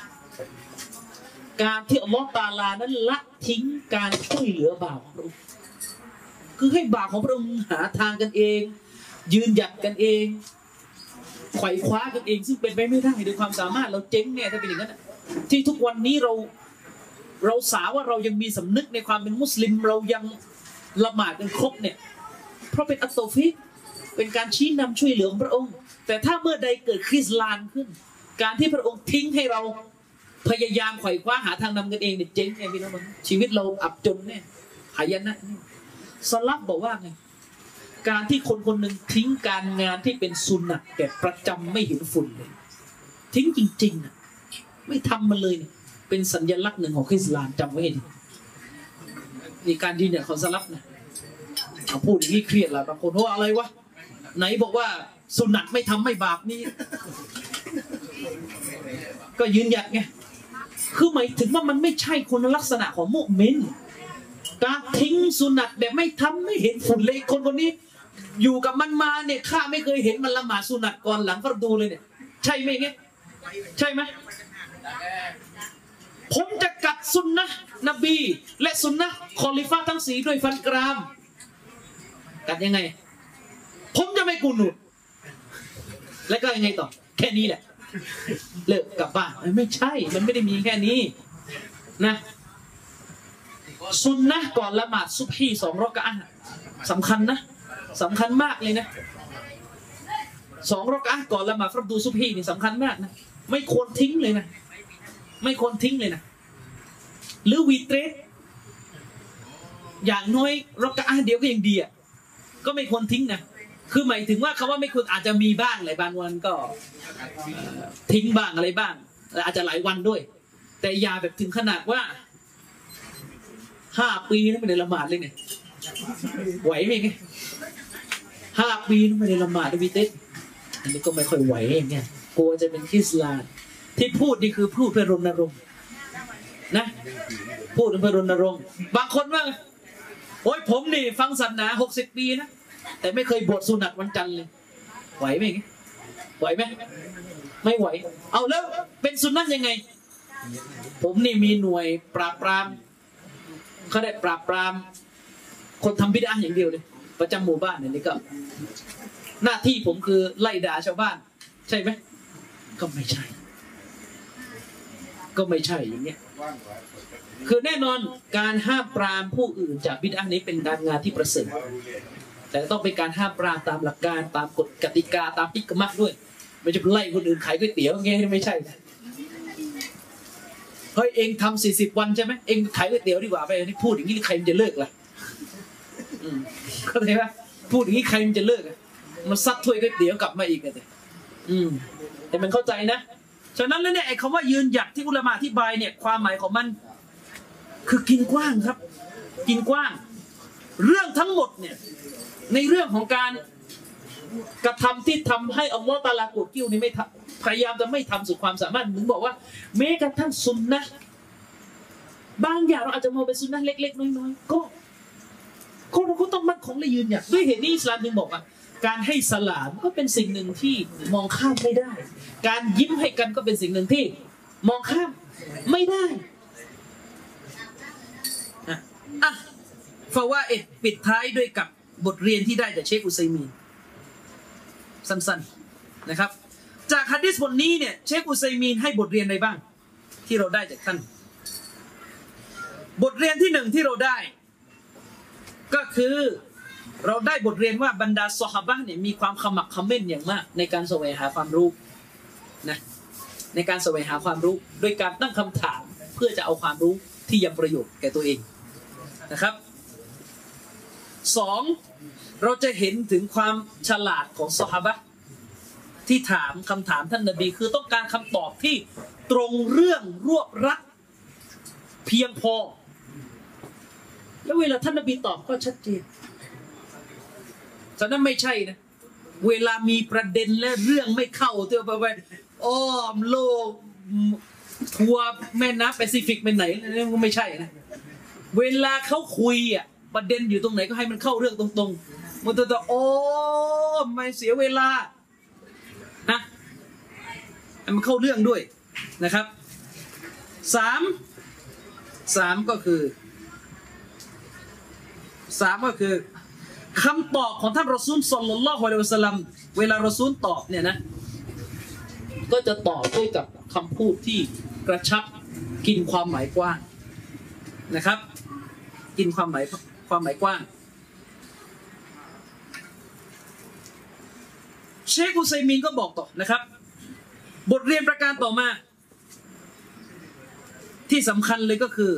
Speaker 1: การที่อัลลอฮฺ تعالى นั้นละทิ้งการช่วยเหลือบ่าวของพระองค์ คือให้บ่าวของพระองค์หาทางกันเอง ยืนหยัดกันเองไขว่คว้ากันเอง ซึ่งเป็นไปไม่ได้ด้วยความสามารถเราเจ๊งแน่ถ้าเป็นอย่างนั้นที่ทุกวันนี้เราเราสาว่าเรายังมีสำนึกในความเป็นมุสลิมเรายังละหมาดกันครบเนี่ยเพราะเป็น التوفيق เป็นการชี้นำช่วยเหลือของพระองค์ แต่ถ้าเมื่อใดเกิด خذلان ขึ้น การที่พระองค์ทิ้งให้เราพยายามไขว่คว้าหาทางนำกันเองเนี่ยเจ๊งไงพี่น้องชีวิตเราอับจนเนี่ยหายนะ สลับบอกว่าไงการที่คนคนหนึ่งทิ้งการงานที่เป็นซุนนะแต่ประจำไม่เห็นฝุ่นเลย ทิ้งจริงๆอะไม่ทำมันเลยเนี่ยเป็นสัญลักษณ์หนึ่งของคริสลานจำไว้ให้ดีนี่การยืนหยัดของสลับนะเอาพูดอย่างนี้เครียดละบางคนว่าอะไรวะไหนบอกว่าสุนัตไม่ทำไม่บาปนี่ ก็ยืนหยัดไงคือหมายถึงว่ามันไม่ใช่คุณลักษณะของโมุมินการทิ้งสุนัตแบบไม่ทำไม่เห็นฝุ่นเลยคนคนนี้ อยู่กับมันมาเนี่ยข้าไม่เคยเห็นมันละหมาดสุนัตก่อนหลังฟรดูเลยเนี่ย ใช่ไหมเงี้ยใช่ไหมผมจะกัดสุนนะนบี และสุนนะคอลิฟ้าทั้งสีด้วยฟันกราม กัดยังไง ผมจะไม่กูหนุดแล้วก็ยังไงต่อ แค่นี้แหละ เลิกกลับบ้านไม่ใช่ มันไม่ได้มีแค่นี้ นะ ซุนนะก่อนละหมาดซุบฮีสองรอกะอะสำคัญนะสำคัญมากเลยนะสองรอกะอะก่อนละหมาดฟัรดูซุบฮีนี่สำคัญมากนะไม่ควรทิ้งเลยนะ ไม่ควรทิ้งเลยนะ หรือวีเตรสอย่างน้อยรอกะอะเดียวก็ยังดีอะก็ไม่ควรทิ้งนะคือหมายถึงว่าคำว่าไม่ควรอาจจะมีบ้างหลายบางวันก็ทิ้งบ้างอะไรบ้างอาจจะหลายวันด้วย แต่อย่าแบบถึงขนาดว่า ห้าปีนั้นไม่ได้ละหมาดเลยเนี่ย ไหวไหมไงห้าปีนั้นไม่ได้ละหมาดเลยพี่เต้อันนี้ก็ไม่ค่อยไหวอย่างเงี้ยกลัวจะเป็นคริสลานที่พูดนี่คือพูดเพื่อรณรงค์นะ พูดเพื่อรณรงค์บางคนว่าไงโอ้ยผมนี่ ฟังศาสนาหกสิบปีนะแต่ไม่เคยบวชสุนัตวันจันทร์เลย ไหวไหมไงไหวไหมไม่ไหว เอาแล้วเป็นสุนัขยังไง ผมนี่มีหน่วยปราบปราม เขาได้ปราบปราม คนทำบิดาอย่างเดียวเลย ประจำหมู่บ้านเนี่ยนี่ก็ หน้าที่ผมคือไล่ด่าชาวบ้าน ใช่ไหมก็ไม่ใช่ ก็ไม่ใช่อย่างเงี้ยคือแน่นอนการห้ามปรามผู้อื่นจากบิดานี้เป็นการงานที่ประเสริฐแต่ต้องเป็นการห้ามปรามตามหลักการตามกฎกติกาตามพิกมักด้วย ไม่จะไปไล่คนอื่นขายก๋วยเตี๋ยวอย่างเงี้ยไม่ใช่นะ เฮ้ยเองทำสี่สิบวันใช่ไหมเองขายก๋วยเตี๋ยวดีกว่าไปอันนี้พูดอย่างนี้ใครมันจะเลิกล่ะอืมเข้าใจปะพูดอย่างนี้ใครมันจะเลิกอะมันซัดถ้วยก๋วยเตี๋ยวกลับมาอีกอะแต่อืมแต่มันเข้าใจนะฉะนั้นแล้วเนี่ยไอ้คำว่ายืนหยัดที่อุลามะอธิบายเนี่ยความหมายของมัน คือกินกว้างครับ กินกว้าง เรื่องทั้งหมดเนี่ยในเรื่องของการกระทำที่ทำให้อัลลอฮ์ตาลาโกรธกิ้วนี่ไม่ทำ พยายามจะไม่ทำสุดความสามารถมึงบอกว่าแม้กระทั่งซุนนะบางอย่างเราอาจจะมองเป็นซุนนะเล็ก ๆ น้อยๆก็ก็เราก็ต้องมั่นคงและยืนหยัดด้วยเหตุนี้อิสลามจึงบอกว่า การให้สลามก็เป็นสิ่งหนึ่งที่มองข้ามไม่ได้ การยิ้มให้กันก็เป็นสิ่งหนึ่งที่ มองข้ามไม่ได้อะอะฟาว่าเอ็ดปิดท้ายด้วยกับบทเรียนที่ได้จากเชคอุซัยมีนสั้นๆนะครับ จากฮะดิษบทนี้เนี่ยเชคอุซัยมีนให้บทเรียนอะไรบ้าง ที่เราได้จากท่าน บทเรียนที่หนึ่งที่เราได้ ก็คือเราได้บทเรียนว่าบรรดาสหบะเนี่ยมีความขมักขม้นอย่างมาก ในการแสวงหาความรู้นะในการแสวงหาความรู้ โดยการตั้งคำถามเพื่อจะเอาความรู้ที่ยังประโยชน์แก่ตัวเองนะครับสองเราจะเห็นถึงความฉลาดของสหบะ ที่ถามคำถามท่านนบีคือต้องการคำตอบที่ตรงเรื่องรวบรัดเพียงพอ แล้วเวลาท่านนบีตอบก็ชัดเจนฉะนั้นไม่ใช่นะ เวลามีประเด็นและเรื่องไม่เข้าเที่ยวไปไปอ้อมโลกทัวแม่น้ำแปซิฟิกไปไหนนั่นก็ไม่ใช่นะ เวลาเขาคุยอะประเด็นอยู่ตรงไหนก็ให้มันเข้าเรื่องตรงๆมันจะโอ้ไม่เสียเวลา นะมันเข้าเรื่องด้วยนะครับสามสามก็คือสามก็คือคำตอบของท่านรอซูลสลลัลลอฮุอะลัยฮิวะสัลลัมเวลารอซูลตอบเนี่ยนะก็จะตอบด้วยกับคำพูดที่กระชับกินความหมายกว้างนะครับ กินความหมายความหมายกว้าง เชคอุไซมินก็บอกต่อนะครับ บทเรียนประการต่อมา ที่สำคัญเลยก็คือ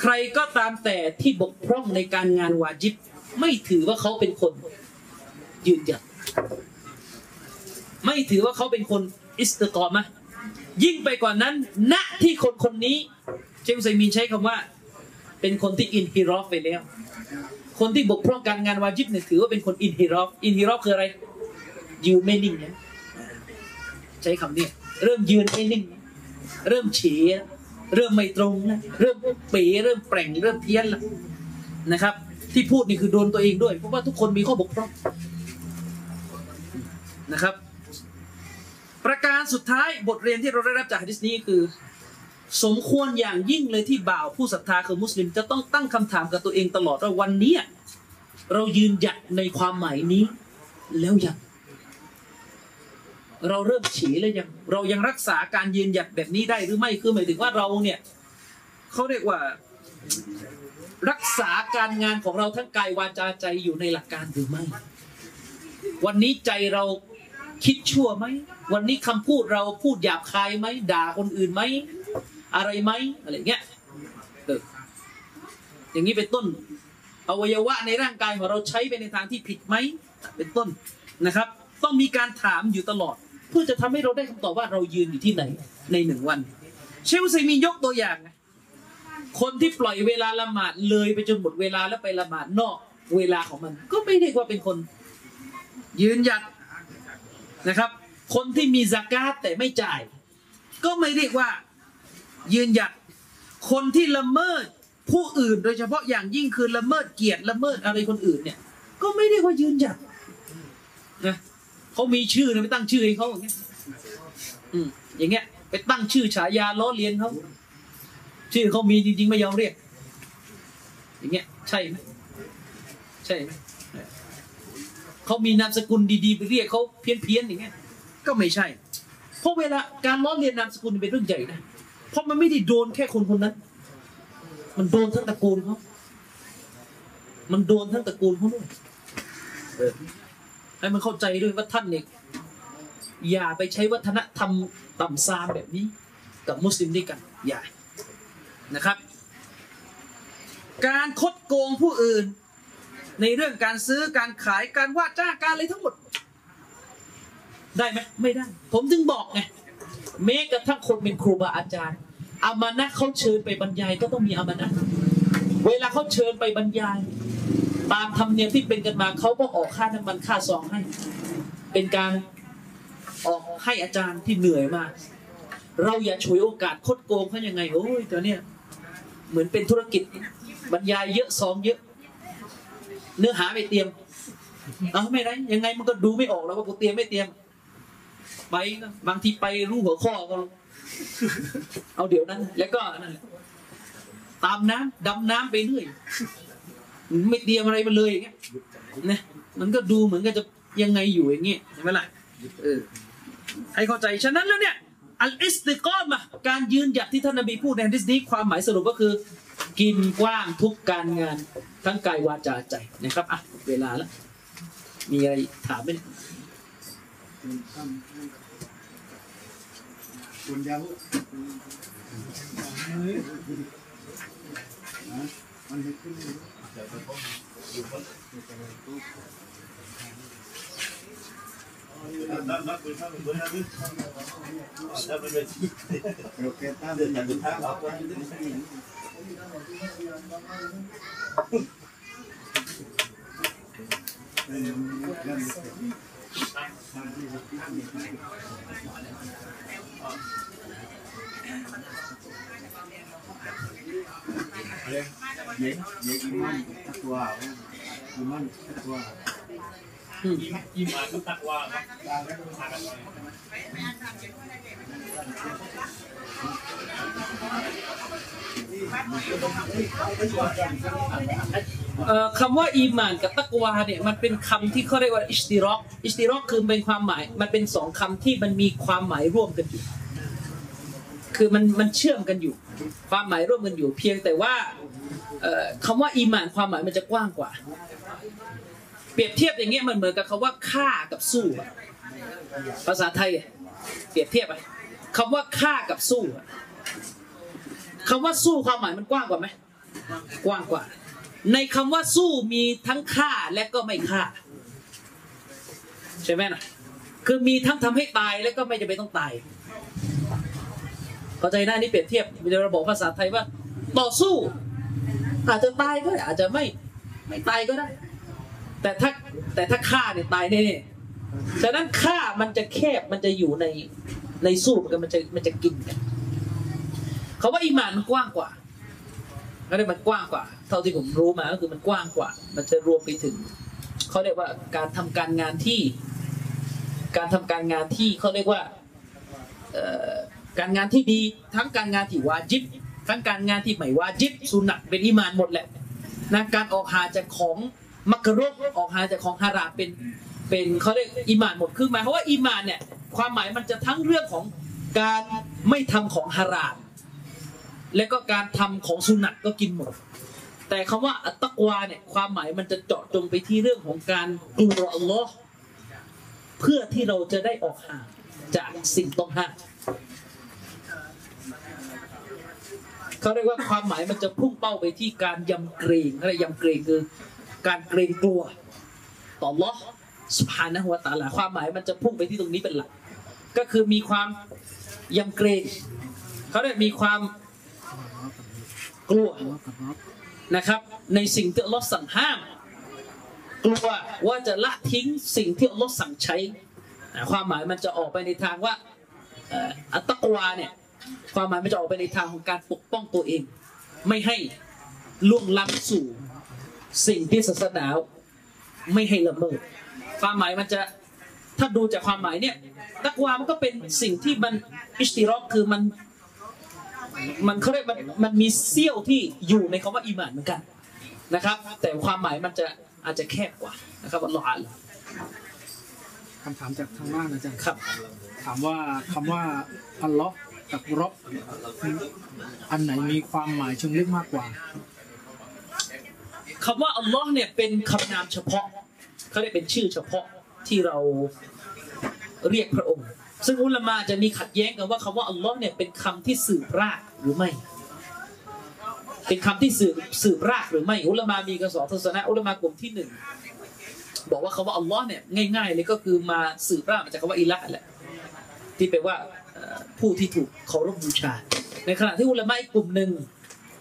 Speaker 1: ใครก็ตามแต่ที่บกพร่องในการงานวาจิบ ไม่ถือว่าเขาเป็นคน ยืนหยัดไม่ถือว่าเขาเป็นคนอิสติกอมะยิ่งไปกว่านั้น ณที่คนคนนี้ เชคอุไซมีนใช้คำว่า เป็นคนที่อินฮิรอฟไปแล้ว คนที่บกพร่องการงานวาจิบเนี่ยถือว่าเป็นคนอินฮิรอฟอินฮิรอฟคืออะไร ยืนไม่นิ่งนะใช้คำนี้เริ่มยืนไม่นิ่ง เริ่มเฉียเริ่มไม่ตรงแล้วเริ่มเป๋เริ่มแปลงเริ่มเพี้ยนแล้วนะครับ ที่พูดนี่คือโดนตัวเองด้วย เพราะว่าทุกคนมีข้อบกพร่องนะครับ ประการสุดท้ายบทเรียนที่เราได้รับจากฮะดิษนี้คือ สมควรอย่างยิ่งเลยที่บ่าวผู้ศรัทธาคือมุสลิมจะต้องตั้งคำถามกับตัวเองตลอดว่าวันนี้เรายืนหยัดในความหมายนี้ แล้วยังเราเริ่มฉีแล้วยังเรายังรักษาการยืนหยัดแบบนี้ได้หรือไม่คือหมายถึงว่าเราเนี่ยเขาเรียกว่ารักษาการงานของเราทั้งกายวาจาใจอยู่ในหลักการหรือไม่ วันนี้ใจเราคิดชั่วไหม วันนี้คำพูดเราพูดหยาบคายไหมด่าคนอื่นไหม อะไรไหมอะไรเงี้ยเอออย่างนี้เป็นต้น อวัยวะในร่างกายของเราใช้ไปในทางที่ผิดไหมเป็นต้นนะครับ ต้องมีการถามอยู่ตลอด เพื่อจะทำให้เราได้คำตอบว่าเรายืนอยู่ที่ไหนในหนึ่งวัน เชลซีมียกตัวอย่างนะคนที่ปล่อยเวลาละหมาดเลยไปจนหมดเวลาแล้วไปละหมาดนอกเวลาของมัน ก็ไม่ได้ว่าเป็นคน ยืนหยัดนะครับ คนที่มีสกาตแต่ไม่จ่าย ก็ไม่เรียกว่า ยืนหยัดคนที่ละเมิดผู้อื่นโดยเฉพาะอย่างยิ่งคือละเมิดเกียรติละเมิดอะไรคนอื่นเนี่ย ก็ไม่เรียกว่ายืนหยัดนะเขามีชื่อนะไปตั้งชื่อให้เขาอย่างเงี้ยอืมอย่างเงี้ย ไปตั้งชื่อฉายาล้อเลียนเขาชื่อเขามีจริง ๆ ไม่ยอมเรียก อย่างเงี้ย ใช่ไหมใช่ไหมเขามีนามสกุลดีๆไปเรียกเขาเพี้ยนๆอย่างเงี้ย ก็ไม่ใช่ เพราะเวลาการล้อเลียนนามสกุลเป็นเรื่องใหญ่นะ เพราะมันไม่ได้โดนแค่คนคนนั้น มันโดนทั้งตระกูลเขา มันโดนทั้งตระกูลเขาด้วยให้มันเข้าใจด้วยว่าท่านเนี่ยอย่าไปใช้วัฒนธรรมต่ำซามแบบนี้ กับมุสลิมด้วยกัน อย่า นะครับ การคดโกงผู้อื่น ในเรื่องการซื้อการขายการว่าจ้างการอะไรทั้งหมด ได้ไหมไม่ได้ ผมถึงบอกไง แม้กระทั่งคนเป็นครูบาอาจารย์อามานะเขาเชิญไปบรรยายก็ต้องมีอามานะเวลาเขาเชิญไปบรรยาย ตามธรรมเนียมที่เป็นกันมาเขาก็ออกค่าน้ำมันค่าซองให้ เป็นการออกให้อาจารย์ที่เหนื่อยมาก เราอย่าฉวยโอกาสคดโกงเขายังไงโอ้ยตัวเนี้ยเหมือนเป็นธุรกิจบรรยายเยอะซองเยอะ เนื้อหาไม่เตรียม เอาไม่ได้ยังไงมันก็ดูไม่ออกแล้วว่ากูเตรียมไม่เตรียม ไปนะบางทีไปรู้หัวข้อก็เอาเดี๋ยวนั้น แล้วก็นั่นแหละตามน้ำดำน้ำไปเรื่อยไม่เตรียมอะไรมาเลยอย่างเงี้ยนะมันก็ดูเหมือนกับจะยังไงอยู่อย่างเงี้ยใช่ไหมล่ะเออให้เข้าใจฉะนั้นแล้วเนี่ยอัลอิสติกอมะการยืนหยัดที่ท่านนบีพูดในฮะดิษนี้ความหมายสรุปก็คือ กินกว้างทุกการงานทั้งกายวาจาใจนะครับอะเวลาแล้วมีอะไรถามไหม Sun Yahoo. Roketan apa เลย
Speaker 3: เย็นเย็นอีมันตักตัวอีมันตักตัว
Speaker 4: อีมันก็ตักว่าคตับตาแล้วก็ทากัน
Speaker 1: เลย คำว่าอีมานกับตักวาเนี่ยมันเป็นคำที่เขาเรียกว่าอิสติรอกอิสติรอกคือเป็นความหมาย มันเป็นสองคำที่มันมีความหมายร่วมกันอยู่ คือมันมันเชื่อมกันอยู่ ความหมายร่วมกันอยู่ เพียงแต่ว่าคำว่าอีมานความหมายมันจะกว้างกว่า เปรียบเทียบอย่างเงี้ยมันเหมือนกับคำว่าฆ่ากับสู้ภาษาไทยเปรียบเทียบไปคำว่าฆ่ากับสู้ คำว่าสู้ความหมายมันกว้างกว่าไหมกว้างกว่า ในคำว่าสู้มีทั้งฆ่าและก็ไม่ฆ่า ใช่ไหมนะคือมีทั้งทำให้ตายและก็ไม่จำเป็นต้องตายเข้าใจได้นี่เปรียบเทียบในระบบภาษาไทยว่า ต่อสู้ อาจจะตายก็ได้อาจจะไม่ไม่ตายก็ได้ แต่ถ้าแต่ถ้าฆ่าเนี่ยตายแน่ๆฉะนั้นฆ่ามันจะแคบมันจะอยู่ในในสู้กันมันจะมันจะกินกัน เขาว่าอีมานมันกว้างกว่าก็ได้มันกว้างกว่า เท่าที่ผมรู้มาก็คือมันกว้างกว่า มันจะรวมไปถึงเขาเรียกว่าการทำการงานที่ การทำการงานที่เขาเรียกว่าการงานที่ดีทั้งการงานที่วาจิบทั้งการงานที่ไม่วาจิบสุนัตเป็นอิมานหมดแหละนะการออกหาจากของมักกรุกออกหาจากของฮาราเป็นเป็นเขาเรียกอิมานหมดคือหมายเพราะว่าอิมานเนี่ยความหมายมันจะทั้งเรื่องของการไม่ทำของฮาราม และก็การทำของสุนัตก็กินหมด แต่คำว่าอัตตักวาเนี่ยความหมายมันจะเจาะจงไปที่เรื่องของการกลัวอัลลอฮ์เพื่อที่เราจะได้ออกห่างจากสิ่งต้องห้ามเขาเรียกว่าความหมายมันจะพุ่งเป้าไปที่การยำเกรงอะไรยำเกรงคือการเกรงกลัว ต่อ Allah สุภานะหัวตาลาความหมายมันจะพุ่งไปที่ตรงนี้เป็นหลัก ก็คือมีความยำเกรงเขาเรียกมีความ กลัวนะครับในสิ่งที่อัลลอฮ์สั่งห้าม กลัวว่าจะละทิ้งสิ่งที่อัลลอฮ์สั่งใช้ ความหมายมันจะออกไปในทางว่าอัตตะกวาเนี่ยความหมายมันจะออกไปในทางของการปกป้องตัวเอง ไม่ให้ล่วงล้ำสู่สิ่งที่ศาสนาไม่ให้ละเมิดความหมายมันจะถ้าดูจากความหมายเนี่ยตักวามันก็เป็นสิ่งที่มันอิสติรอกคือมัน มันเขาเรียกมันมันมีเสี้ยวที่อยู่ในคำว่าอีหมานเหมือนกันนะครับ แต่ความหมายมันจะอาจจะแคบกว่านะครับอัลลอฮฺอาลัม
Speaker 5: คำถามจากทางบ้านอาจารย์
Speaker 1: ครับ
Speaker 5: ถามว่าคำว่าอัลลอฮ์กับรบอันไหนมีความหมายเชิงลึกมากกว่า
Speaker 1: คำว่าอัลลอฮ์เนี่ยเป็นคำนามเฉพาะเขาเรียกเป็นชื่อเฉพาะที่เราเรียกพระองค์ ซึ่งอุลามะจะมีขัดแย้งกันว่าคำว่าอัลลอฮ์เนี่ยเป็นคำที่สืบรากหรือไม่ เป็นคำที่สืบสืบรากหรือไม่ อุลามะมีกันสองทศนะอุลามะกลุ่มที่หนึ่งบอกว่าคำว่าอัลลอฮ์เนี่ยง่ายๆเลยก็คือมาสืบรากมาจากคำว่าอิละแหละที่แปลว่าผู้ที่ถูกเคารพบูชา ในขณะที่อุลามะอีกกลุ่มหนึ่ง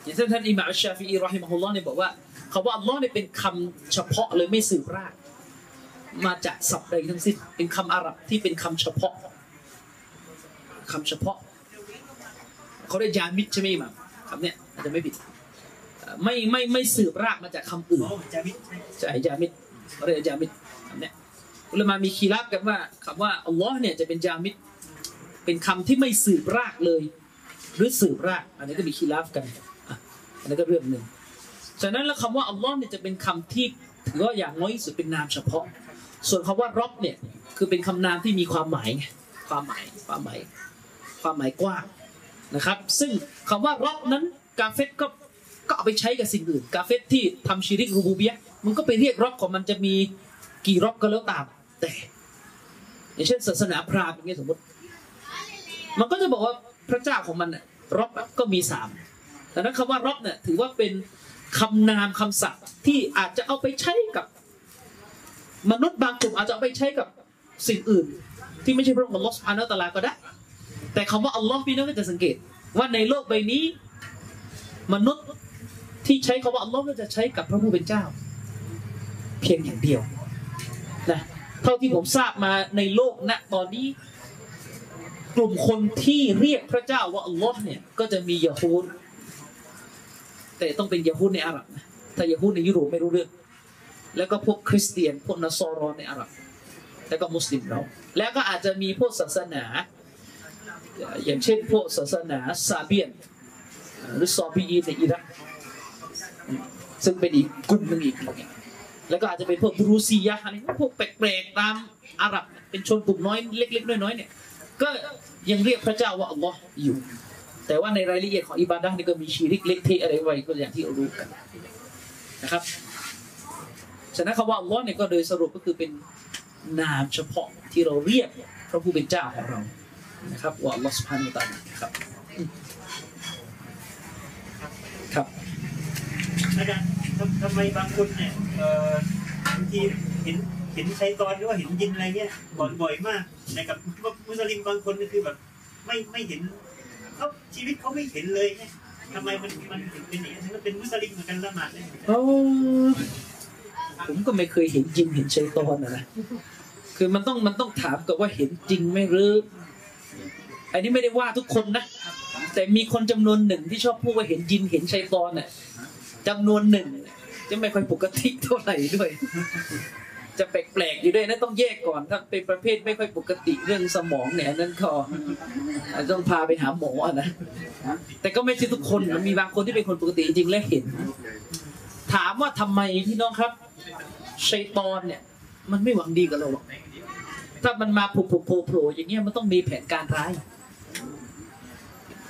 Speaker 1: อย่างเช่นท่านอิหม่ามอัชชาฟีอีรอฮิมะฮุลลอฮ์เนี่ยบอกว่าคำว่าอัลลอฮ์เนี่ยเป็นคำเฉพาะเลยไม่สืบราก มาจากศัพท์ใดทั้งสิ้นเป็นคำอาหรับที่เป็นคำเฉพาะ คำเฉพาะ เขาเรียกยามิดใช่ไหมอิหม่ามคำเนี้ยอาจจะไม่ผิดเอ่อไม่ไม่ไม่สืบรากมาจากคำอื่น
Speaker 4: โอ้จามิด
Speaker 1: ใช่ยามิดเขาเรียกยามิดคำเนี้ยอุลามะมีคีรับกันว่าคำว่าอัลลอฮ์เนี่ยจะเป็นยามิดเป็นคำที่ไม่สืบรากเลย หรือสืบราก อันนี้ก็มีคีรับกันอะอันนี้ก็เรื่องหนึ่งฉะนั้นแล้วคำว่าอัลลอฮ์เนี่ยจะเป็นคำที่ถือว่าอย่างน้อยที่สุดเป็นนามเฉพาะ ส่วนคำว่ารอบเนี่ยคือเป็นคำนามที่มีความหมายไงความหมายความหมาย ความหมายกว้างนะครับ ซึ่งคำว่ารอบนั้นกาเฟตก็ก็เอาไปใช้กับสิ่งอื่น กาเฟตที่ทำชีริกรูบูเบียมันก็ไปเรียกรอบของมันจะมีกี่รอบก็แล้วตามแต่อย่างเช่นศาสนาพราหมณ์อย่างเงี้ยสมมติ มันก็จะบอกว่าพระเจ้าของมันรอบก็มีสามดังนั้นคำว่ารอบเนี่ยถือว่าเป็นคำนามคำศัพท์ที่อาจจะเอาไปใช้กับ มนุษย์บางกลุ่มอาจจะเอาไปใช้กับสิ่งอื่น ที่ไม่ใช่พระองค์อัลอสุบฮานาอัตลาก็ได้ แต่คำว่าอัลลอฮ์พี่น้องก็จะสังเกต ว่าในโลกใบนี้ มนุษย์ที่ใช้คำว่าอัลลอฮ์ก็จะใช้กับพระผู้เป็นเจ้า เพียงอย่างเดียวนะเท่าที่ผมทราบมาในโลกณตอนนี้ กลุ่มคนที่เรียกพระเจ้าว่าอัลลอฮ์เนี่ยก็จะมียะฮูดแต่ต้องเป็นยะฮูดในอาหรับนะถ้ายะฮูดในยุโรปไม่รู้เรื่อง แล้วก็พวกคริสเตียนพวกนัสรอนในอาหรับแล้วก็มุสลิมเรา แล้วก็อาจจะมีพวกศาสนา อย่างเช่นพวกศาสนาซาเบียน หรือซอบีอีนในอิรักซึ่งเป็นอีกกลุ่มหนึ่งอีกแล้วก็อาจจะเป็นพวกดรูซียะอะไรพวกแปลกๆตามอาหรับเป็นชนกลุ่มน้อยเล็กๆน้อยๆเนี่ยก็ยังเรียกพระเจ้าว่าอัลลอฮ์อยู่ แต่ว่าในรายละเอียดของอิบาดะห์นี่ก็มีชีริกเล็กเทอะไรไว้ก็อย่างที่เรารู้กันนะครับฉะนั้นคำว่าอัลลอฮ์เนี่ยก็โดยสรุปก็คือเป็นนามเฉพาะที่เราเรียกพระผู้เป็นเจ้าของเรา นะครับว่าอัลลอฮ์สุบฮานาอัลตะอาลาครับอืมครับ
Speaker 4: อาจารย์ทำทำไมบางคนเนี่ยเอ่อบางทีเห็นเห็นไซตอนหรือว่าเห็นยินอะไรเงี้ยบ่อยบ่อยมากแต่กับมุสลิมบางคนก็คือแบบ ไม่ไม่เห็นเขาชีวิตเขาไม่เห็นเลยไงทำไมมันมันถึงเป็นอย่างนี้มันเป็นมุสลิมเหมือนกันละหมาดเลย
Speaker 1: เออผมก็ไม่เคยเห็นจริงเห็นชัยตอนนะนะคือมันต้องมันต้องถามกับว่าเห็นจริงไหมหรือ อันนี้ไม่ได้ว่าทุกคนนะ แต่มีคนจำนวนหนึ่งที่ชอบพูดว่าเห็นยินเห็นชัยตอนน่ะจำนวนหนึ่งจะไม่ค่อยปกติเท่าไหร่ด้วย จะแปลกๆอยู่ด้วยนะต้องแยกก่อนถ้าเป็นประเภทไม่ค่อยปกติเรื่องสมองเนี่ยนั่นก็อาจจะต้องพาไปหาหมอนะแต่ก็ไม่ใช่ทุกคนมันมีบางคนที่เป็นคนปกติจริงและเห็น ถามว่าทำไมพี่น้องครับชัยตอนเนี่ย มันไม่หวังดีกับเราหรอกถ้ามันมาผุผุโผล่โผล่อย่างเงี้ยมันต้องมีแผนการร้าย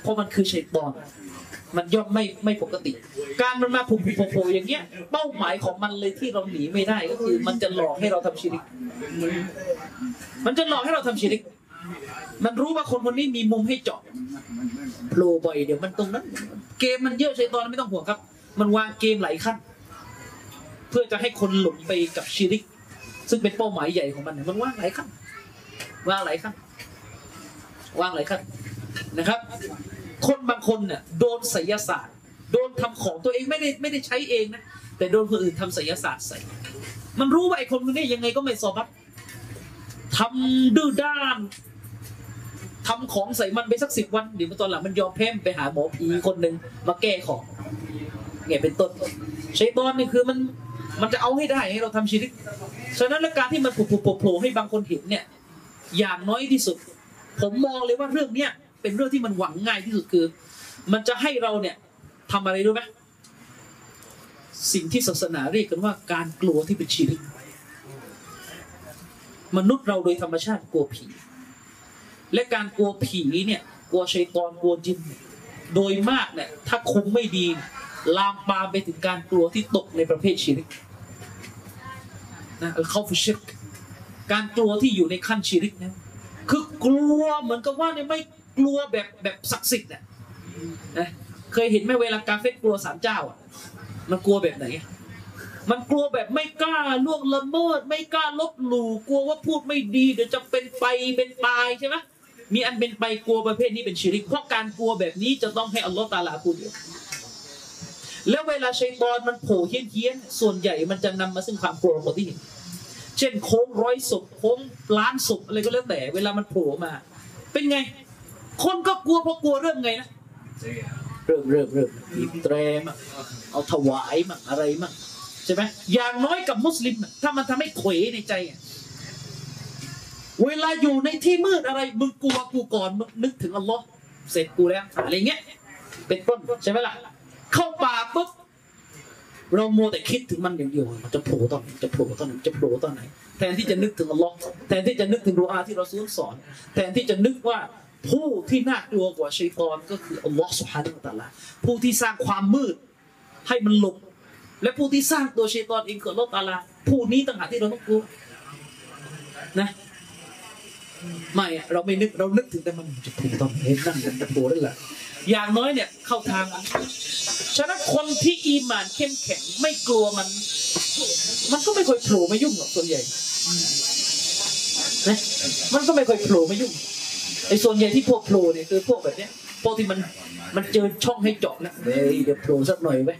Speaker 1: เพราะมันคือชัยตอนมันย่อมไม่ไม่ปกติ การมันมาผุผุโผล่อย่างเงี้ย เป้าหมายของมันเลยที่เราหนีไม่ได้ก็คือ มันจะหลอกให้เราทำชิริก มันจะหลอกให้เราทำชิริก มันรู้ว่าคนคนนี้มีมุมให้เจาะโผล่บ่อยเดี๋ยวมันตรงนั้น เกมมันเยอะชัยตอนไม่ต้องห่วงครับ มันวางเกมหลายขั้น เพื่อจะให้คนหลงไปกับชิริก ซึ่งเป็นเป้าหมายใหญ่ของมัน มันวางหลายขั้นวางหลายขั้นวางหลายขั้น นะครับ คนบางคนเนี่ยโดนไสยศาสตร์ โดนทำของตัวเองไม่ได้ไม่ได้ใช้เองนะแต่โดนคนอื่นทำไสยศาสตร์ใส่ มันรู้ว่าไอ้คนคนนี้ยังไงก็ไม่สอบับทำดื้อด้านทำของใส่มันไปสักสิบวันเดี๋ยวตอนหลังมันยอมแพ้ไปหาหมอผีคนหนึ่งมาแก้ของไงเป็นต้นชัยตอนนี่คือมันมันจะเอาให้ได้ให้เราทำชีริกฉะนั้นและการที่มันโผล่ให้บางคนเห็นเนี่ย อย่างน้อยที่สุด ผมมองเลยว่าเรื่องเนี้ย เป็นเรื่องที่มันหวังง่ายที่สุดคือ มันจะให้เราเนี่ยทำอะไรรู้ไหมสิ่งที่ศาสนาเรียกกันว่าการกลัวที่เป็นชีริกมนุษย์เราโดยธรรมชาติกลัวผี และการกลัวผีเนี่ยกลัวชัยตอนกลัวจิน โดยมากเนี่ยถ้าคุมไม่ดี ลามปามไปถึงการกลัวที่ตกในประเภทชีริกนะเขาฟิชิกการกลัวที่อยู่ในขั้นชีริกนะคือกลัวเหมือนกับว่าเนี่ยไม่ กลัวแบบแบบศักดิ์สิทธิ์อะนะเคยเห็นไหมเวลากาเฟตกลัวสารเจ้าอะ มันกลัวแบบไหน มันกลัวแบบไม่กล้าล่วงละเมิด ไม่กล้าลบหลู่กลัวว่าพูดไม่ดีเดี๋ยวจะเป็นไปเป็นตายใช่ไหมมีอันเป็นไปกลัวประเภทนี้เป็นชีริก เพราะการกลัวแบบนี้จะต้องให้อัลลอฮ์ตาลาพูดเดียวแล้วเวลาชัยตอนมันโผล่เฮี้ยนๆส่วนใหญ่มันจะนำมาซึ่งความกลัวของคนที่เห็นเช่นโค้งร้อยศพโค้งล้านศพอะไรก็แล้วแต่ เวลามันโผล่มา เป็นไง คนก็กลัวเพราะกลัวเรื่องไงนะเริ่มเริ่มเริ่มบีบแตรมั่งเอาถวายมั่งอะไรมั่งใช่ไหมอย่างน้อยกับมุสลิม ถ้ามันทำให้เขวในใจอะเวลาอยู่ในที่มืดอะไรมึงกลัวกูก่อนมึงนึกถึงอัลลอฮ์เสร็จกูแล้วอะไรเงี้ย เป็นต้นใช่ไหมล่ะ เข้าป่าปุ๊บเราโมวแต่คิดถึงมันอย่างเดียวมันจะโผล่ตอนไหนจะโผล่ตอนไหนจะโผล่ตอนไหนแทนที่จะนึกถึงอัลลอฮ์แทนที่จะนึกถึงดูอาที่เราซื้อสอน แทนที่จะนึกว่า ผู้ที่น่ากลัวกว่าชัยตอนก็คืออัลลอฮ์สุฮานะฮูวะตะอาลาผู้ที่สร้างความมืดให้มันหลบและผู้ที่สร้างตัวชัยตอนเองคืออัลลอฮ์ตะอาลาผู้นี้ต่างหากที่เราต้องกลัวนะไม่เราไม่นึกเรานึกถึงแต่มันจะโผล่ตอนไหนนั่นมันจะโผล่นั่นแหละอย่างน้อยเนี่ยเข้าทางมันฉะนั้นคนที่อีมานเข้มแข็งไม่กลัวมัน มันก็ไม่ค่อยโผล่มายุ่งหรอกส่วนใหญ่นะมันก็ไม่ค่อยโผล่มายุ่ง ไอ้ส่วนใหญ่ที่พวกโผล่เนี่ยคือพวกแบบเนี้ยพวกที่มันมันเจอช่องให้เจาะแล้วเฮ้ยเดี๋ยวโผล่สักหน่อยไว้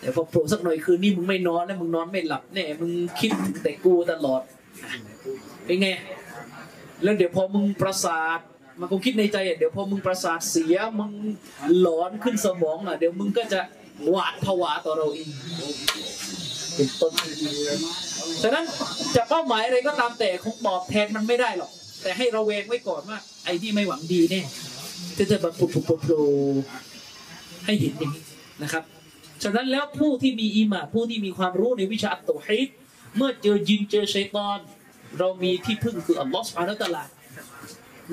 Speaker 1: เดี๋ยวพอโผล่สักหน่อยคืนนี้มึงไม่นอนแล้วมึงนอนไม่หลับแน่มึงคิดถึงแต่กูตลอดเป็นไงแล้วเดี๋ยวพอมึงประสาทมันคงคิดในใจอะเดี๋ยวพอมึงประสาทเสียมึงหลอนขึ้นสมองอะเดี๋ยวมึงก็จะหวาดผวาต่อเราเองเป็นต้นฉะนั้นจะเป้าหมายอะไรก็ตามแต่คงตอบแทนมันไม่ได้หรอก แต่ให้เราแวงไว้ก่อนว่า ไอ้ที่ไม่หวังดีแน่จะจะแบบปุบปุบปุบปุบให้เห็นอย่างนี้นะครับ ฉะนั้นแล้วผู้ที่มีอีมาผู้ที่มีความรู้ในวิชาอัตโตฮิดเมื่อเจอยินเจอชัยตอน เรามีที่พึ่งคืออัลลอฮฺสุบานะตะอาลา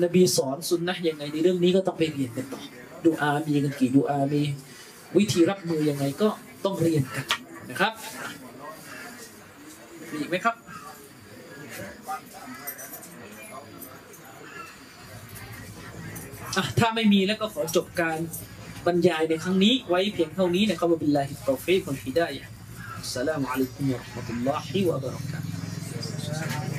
Speaker 1: นบีสอนสุนนะยังไงในเรื่องนี้ก็ต้องไปเรียนกันต่อดูอามีกันกี่ดูอามีวิธีรับมือยังไงก็ต้องเรียนกันนะครับมีอีกไหมครับ ถ้าไม่มีแล้วก็ขอจบการบรรยายในครั้งนี้ไว้เพียงเท่านี้นะครับبالله التوفيق والهداية السلام عليكم ورحمة الله وبر